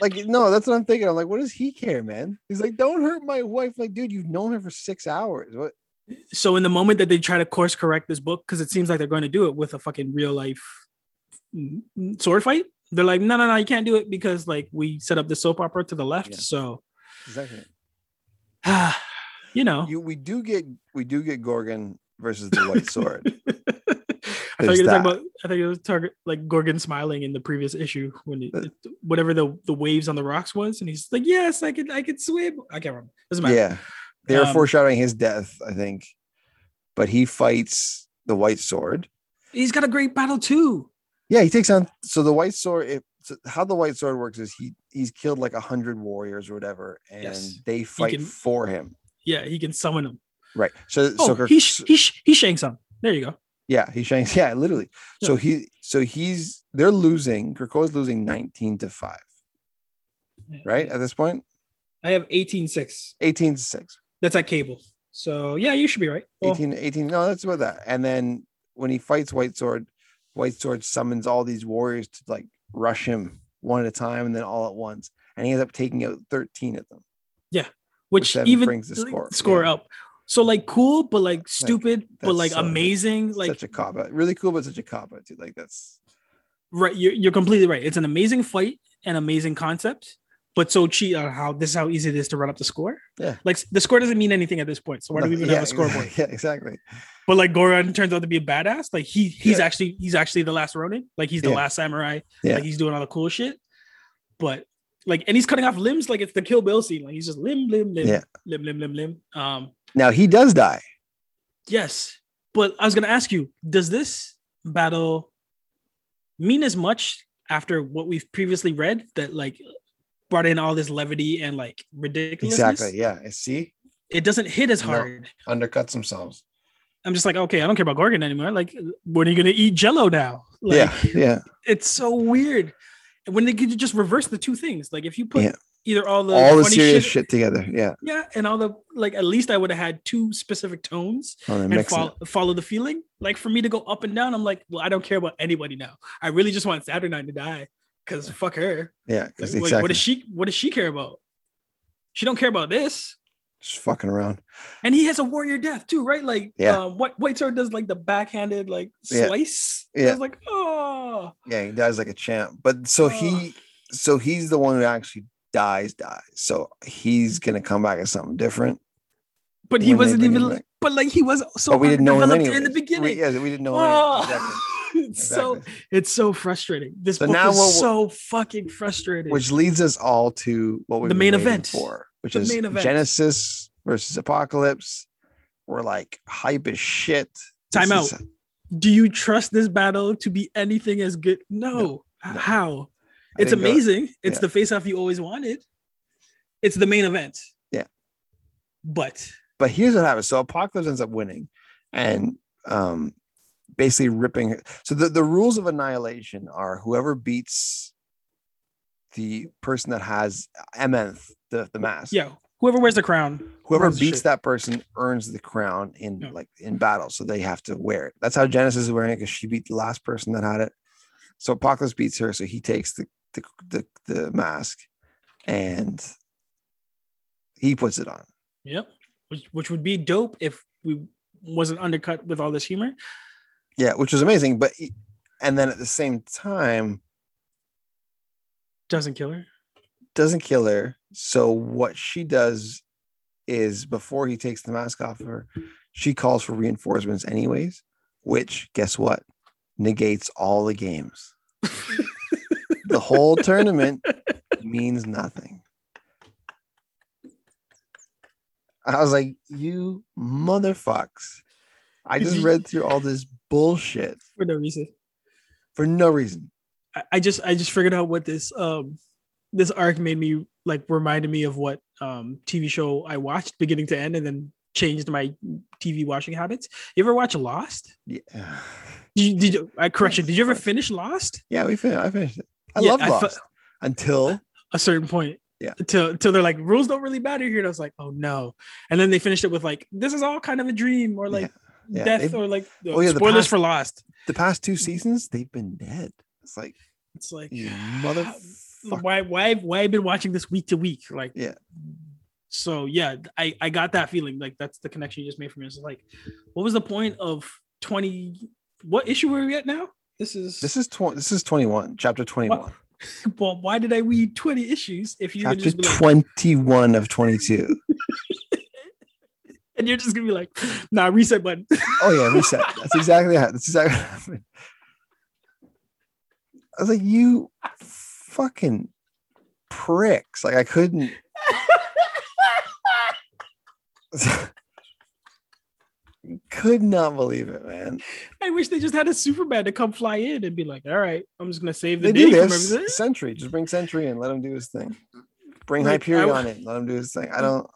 like, no, that's what I'm thinking. I'm like, what does he care, man? He's like, don't hurt my wife. Like, dude, you've known her for six hours. What? so in the moment that they try to course correct this book, because it seems like they're going to do it with a fucking real life sword fight, they're like, no, no, no, you can't do it because like we set up the soap opera to the left. Yeah. So, Exactly. [SIGHS] you know, You, we do get, we do get Gorgon versus the White Sword. [LAUGHS] I thought you were talking about. I think it was target like Gorgon smiling in the previous issue when he, Uh, whatever the the waves on the rocks was, and he's like, "Yes, I could, I could swim." I can't remember. Doesn't matter. yeah, they are Um, foreshadowing his death, I think. But he fights the White Sword. He's got a great battle too. Yeah, he takes on. So the White Sword. It, so how the White Sword works is he he's killed like a hundred warriors or whatever, and Yes. they fight can- for him. Yeah, he can summon them. Right. So Oh, so Kirk- he sh- he sh- he shanks him. There you go. Yeah, he shanks. [LAUGHS] Yeah, literally. So he so he's they're losing. Krakoa's losing 19 to 5, right? At this point, I have 18-6. 18-6. That's at cable. So yeah, you should be right. Well, 18 18. No, that's about that. And then when he fights White Sword, White Sword summons all these warriors to like rush him one at a time and then all at once. And he ends up taking out 13 of them. Yeah. Which seven even brings the score, score yeah. up. So like cool, but like stupid, but like so- amazing. Like such a cop out. Really cool, but such a cop out, too. Like that's right, you're, you're completely right. It's an amazing fight, an amazing concept, but so cheat on how this is how easy it is to run up the score. Yeah. Like the score doesn't mean anything at this point. So why do we even yeah, have a [LAUGHS] scoreboard? [LAUGHS] Yeah, exactly. But like Gorgon turns out to be a badass. Like he he's Yeah. actually he's actually the last Ronin. Like he's the Yeah. last samurai. Yeah. Like he's doing all the cool shit. But like and he's cutting off limbs like it's the Kill Bill scene. Like he's just limb, limb, limb, Yeah. limb, limb, limb, limb. Um, Now he does die. yes. But I was gonna ask you, does this battle mean as much after what we've previously read that like brought in all this levity and like ridiculousness? Exactly. Yeah. See, It doesn't hit as No. hard. undercuts themselves. I'm just like, okay, I don't care about Gorgon anymore. Like, when are you gonna eat Jello now? Like, yeah. Yeah. it's so weird when they could just reverse the two things. Like if you put Yeah. either all the All the serious shit, shit together. Yeah. yeah, and all the like, at least I would have had two specific tones Oh, and follow, follow the feeling. Like for me to go up and down, I'm like, well, I don't care about anybody now. I really just want Saturnyne to die because fuck her. Yeah. Like, exactly. what does she? What does she care about? She don't care about this. Just fucking around. And he has a warrior death too, right? Like, Yeah. um, what White Sword does like the backhanded like slice. Yeah. I was like, oh, Yeah, he dies like a champ. But so he so he's the one who actually dies, dies. So he's gonna come back as something different. but he wasn't even. back. But like he was so but we didn't know him anyway. in the beginning. We, yeah, we didn't know Oh, him. Exactly. [LAUGHS] it's so it's so frustrating. This So book now is what- so fucking frustrating. Which leads us all to what we The main event. for, which The is main event. Genesis versus Apocalypse. We're like hype as shit. This Time is- out. Do you trust this battle to be anything as good? No. No, no. How? I It's amazing. It's yeah. the face off you always wanted. It's the main event. Yeah. But but here's what happens. So Apocalypse ends up winning and um basically ripping so the, the rules of annihilation are whoever beats the person that has Amenth, the, the mask. yeah, whoever wears the crown, Whoever beats that person earns the crown in Yeah. like in battle. So they have to wear it. That's how Genesis is wearing it because she beat the last person that had it. So Apocalypse beats her, so he takes the the, the, the mask and he puts it on. Yep. Which which would be dope if we wasn't undercut with all this humor. Yeah, which was amazing. But and then at the same time, Doesn't kill her. doesn't kill her. So what she does is before he takes the mask off of her, she calls for reinforcements anyways, which guess what? Negates all the games. [LAUGHS] the whole tournament means nothing. I was like, you motherfucks. I just read through all this bullshit for no reason. for no reason. I, I just I just figured out what this um this arc made me like reminded me of what um TV show I watched beginning to end and then changed my TV watching habits. You ever watch Lost? Yeah. Did you, did you I correction, did you ever finish Lost? Yeah, we finished. I finished it. I Yeah, love I fe- Lost until A certain point. Yeah. Until until they're like rules don't really matter here. And I was like, oh no. And then they finished it with like, this is all kind of a dream or like yeah, death or like Oh, yeah, the spoilers past- for Lost. the past two seasons they've been dead. It's like It's like you [SIGHS] motherfucker. why why why I've been watching this week to week like Yeah. so yeah I I got that feeling like that's the connection you just made for me it's like what was the point of 20 what issue are we at now this is This is twenty. This is twenty-one. Chapter twenty-one. [LAUGHS] well why did I read 20 issues if you're Chapter just like, twenty-one of twenty-two. [LAUGHS] and you're just gonna be like nah reset button Oh yeah, reset. [LAUGHS] That's exactly how. That's exactly what happened. I was like, you fucking pricks. Like I couldn't. [LAUGHS] Could not believe it, man. I wish they just had a Superman to come fly in and be like all right I'm just gonna save the They day do this. Sentry, just bring Sentry in, let him do his thing. Bring Like, Hyperion in, let him do his thing. I don't.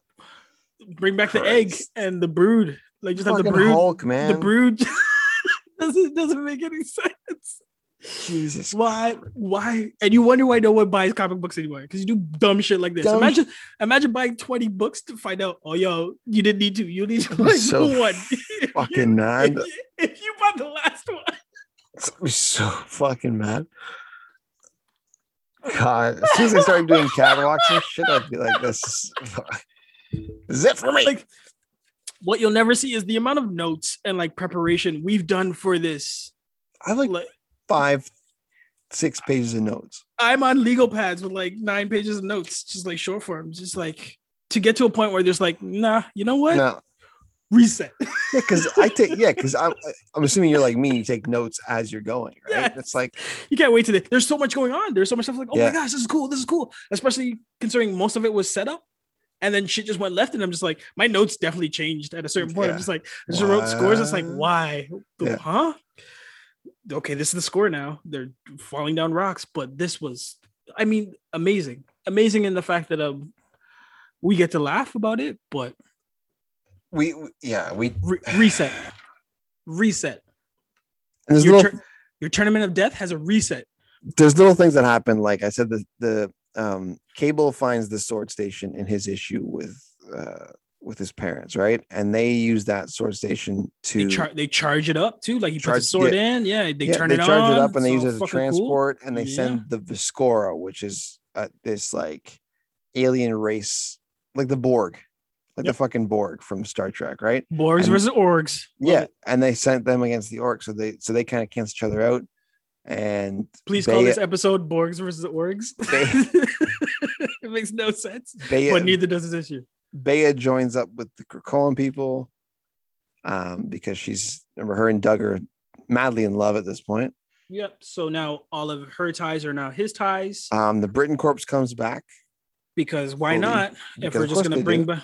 Bring back the egg and the brood like just have the brood Hulk, man. the brood [LAUGHS] doesn't doesn't make any sense. Jesus. Why? Why? And you wonder why no one buys comic books anymore because you do dumb shit like this. Dumb imagine, imagine buying twenty books to find out. Oh, yo, you didn't need to. You need to buy So one. Fucking [LAUGHS] mad. if you bought the last one, I was so fucking mad. God, as soon as I started doing [LAUGHS] catwalks and shit, I'd be like, "This is, this is it for me." like what you'll never see is the amount of notes and like preparation we've done for this. I have like Like, five, six pages of notes. I'm on legal pads with like nine pages of notes, just like short forms, just like to get to a point where there's like, nah, you know what? No, Reset. yeah, because I take yeah, because I'm I'm assuming you're like me. You take notes as you're going, right? Yes. It's like you can't wait to the, there's so much going on. There's so much stuff like, oh Yeah. my gosh, this is cool. This is cool. Especially considering most of it was set up and then shit just went left. And I'm just like, my notes definitely changed at a certain point. I'm just like, I just wrote scores. It's like, why? Yeah. Huh? Okay, this is the score now. They're falling down rocks, but this was, I mean, amazing. Amazing in the fact that um we get to laugh about it, but we, we- yeah we re- reset. Reset. Your, little tur- your tournament of death has a reset. there's little things that happen. Like I said, the the um, Cable finds the sword station in his issue with uh, with his parents, right? And they use that sword station to They, char- they charge it up too. Like he Charge- puts a sword in. Yeah, they yeah, turn they it charge on. it up and they use it as a fucking cool. transport, and they Yeah. send the Viscora, which is uh, this like alien race, like the Borg, like Yep. the fucking Borg from Star Trek, right? Borgs and- versus orgs. Love yeah, it. and they sent them against the orcs, so they so they kind of cancel each other out. And Please call this episode Borgs versus orgs. [LAUGHS] [LAUGHS] it makes no sense, Bei, but neither does this issue. Bei joins up with the Krakoan people um, because she's remember her and Doug are madly in love at this point. Yep. So now all of her ties are now his ties Um, the Britain Corps comes back. because why not? If we're just gonna bring do. back,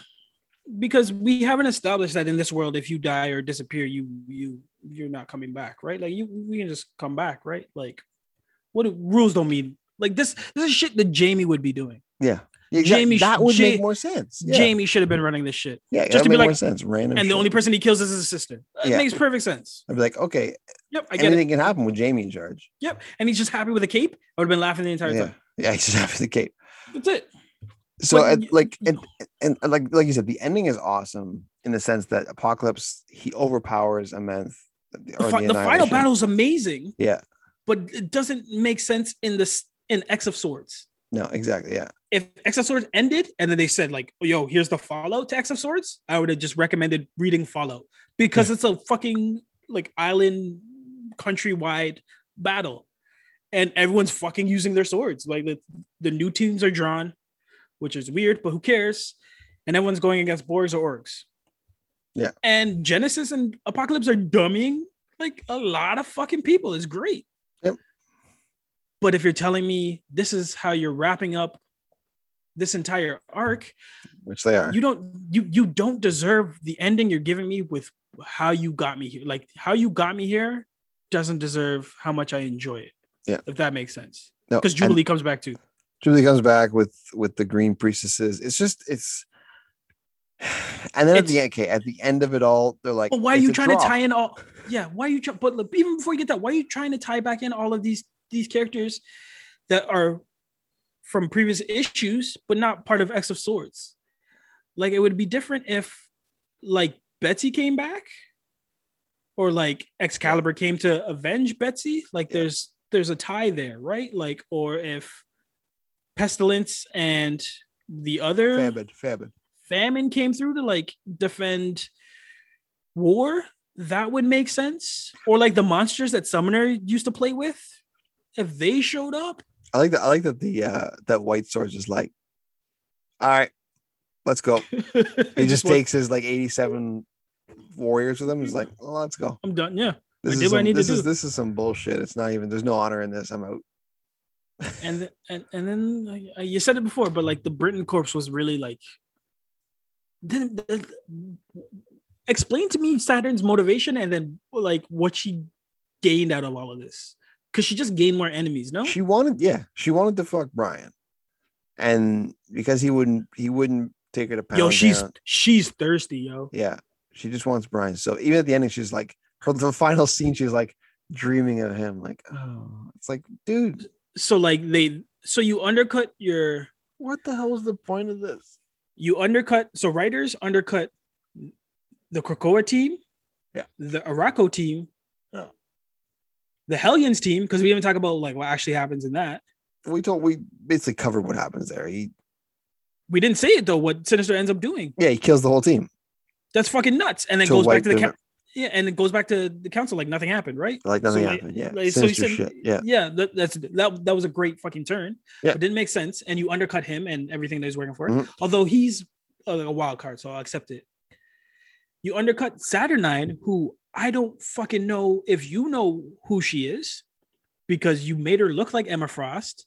because we haven't established that in this world, if you die or disappear, you you you're not coming back, right? Like you we can just come back, right? Like what do, rules don't mean like this. This is shit that Jamie would be doing. Yeah, Yeah, Jamie that would make more sense. Yeah, Jamie should have been running this shit. yeah, just to be like- sense. Random, and the only person he kills is his sister. It Yeah. makes perfect sense. I'd be like, okay, Yep, I get anything it. can happen with Jamie in charge. Yep, and he's just happy with a cape. I would have been laughing the entire Yeah, time. yeah, he's just having the cape. That's it. So, But like, and, and like, like you said, the ending is awesome in the sense that Apocalypse he overpowers Amenth. The, fi- the final battle is amazing, Yeah, but it doesn't make sense in this in X of Swords. no, exactly. Yeah, If X of Swords ended and then they said like, "Yo, here's the Fallout to X of Swords," I would have just recommended reading Fallout because it's a fucking like island countrywide battle, and everyone's fucking using their swords. Like the the new teams are drawn, which is weird, but who cares? and everyone's going against Borgs or Orcs. Yeah. And Genesis and Apocalypse are dummying like a lot of fucking people. It's great. Yep. But if you're telling me this is how you're wrapping up this entire arc, which they are. you don't you you don't deserve the ending you're giving me with how you got me here. Like how you got me here doesn't deserve how much I enjoy it. Yeah. If that makes sense. No, Because and Jubilee comes back too. Jubilee comes back with with the green priestesses. It's just it's. And then at the end, okay, at the end of it all, they're like, why are you trying to tie in all? Yeah, why are you trying? But look, even before you get that, why are you trying to tie back in all of these these characters that are from previous issues, but not part of X of Swords? Like it would be different if, like Betsy came back, or like Excalibur came to avenge Betsy. Like Yeah. there's there's a tie there, right? Like or if Pestilence and the other Famine, famine. Famine came through to like defend war, that would make sense. Or like the monsters that Summoner used to play with, if they showed up. I like that. I like that the uh that White Swords is like, all right, let's go. [LAUGHS] He just takes his like 87 warriors with him. He's like, let's go. I'm done. Yeah. This did is what I some, need to this is do. this is some bullshit. It's not even. There's no honor in this. I'm out. And and and then you said it before, but like the Britain corpse was really like. Then then- explain to me Saturn's motivation and then like what she gained out of all of this. Because she just gained more enemies, no? She wanted, yeah, she wanted to fuck Brian, and because he wouldn't, he wouldn't take her to pound. Yo, she's down. she's thirsty, yo. yeah, she just wants Brian. So even at the ending, she's like, her the final scene, she's like dreaming of him. Like, oh, it's like, dude, so like they so you undercut your what the hell is the point of this? You undercut so writers undercut the Krakoa team, Yeah. the Arakko team, Yeah. the Hellions team, because we haven't talked about like what actually happens in that. We told we basically covered what happens there. He We didn't say it though, what Sinister ends up doing. yeah, he kills the whole team. That's fucking nuts. And then To goes back to the council. Yeah, and it goes back to the council like nothing happened, right? Like nothing So, happened. Yeah, like, so he said, shit. Yeah, yeah, that, that's that. That was a great fucking turn. Yeah. it didn't make sense, and you undercut him and everything that he's working for. Mhm. Although he's a, a wild card, so I'll accept it. You undercut Saturnyne, who I don't fucking know if you know who she is, because you made her look like Emma Frost.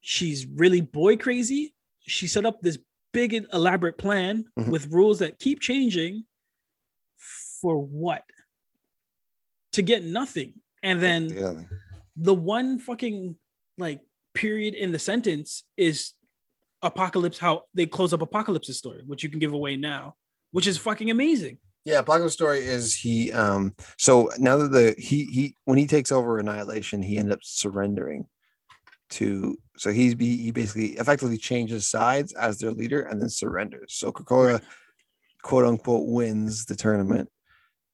She's really boy crazy. She set up this big elaborate plan Mhm. with rules that keep changing. For what? To get nothing. And then yeah. the one fucking like period in the sentence is apocalypse how they close up apocalypse's story which you can give away now which is fucking amazing Yeah, Paco's story is he um so now that the he he when he takes over annihilation, he ends up surrendering to so he's be he basically effectively changes sides as their leader and then surrenders. So Krakoa quote unquote wins the tournament.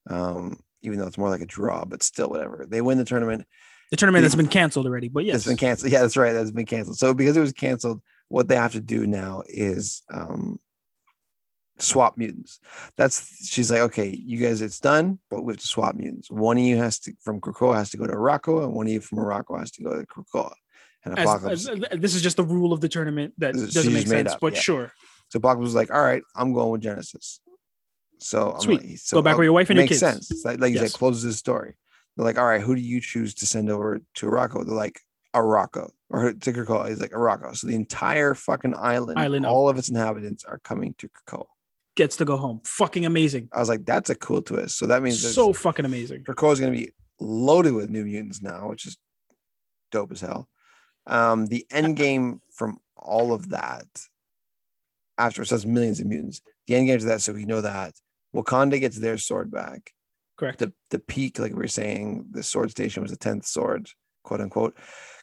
Um, even though it's more like a draw, but still whatever. They win the tournament. the tournament that's been canceled already but yes It's been canceled. Yeah, that's right. That's been canceled. So because it was canceled, what they have to do now is um swap mutants. That's she's like, okay, you guys, it's done, but we have to swap mutants. One of you has to from Krakoa has to go to Morocco, and one of you from Morocco has to go to Krakoa. And Apocalypse. as- this is just the rule of the tournament that doesn't make sense up, but yeah. sure so Apocalypse was like, all right, I'm going with Genesis. So I'm Sweet. like- so Go back uh, with your wife and your makes kids. sense. It's like, like you Yes. said, closes his story. They're like, all right, who do you choose to send over to Morocco? They're like, Morocco or to Krakoa. He's like Morocco. So the entire fucking island, Island all of its inhabitants are coming to Krakoa. gets to go home fucking amazing I was like, that's a cool twist. So that means so fucking amazing Krakoa is going to be loaded with new mutants now, which is dope as hell. Um, the end [LAUGHS] game from all of that, after it says millions of mutants, the end game to that, so we know that Wakanda gets their sword back. correct The the peak, like we were saying, the sword station was the tenth sword, quote unquote.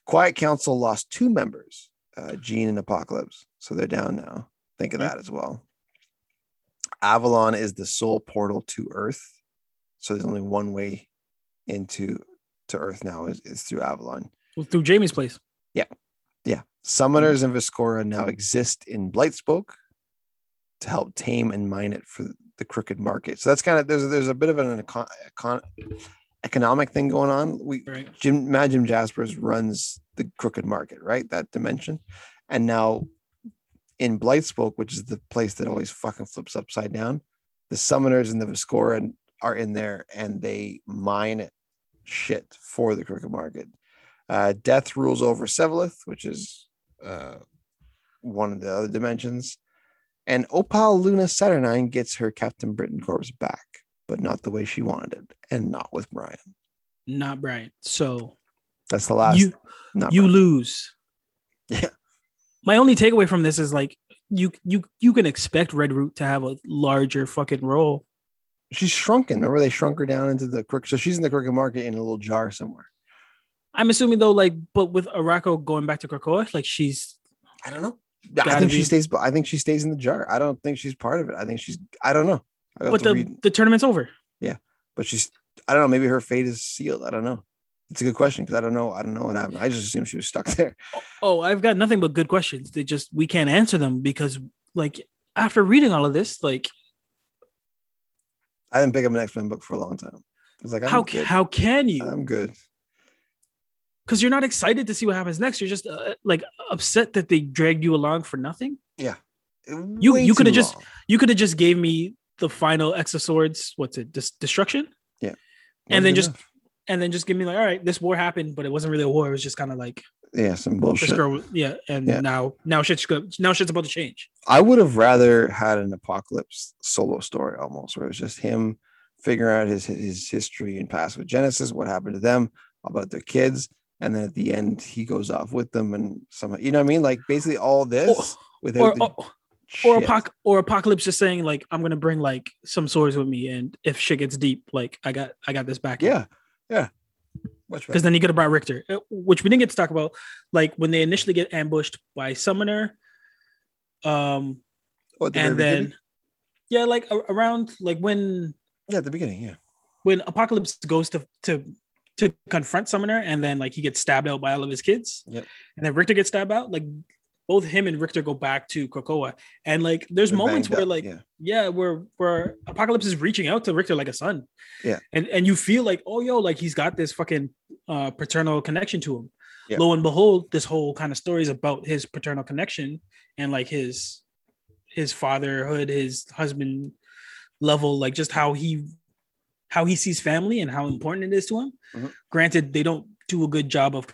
Quiet Council lost two members, uh, Jean and Apocalypse, so they're down now. Think of Okay. that as well. Avalon is the sole portal to Earth, so there's only one way into to Earth now is, is through Avalon. Well, through jamie's place Yeah, Yeah, summoners and Viscora now exist in Blightspoke to help tame and mine it for the crooked market. So that's kind of there's there's a bit of an econ, econ, economic thing going on. We right Jim Mad Jim Jaspers runs the crooked market, right? That dimension. And now in Blightspoke, which is the place that always fucking flips upside down, the summoners and the Viscora are in there and they mine shit for the crooked market. Uh, Death rules over Sevalith, which is uh, one of the other dimensions. And Opal Luna Saturnyne gets her Captain Britain corpse back, but not the way she wanted it, and not with Brian. Not Brian. So That's the last. you you Brian. lose. Yeah. My only takeaway from this is like you you you can expect Red Root to have a larger fucking role. She's shrunken. Remember, they shrunk her down into the cricket. So she's in the cricket market in a little jar somewhere. I'm assuming though, like, but with Arakko going back to Krakoa, like she's I don't know. I think be. she stays. I think she stays in the jar. I don't think she's part of it. I think she's. I don't know. I but the read, the tournament's over. Yeah, but she's. I don't know. Maybe her fate is sealed. I don't know. It's a good question because I don't know. I don't know what happened. I just assumed she was stuck [LAUGHS] there. Oh, oh, I've got nothing but good questions. They just we can't answer them because like after reading all of this, like I didn't pick up an X Men book for a long time. I was like, I'm how good. how can you? I'm good. Because you're not excited to see what happens next. You're just uh, like upset that they dragged you along for nothing. Yeah. You- Way you coulda just- You could have just gave me the final X of Swords. What's it? Dis- destruction. Yeah and Wasn't then just- And then just give me like, all right, this war happened, but it wasn't really a war. It was just kind of like yeah, some this bullshit. girl, yeah. And Yeah. now, now shit's good. now shit's about to change. I would have rather had an apocalypse solo story almost, where it was just him figuring out his his history and past with Genesis, what happened to them, about their kids, and then at the end he goes off with them and some, you know what I mean? Like basically all this without Or or, or, apoc- or apocalypse just saying like, I'm gonna bring like some swords with me, and if shit gets deep, like I got I got this back. yeah, yeah, because then you could have brought Rictor, uh, which we didn't get to talk about. Like when they initially get ambushed by Summoner, um, Oh, the and then beginning? yeah, like around like when yeah, at the beginning, yeah, when Apocalypse goes to to to confront Summoner, and then like he gets stabbed out by all of his kids, Yep. and then Rictor gets stabbed out. Like both him and Rictor go back to Krakoa, and like there's They're moments where up, like yeah. yeah, where where Apocalypse is reaching out to Rictor like a son. Yeah. And and you feel like, oh yo, like he's got this fucking uh paternal connection to him. Yeah. Lo and behold, this whole kind of story is about his paternal connection and like his his fatherhood, his husband level, like just how he how he sees family and how important it is to him. Mhm. Granted, they don't do a good job of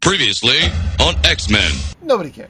Previously on X Men. Nobody cares.